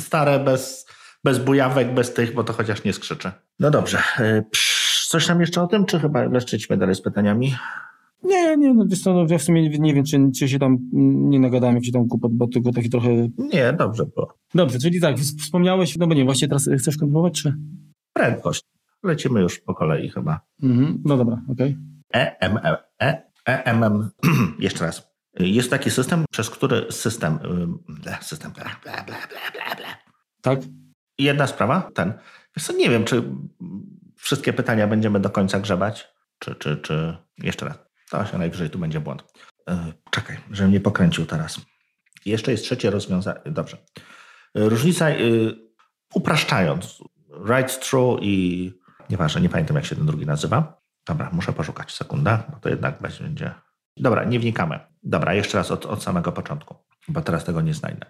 [SPEAKER 2] stare, bez, bez bujawek, bez tych, bo to chociaż nie skrzyczy. No dobrze. E, coś tam jeszcze o tym, czy chyba leszczyćmy dalej z pytaniami?
[SPEAKER 1] Nie, nie, no wiesz co, no, ja w sumie nie wiem, czy, czy się tam nie nagadałem jak się tam kupot, bo tylko taki trochę...
[SPEAKER 2] Nie, dobrze było.
[SPEAKER 1] Dobrze, czyli tak, wspomniałeś, no bo nie, właśnie teraz chcesz kontynuować, czy?
[SPEAKER 2] Prędkość. Lecimy już po kolei chyba.
[SPEAKER 1] Mhm, no dobra, okej.
[SPEAKER 2] Okay. EMM, e, EMM, jeszcze raz. Jest taki system, przez który system, system, bla, bla, bla, bla, bla.
[SPEAKER 1] Tak?
[SPEAKER 2] Jedna sprawa, ten. Wiesz co, nie wiem, czy wszystkie pytania będziemy do końca grzebać, czy, czy, czy jeszcze raz. To się najwyżej tu będzie błąd. E, czekaj, żebym nie pokręcił teraz. Jeszcze jest trzecie rozwiązanie. Dobrze. E, różnica, e, upraszczając, right through i nieważne, nie pamiętam jak się ten drugi nazywa. Dobra, muszę poszukać, sekunda, bo to jednak będzie... Dobra, nie wnikamy. Dobra, jeszcze raz od, od samego początku, bo teraz tego nie znajdę.